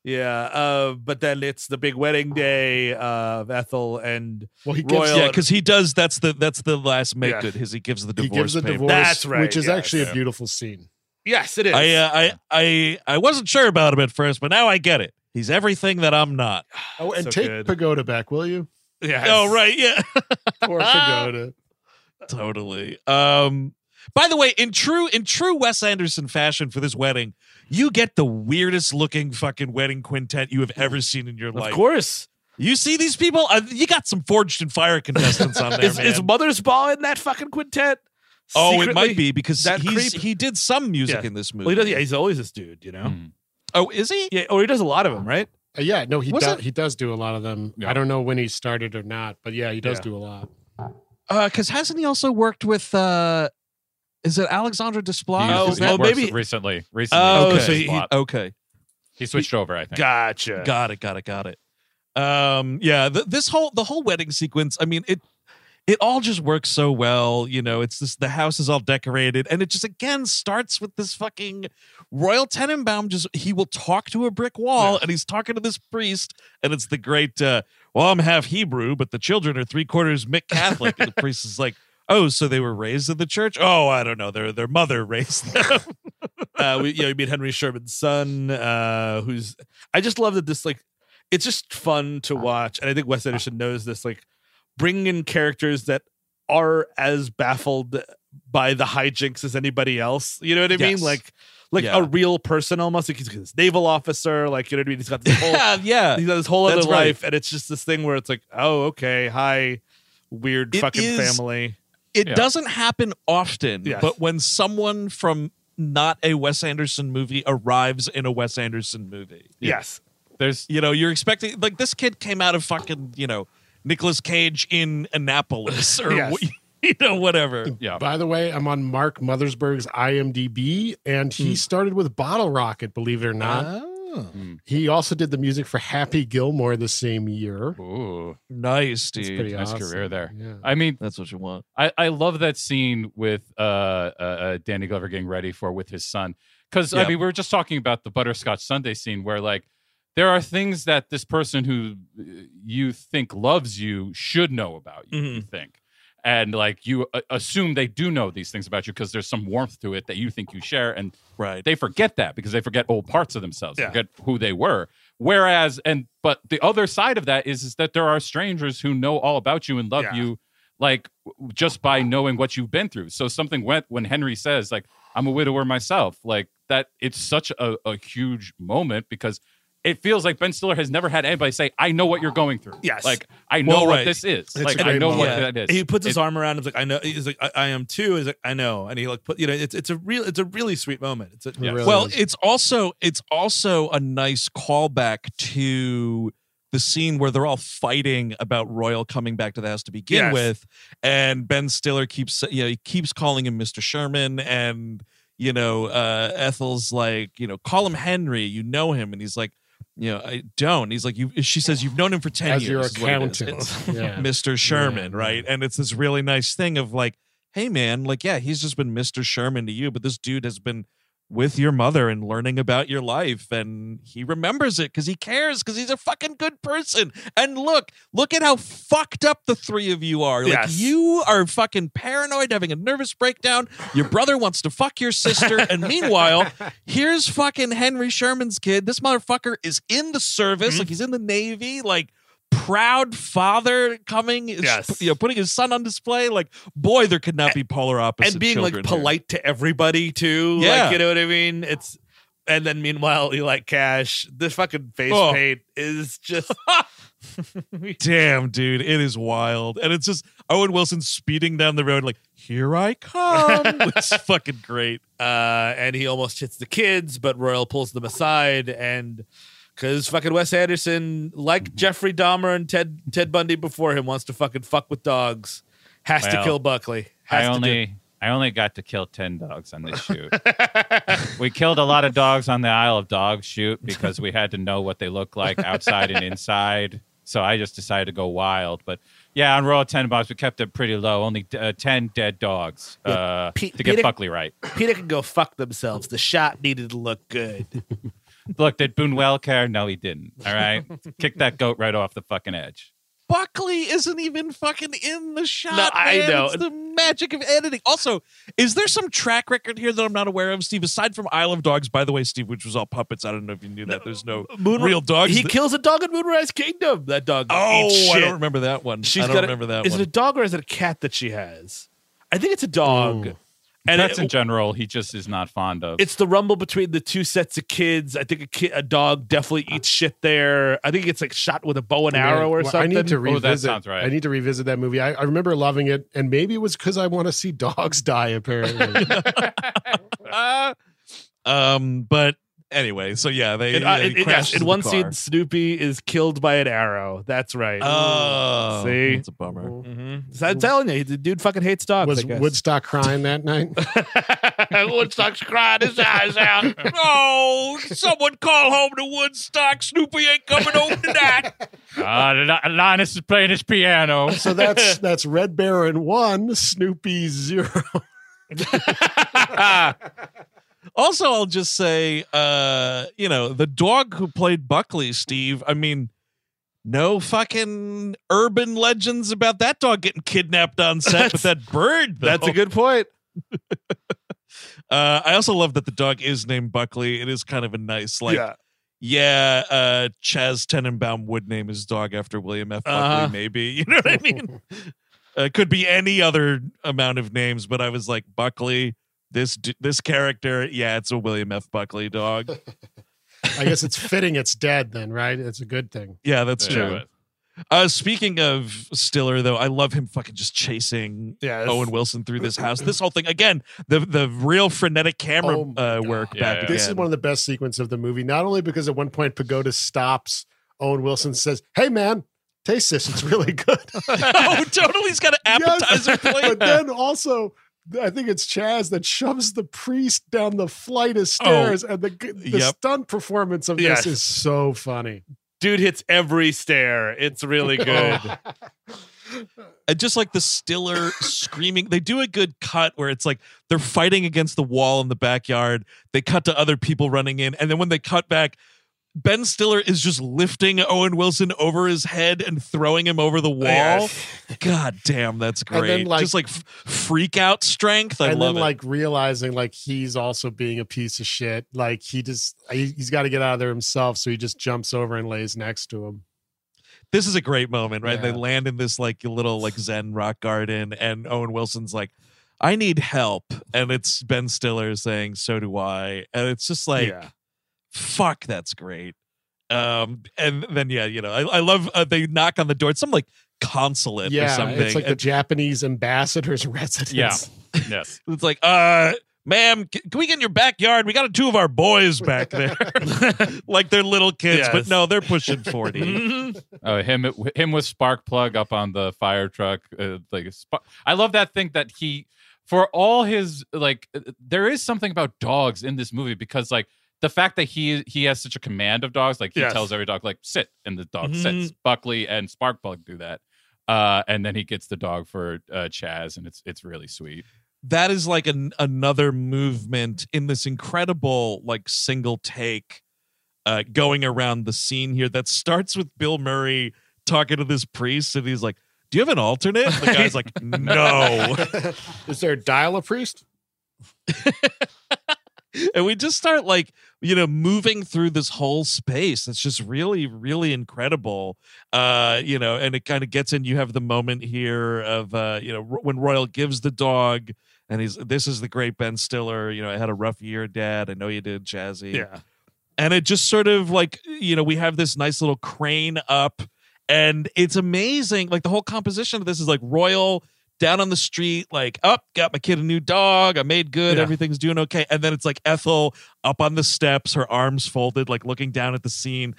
Yeah, uh, but then it's the big wedding day uh, of Ethel and Well, he Royal- gives Yeah, because he does. That's the that's the last make Yeah. good. His he gives the divorce. he divorce. gives a papers. divorce, That's right, which is yes. actually Yeah. a beautiful scene. yes, it is. I, uh, I I I wasn't sure about him at first, but now I get it. He's everything that I'm not. Oh, and So take good. Pagoda back, will you? Yeah. Oh right, yeah. Poor Pagoda. totally. Um by the way, in true in true Wes Anderson fashion for this wedding, you get the weirdest looking fucking wedding quintet you have ever seen in your life. Of course. You see these people? Uh, you got some Forged in Fire contestants on there, Is, man. is Mothersbaugh in that fucking quintet? oh, it might be because that he's creep? he did some music Yeah. in this movie. Well, he does. Yeah, he's always this dude, you know. Mm. Oh, is he? Yeah, or he does a lot of them, right? Uh, yeah, no, he Was does. He does do a lot of them. Yeah. I don't know when he started or not, but yeah, he does Yeah. do a lot. Because hasn't he also worked with? uh Is it Alexandre He, Desplat? Oh, he that oh, maybe- recently. Recently, Oh, he so switched he- okay? he switched over. I think. Gotcha. Got it. Got it. Got it. Um, yeah. th this whole the whole wedding sequence. I mean it. It all just works so well, you know. It's just the house is all decorated, and it just again starts with this fucking Royal Tenenbaum. Just he will talk to a brick wall, and he's talking to this priest, and it's the great. uh Well, I'm half Hebrew, but the children are three quarters Mick Catholic, and the priest is like, "Oh, so they were raised in the church? Oh, I don't know. Their their mother raised them." uh, we, you know, we meet Henry Sherman's son, uh, who's. I just love that this like, it's just fun to watch, and I think Wes Anderson knows this. Like, bringing in characters that are as baffled by the hijinks as anybody else. You know what I mean? Like like Yeah. a real person almost. Like he's this naval officer. Like you know what I mean? He's got this whole yeah, yeah. he's got this whole other right. life, and it's just this thing where it's like, oh, okay, hi, weird It fucking is- family. It Yeah. doesn't happen often, Yes. but when someone from not a Wes Anderson movie arrives in a Wes Anderson movie, Yes. There's you know, you're expecting like this kid came out of fucking, you know, Nicolas Cage in Annapolis or Yes. you know whatever. yeah. By the way, I'm on Mark Mothersbaugh's IMDb, and he hmm. started with Bottle Rocket, believe it or not. Ah. Oh. He also did the music for Happy Gilmore the same year. Ooh, Nice, It's dude. pretty nice awesome. career there. Yeah. I mean, That's what you want. I, I love that scene with uh, uh, uh Danny Glover getting ready for with his son because I mean we were just talking about the butterscotch sundae scene where like there are things that this person who uh, you think loves you should know about you, you think and like you uh, assume they do know these things about you because there's some warmth to it that you think you share and Right. they forget that because they forget old parts of themselves Yeah. forget who they were whereas and but the other side of that is is that there are strangers who know all about you and love Yeah. you like just by knowing what you've been through so something went when henry says like i'm a widower myself like that it's such a, a huge moment because it feels like Ben Stiller has never had anybody say, "I know what you're going through." Yes. like I know Well, what this is. It's like a I great know what moment. that is. He puts his It- arm around him. He's like, I know. He's like, I, I am too. He's like, I know. And he like put, you know, it's it's a real, it's a really sweet moment. It's a, Yeah. Really Well, is. it's also it's also a nice callback to the scene where they're all fighting about Royal coming back to the house to begin Yes. with, and Ben Stiller keeps you know he keeps calling him Mr. Sherman, and you know uh, Ethel's like you know call him Henry, you know him, and he's like you know I don't. He's like you. She says you've known him for ten as years. As your is what it is. accountant. Yeah. Mr. Sherman, Yeah. right? And it's this really nice thing of like, hey man, like yeah, he's just been Mr. Sherman to you, but this dude has been with your mother and learning about your life and he remembers it because he cares because he's a fucking good person. And look look at how fucked up the three of you are. Like you are fucking paranoid having a nervous breakdown. Your brother wants to fuck your sister. And meanwhile here's fucking henry sherman's kid. This motherfucker is in the service. Mhm. like he's in the navy. Like proud father coming is- Yes. you know putting his son on display like boy there could not be polar opposite and being like children here. polite to everybody too. Yeah. Like, you know what I mean? It's and then meanwhile you like cash. This fucking face Oh. paint is just Damn, dude, it is wild. And it's just Owen Wilson speeding down the road, like, here I come. it's fucking great. uh and he almost hits the kids, but Royal pulls them aside and because fucking Wes Anderson, like Jeffrey Dahmer and Ted Ted Bundy before him, wants to fucking fuck with dogs. Has to kill Buckley. I Has do- only I only got to kill ten dogs on this shoot. we killed a lot of dogs on the Isle of Dogs shoot because we had to know what they look like outside and inside. So I just decided to go wild. But yeah, on Royal Tenenbaums, we kept it pretty low. Only uh, ten dead dogs uh, Pete- to get Peter- Buckley right. Peter can go fuck themselves. The shot needed to look good. Look, did Boonwell care? No, he didn't. All right, kick that goat right off the fucking edge. Buckley isn't even fucking in the shot. No, I man. know. It's the magic of editing. Also, is there some track record here that I'm not aware of, Steve? Aside from Isle of Dogs, by the way, Steve, which was all puppets. I don't know if you knew that. There's no Moon- real dogs. He that- kills a dog in Moonrise Kingdom. That dog. oh, I don't remember that one. She's I don't got remember that Is one. Is it a dog or is it a cat that she has? I think it's a dog. Ooh. And Pets it- in general, he just is not fond of. it's the rumble between the two sets of kids. I think a kid, a dog definitely eats shit there. I think it's like shot with a bow and arrow or Well, something. I need to Oh, that revisit. sounds right. I need to revisit that movie. I, I remember loving it, and maybe it was because I want to see dogs die. Apparently, Uh, um, but anyway, so yeah, they in, uh, he in- in- yes, in the one car. scene, Snoopy is killed by an arrow. That's right. Oh, See? that's a bummer. Mhm. So I'm telling you, the dude fucking hates dogs. was I guess. Woodstock crying that night? Woodstock's crying his eyes out. oh, someone call home to Woodstock. Snoopy ain't coming home tonight. uh, Linus is playing his piano. So that's that's Red Baron one, Snoopy zero. Also, I'll just say, uh, you know, the dog who played Buckley, Steve. I mean, no fucking urban legends about that dog getting kidnapped on set, but that bird. Though. That's a good point. Uh, I also love that the dog is named Buckley. It is kind of a nice, like, yeah. yeah, uh, Chas Tenenbaum would name his dog after William F. Buckley, Uh-huh. maybe. You know what I mean? it could be any other amount of names, but I was like Buckley. This this character, yeah, it's a William F. Buckley dog. I guess it's fitting it's dead then, right? It's a good thing. Yeah, that's Yeah, true. Uh, speaking of Stiller, though, I love him fucking just chasing Yeah, Owen Wilson through this house. This whole thing again, the the real frenetic camera Oh uh, work Yeah, back yeah. This is one of the best sequences of the movie, not only because at one point Pagoda stops Owen Wilson says, Hey man, taste this. It's really good. oh, totally. He's got an appetizer Yes, plate. But then also, I think it's Chas that shoves the priest down the flight of oh, stairs, and the the Oh, Yep. stunt performance of Yes. this is so funny. dude hits every stair. It's really good. and just like the Stiller screaming, they do a good cut where it's like they're fighting against the wall in the backyard. They cut to other people running in, and then when they cut back, Ben Stiller is just lifting Owen Wilson over his head and throwing him over the oh, wall. Yes. God damn, that's And great. then, like- just like f- freak out strength. I and love then it. like realizing like he's also being a piece of shit. Like he just he, he's got to get out of there himself, so he just jumps over and lays next to him. this is a great moment, right? They land in this like little like Zen rock garden, and Owen Wilson's like, "I need help," and it's Ben Stiller saying, "So do I," and it's just like, yeah. Fuck, that's great. Um, and then yeah, you know, I, I love uh, they knock on the door. It's some like consulate or Yeah, something. it's like the Japanese ambassador's residence. Yeah. Yes. it's like, uh. Ma'am, c- can we get in your backyard? We got two of our boys back there, like they're little kids, but no, they're pushing forty. Oh, him him with spark plug up on the fire truck. Uh, like spark. I love that thing that he, for all his like, uh, there is something about dogs in this movie because like the fact that he he has such a command of dogs, like he Yes. tells every dog like sit, and the dog Mhm. sits. Buckley and spark plug do that, uh, and then he gets the dog for uh, Chas, and it's it's really sweet. that is like an, another movement in this incredible like single take uh going around the scene here that starts with bill murray talking to this priest and he's like do you have an alternate And the guy's like no Is there a dial a priest? and we just start like you know moving through this whole space it's just really really incredible uh you know and it kind of gets in you have the moment here of uh you know when royal gives the dog and he's this is the great ben stiller you know i had a rough year dad i know you did jazzy Yeah. and it just sort of like you know we have this nice little crane up and it's amazing like the whole composition of this is like royal down on the street like up got my kid a new dog i made good Yeah. everything's doing okay and then it's like ethel up on the steps her arms folded like looking down at the scene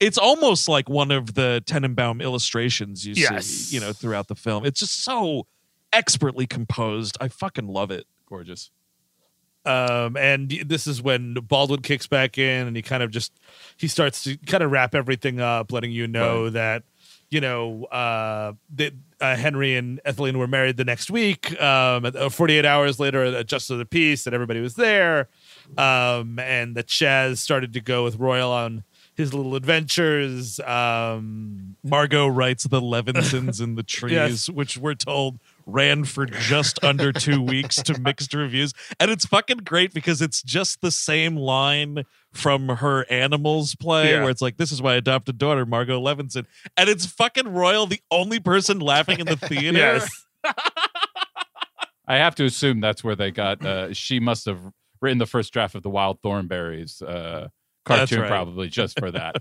it's almost like one of the tenenbaum illustrations you Yes. see you know throughout the film it's just so expertly composed i fucking love it Gorgeous. Um, and this is when Baldwin kicks back in, and he kind of just he starts to kind of wrap everything up, letting you know that you know uh, that uh, Henry and Etheline were married the next week. Um, uh, 48 hours later, at Justice of the Peace, that everybody was there, um, and that Chas started to go with Royal on his little adventures. Um, Margot writes the Levinsons in the trees, Yes. which we're told ran for just under two weeks to mixed reviews. And it's fucking great because it's just the same line from her animals play Yeah. where it's like, This is my adopted daughter, Margot Levinson. And it's fucking Royal, the only person laughing in the theater. yes, I have to assume that's where they got. Uh, she must have written the first draft of the Wild Thornberrys uh, cartoon, right. probably just for that.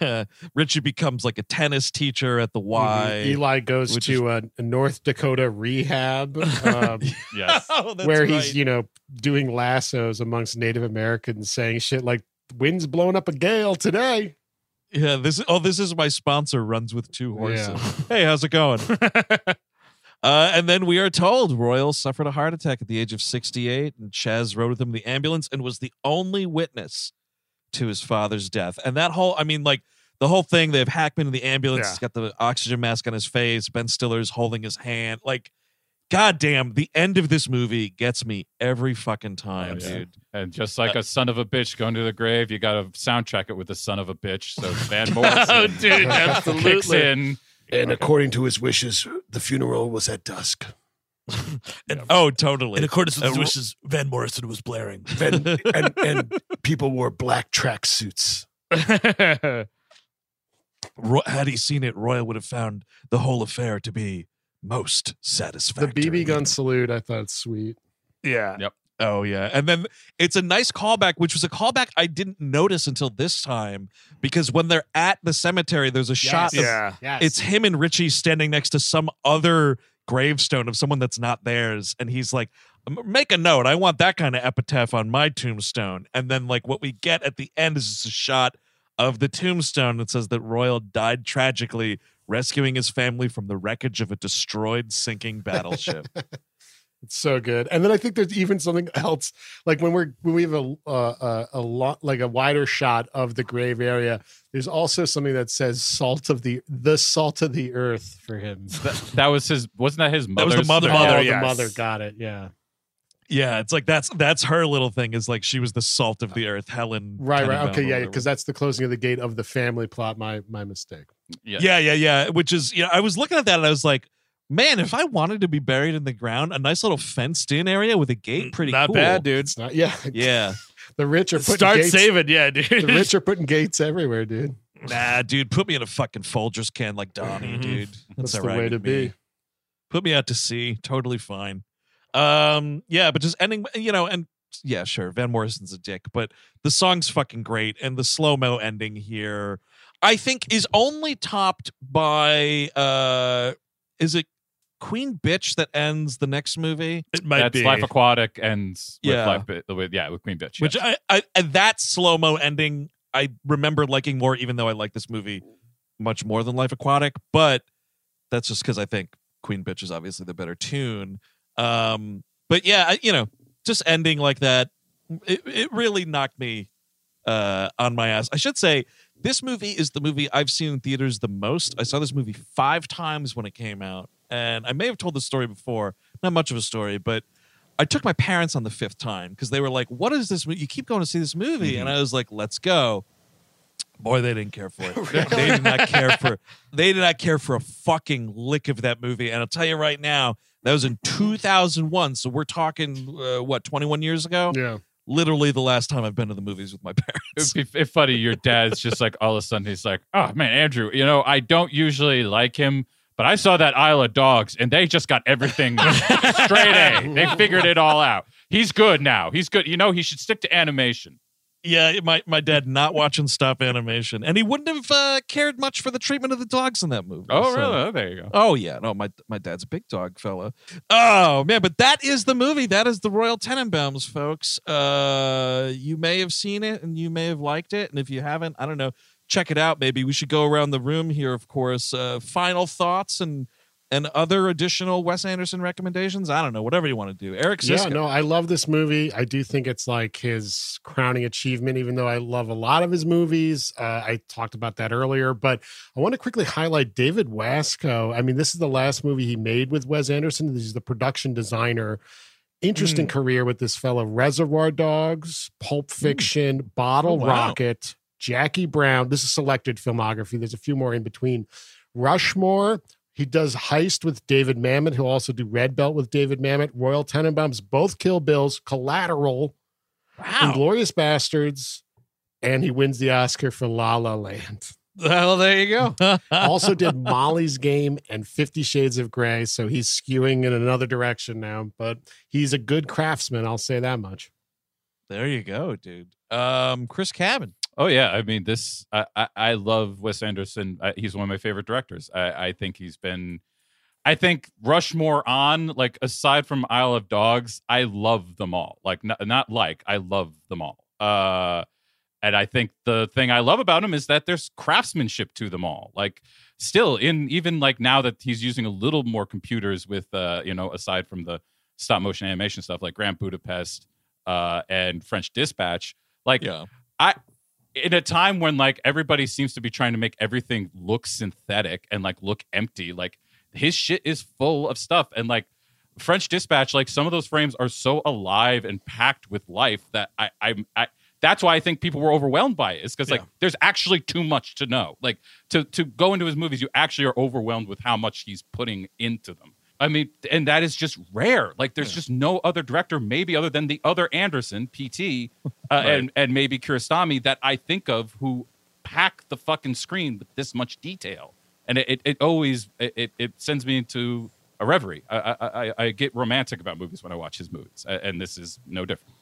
Richie becomes like a tennis teacher at the Y. Eli goes to a, a North Dakota rehab um, yes. Oh, that's where right. he's, you know, doing lassos amongst Native Americans, saying shit like, wind's blowing up a gale today. Yeah, this is oh, this is my sponsor runs with two horses. Yeah. Hey, how's it going? uh, and then we are told Royal suffered a heart attack at the age of 68, and Chas rode with him in the ambulance and was the only witness to his father's death. And that whole, I mean, like the whole thing, they have Hackman in the ambulance, Yeah. he's got the oxygen mask on his face, Ben Stiller's holding his hand. Like, goddamn, the end of this movie gets me every fucking oh, time, Oh, yeah. dude. And just like uh, a son of a bitch going to the grave, you got to soundtrack it with the son of a bitch. So Van Morrison oh, dude, kicks in. And according to his wishes, the funeral was at dusk. Oh, totally. In accordance with Uh, his wishes, Van Morrison was blaring. And, and, and people wore black tracksuits. Ro- had he seen it, Royal would have found the whole affair to be most satisfying. The. BB gun salute, I thought sweet. Yeah. Yep. Oh yeah, and then it's a nice callback, which was a callback I didn't notice until this time because when they're at the cemetery, there's a shot. Of, Yeah. Yes. it's him and Richie standing next to some other gravestone of someone that's not theirs, and he's like, "Make a note. I want that kind of epitaph on my tombstone." And then like what we get at the end is just a shot of the tombstone that says that Royal died tragically rescuing his family from the wreckage of a destroyed sinking battleship. It's so good. And then I think there's even something else, like when we're when we have a uh, a, a lot like a wider shot of the grave area. There's also something that says "salt of the the salt of the earth" for him. That, that was his. Wasn't that his was mother? the mother. oh, mother, the mother got it. Yeah, Yeah, it's like that's that's her little thing is like she was the salt of the earth, Helen. right, right. Okay, yeah, because that's the closing of the gate of the family plot. My my mistake. Yeah. yeah, yeah, yeah. Which is, you know, I was looking at that and I was like, man, if I wanted to be buried in the ground, a nice little fenced in area with a gate, pretty Not cool. bad, dude. It's not. Yeah, Yeah. The rich are putting Start gates, saving, yeah, dude. The rich are putting gates everywhere, dude. Nah, dude, put me in a fucking Folgers can like Donnie, Mhm. dude. That's all the right way to me. be. Put me out to sea, totally fine. Um, yeah, but just ending, you know, and yeah, sure, Van Morrison's a dick, but the song's fucking great, and the slow mo ending here, I think, is only topped by uh, is it Queen Bitch that ends the next movie? It might That's be. Life Aquatic and with Yeah. Life, with, yeah, with Queen Bitch. Which yes. I, I that slow mo ending I remember liking more, even though I like this movie much more than Life Aquatic. But that's just because I think Queen Bitch is obviously the better tune. Um, but yeah, I, you know, just ending like that, it, it really knocked me uh, on my ass. I should say this movie is the movie I've seen in theaters the most. I saw this movie five times when it came out, and I may have told the story before. Not much of a story, but I took my parents on the fifth time because they were like, "What is this? You keep going to see this movie," and I was like, "Let's go." Boy, they didn't care for it. They did not care for. They did not care for a fucking lick of that movie. And I'll tell you right now, that was in 2001. So we're talking uh, what 21 years ago. Yeah. Literally the last time I've been to the movies with my parents. It'd be funny. Your dad's just like all of a sudden he's like, "Oh man, Andrew, you know I don't usually like him, but I saw that Isle of Dogs, and they just got everything straight A. They figured it all out. He's good now. He's good. You know he should stick to animation. Yeah, my, my dad not watching stop animation, and he wouldn't have uh, cared much for the treatment of the dogs in that movie. Oh so- really? Oh, there you go. Oh yeah, no, my my dad's a big dog fella. Oh man, but that is the movie. That is the Royal Tenenbaums, folks. Uh, you may have seen it and you may have liked it, and if you haven't, I don't know, check it out. Maybe we should go around the room here. Of course, uh, final thoughts and and other additional Wes Anderson recommendations. I don't know, whatever you want to do. Eric Yeah, no, I love this movie. I do think it's like his crowning achievement, even though I love a lot of his movies. Uh, I talked about that earlier, but I want to quickly highlight David Wasco. I mean, this is the last movie he made with Wes Anderson. He's the production designer. Interesting career with this fellow. Reservoir Dogs, Pulp Fiction, Bottle Oh, wow. Rocket, Jackie Brown. This is selected filmography. There's a few more in between. Rushmore. He does Heist with David Mamet. He'll also do Red Belt with David Mamet. Royal Tenenbaums, both Kill Bills, Collateral, Wow. Inglourious Basterds, and he wins the Oscar for La La Land. Well, there you go. Also did Molly's Game and Fifty Shades of Grey, so he's skewing in another direction now. But he's a good craftsman. I'll say that much. there you go, dude. Um, Chris Cabin. Oh yeah, I mean this. I I, I love Wes Anderson. I, he's one of my favorite directors. I, I think he's been. I think Rushmore on like aside from Isle of Dogs, I love them all. Like not, not like I love them all. Uh, and I think the thing I love about him is that there's craftsmanship to them all. Like still in even like now that he's using a little more computers with uh you know aside from the stop motion animation stuff like Grand Budapest uh and French Dispatch like Yeah. In a time when like everybody seems to be trying to make everything look synthetic and like look empty like his shit is full of stuff and like french dispatch like some of those frames are so alive and packed with life that i i, I that's why I think people were overwhelmed by it. Is because like there's actually too much to know. Like to to go into his movies, you actually are overwhelmed with how much he's putting into them. I mean, and that is just rare. Like there's just no other director, maybe other than the other Anderson, PT, uh, and and maybe Kurosawa that I think of who pack the fucking screen with this much detail. And it, it, it always it, it- it sends me into a reverie. I, I, I, I get romantic about movies when I watch his movies, and this is no different.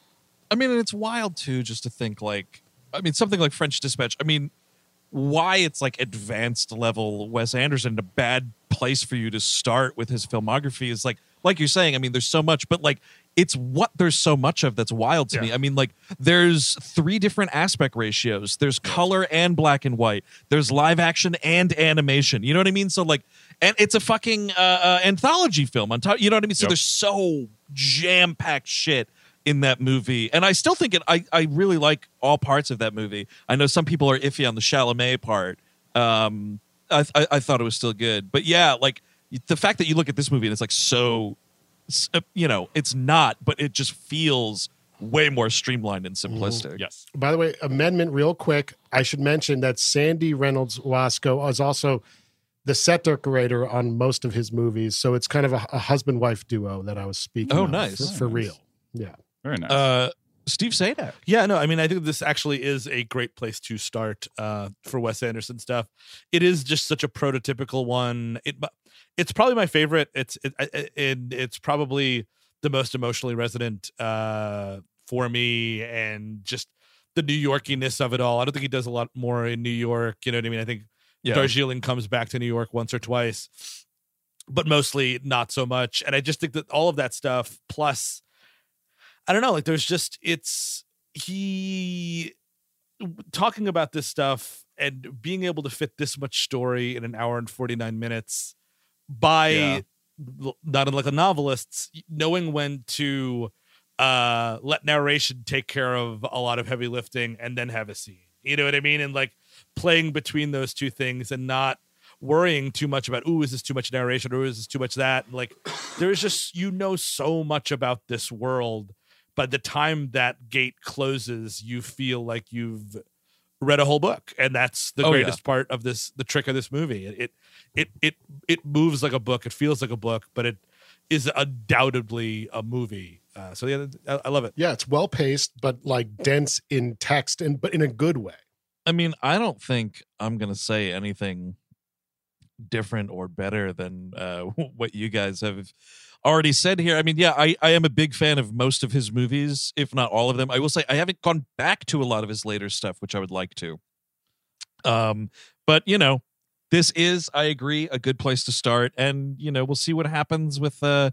I mean, and it's wild too, just to think like, I mean, something like French Dispatch. I mean, why it's like advanced level Wes Anderson, a bad place for you to start with his filmography is like, like you're saying. I mean, there's so much, but like, it's what there's so much of that's wild to me. I mean, like, there's three different aspect ratios. There's color and black and white. There's live action and animation. You know what I mean? So like, and it's a fucking uh, uh, anthology film on top. You know what I mean? So Yep. there's so jam packed shit in that movie, and I still think it. I I really like all parts of that movie. I know some people are iffy on the Chalamet part. Um, I I, I thought it was still good, but yeah, like the fact that you look at this movie and it's like so, uh, you know, it's not, but it just feels way more streamlined and simplistic. Yes. By the way, amendment real quick. I should mention that Sandy Reynolds Wasco is also the set decorator on most of his movies. So it's kind of a, a husband wife duo that I was speaking. Oh, of nice. For, for Nice. real. Yeah. Very nice. Uh, Steve Sajdak. Yeah, no, I mean, I think this actually is a great place to start uh, for Wes Anderson stuff. It is just such a prototypical one. It, it's probably my favorite. It's it, it, it it's probably the most emotionally resonant uh, for me, and just the New Yorkiness of it all. I don't think he does a lot more in New York. You know what I mean? I think Yeah. Darjeeling comes back to New York once or twice, but mostly not so much. And I just think that all of that stuff plus I don't know, like there's just it's he talking about this stuff and being able to fit this much story in an hour and 49 minutes by Yeah. not unlike a novelist knowing when to uh let narration take care of a lot of heavy lifting and then have a scene. You know what i mean? And like playing between those two things and not worrying too much about ooh is this too much narration or is this too much that? Like there's just you know so much about this world by the time that gate closes you feel like you've read a whole book and that's the Oh, yeah. greatest part of this the trick of this movie it, it it it it moves like a book it feels like a book but it is undoubtedly a movie uh, so yeah I, I love it Yeah. It's well paced, but like dense in text and but in a good way. I mean, I don't think I'm gonna say anything different or better than uh, what you guys have already said here. I mean, yeah, I, I am a big fan of most of his movies, if not all of them. I will say I haven't gone back to a lot of his later stuff, which I would like to. Um, but you know, this is, I agree, a good place to start, and you know, we'll see what happens with uh,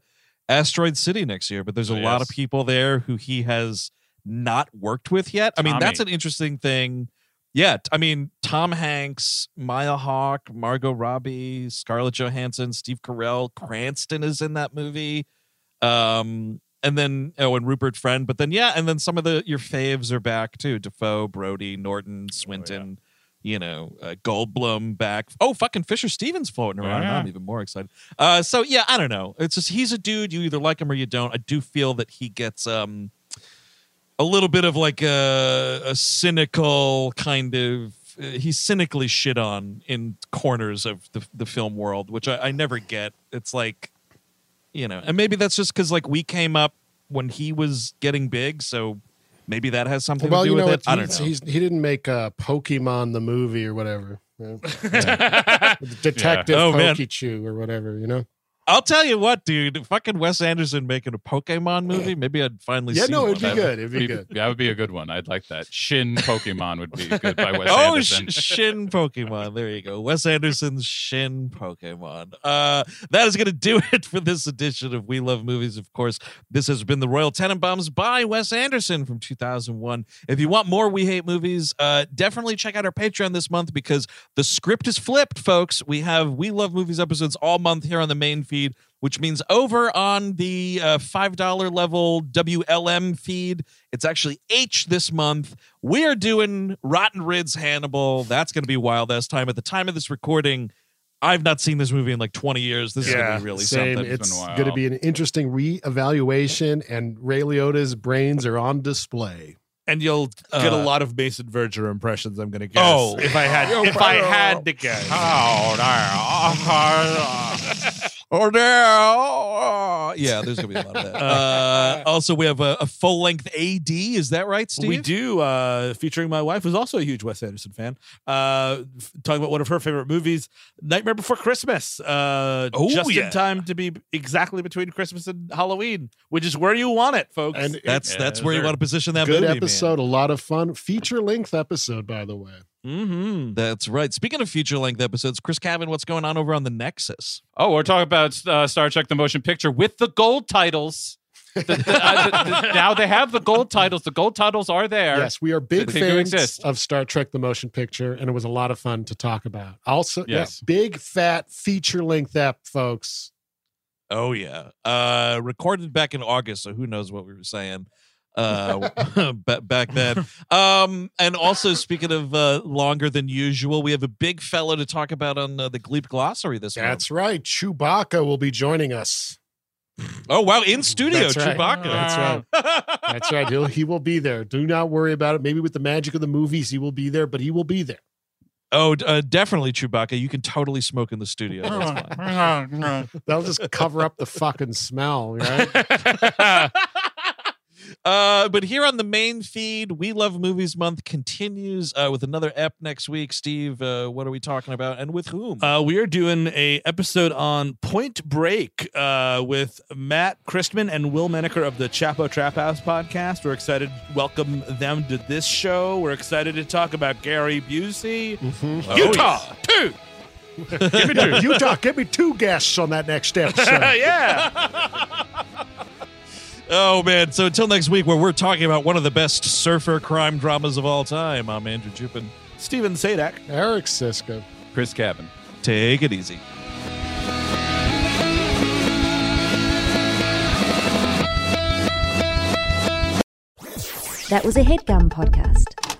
Asteroid City next year. But there's a lot of people there who he has not worked with yet. I mean, that's an interesting thing. Yeah, I mean, Tom Hanks, Maya Hawke, Margot Robbie, Scarlett Johansson, Steve Carell, Cranston is in that movie. Um, and then oh, and Rupert Friend, but then yeah, and then some of the your faves are back too: Dafoe, Brody, Norton, Swinton. You know, uh, Goldblum back. Oh, fucking Fisher Stevens floating around. Yeah. I'm even more excited. Uh, so yeah, I don't know. It's just he's a dude. You either like him or you don't. I do feel that he gets um a little bit of like a, a cynical kind of uh, he's cynically shit on in corners of the, the film world which I, I never get it's like you know and maybe that's just because like we came up when he was getting big so maybe that has something well, to do you know, with what? it i don't know he's, he didn't make uh, Pokemon the movie or whatever. Yeah. Detective Oh, man. Or whatever, you know? I'll tell you what dude fucking wes anderson making a pokemon movie maybe i'd finally Yeah, see no, it'd be good. It'd be good. That would be a good one. I'd like that. Shin Pokemon would be good by Wes oh, Anderson. sh- Shin Pokemon. There you go. Wes Anderson's Shin Pokemon. Uh, that is going to do it for this edition of We Love Movies. Of course, this has been the Royal Tenenbaums by Wes Anderson from 2001. If you want more We Hate Movies, uh, definitely check out our Patreon this month because the script is flipped, folks. We have We Love Movies episodes all month here on the main feed. Which means over on the uh, $5 level WLM feed, it's actually H this month. We are doing Rotten Rids Hannibal. That's going to be wild ass time. At the time of this recording, I've not seen this movie in like 20 years. This is going to be really Same. something. It's It's been a going to be an interesting re-evaluation, and Ray Liotta's brains are on display. and you'll get a Uh, lot of Mason Verger impressions. I'm gonna guess. Oh. if I had if I had to guess. Oh, there. Oh, no. Yeah, there's gonna be a lot of that. Uh, also, we have a, a full length AD. Is that right, Steve? We do, uh, featuring my wife, who's also a huge Wes Anderson fan. Uh, f- talking about one of her favorite movies, Nightmare Before Christmas. Uh, Oh, just yeah. in time to be exactly between Christmas and Halloween, which is where you want it, folks. And That's Yeah, that's where you want to position that good movie. man. episode, a lot of fun. Feature length episode, by the way. Mm-hmm. That's right. Speaking of feature length episodes, Chris Cabin, what's going on over on the Nexus? Oh, we're talking about uh, Star Trek: The Motion Picture with the gold titles. The- the- uh, the- the- now they have the gold titles. The gold titles are there. Yes, we are big They fans of Star Trek: The Motion Picture, and it was a lot of fun to talk about. Also, yeah, Yes. big fat feature length ep, folks. Oh yeah, uh, recorded back in August, so who knows what we were saying uh, back then. Um, and also, speaking of uh, longer than usual, we have a big fellow to talk about on uh, the Gleep Glossary this month. That's right. Chewbacca will be joining us. Oh wow, in studio, That's right. Chewbacca. That's right. That's right. He'll, he will be there. Do not worry about it. Maybe with the magic of the movies, he will be there, but he will be there. Oh, uh, definitely Chewbacca. You can totally smoke in the studio. That's fine. That'll just cover up the fucking smell, right? Uh, but here on the main feed, We Love Movies Month continues uh, with another ep next week. Steve, uh, what are we talking about, and with whom? Uh, we are doing a episode on Point Break uh, with Matt Christman and Will Menaker of the Chapo Trap House podcast. We're excited to welcome them to this show. We're excited to talk about Gary Busey. Mhm. Oh, Utah, two. Give me two. Utah, give me two guests on that next episode. yeah. Oh man! So until next week, where we're talking about one of the best surfer crime dramas of all time, I'm Andrew Jupin. Steven Sajdak. Eric Szyszka. Chris Cabin. Take it easy. That was a headgum podcast.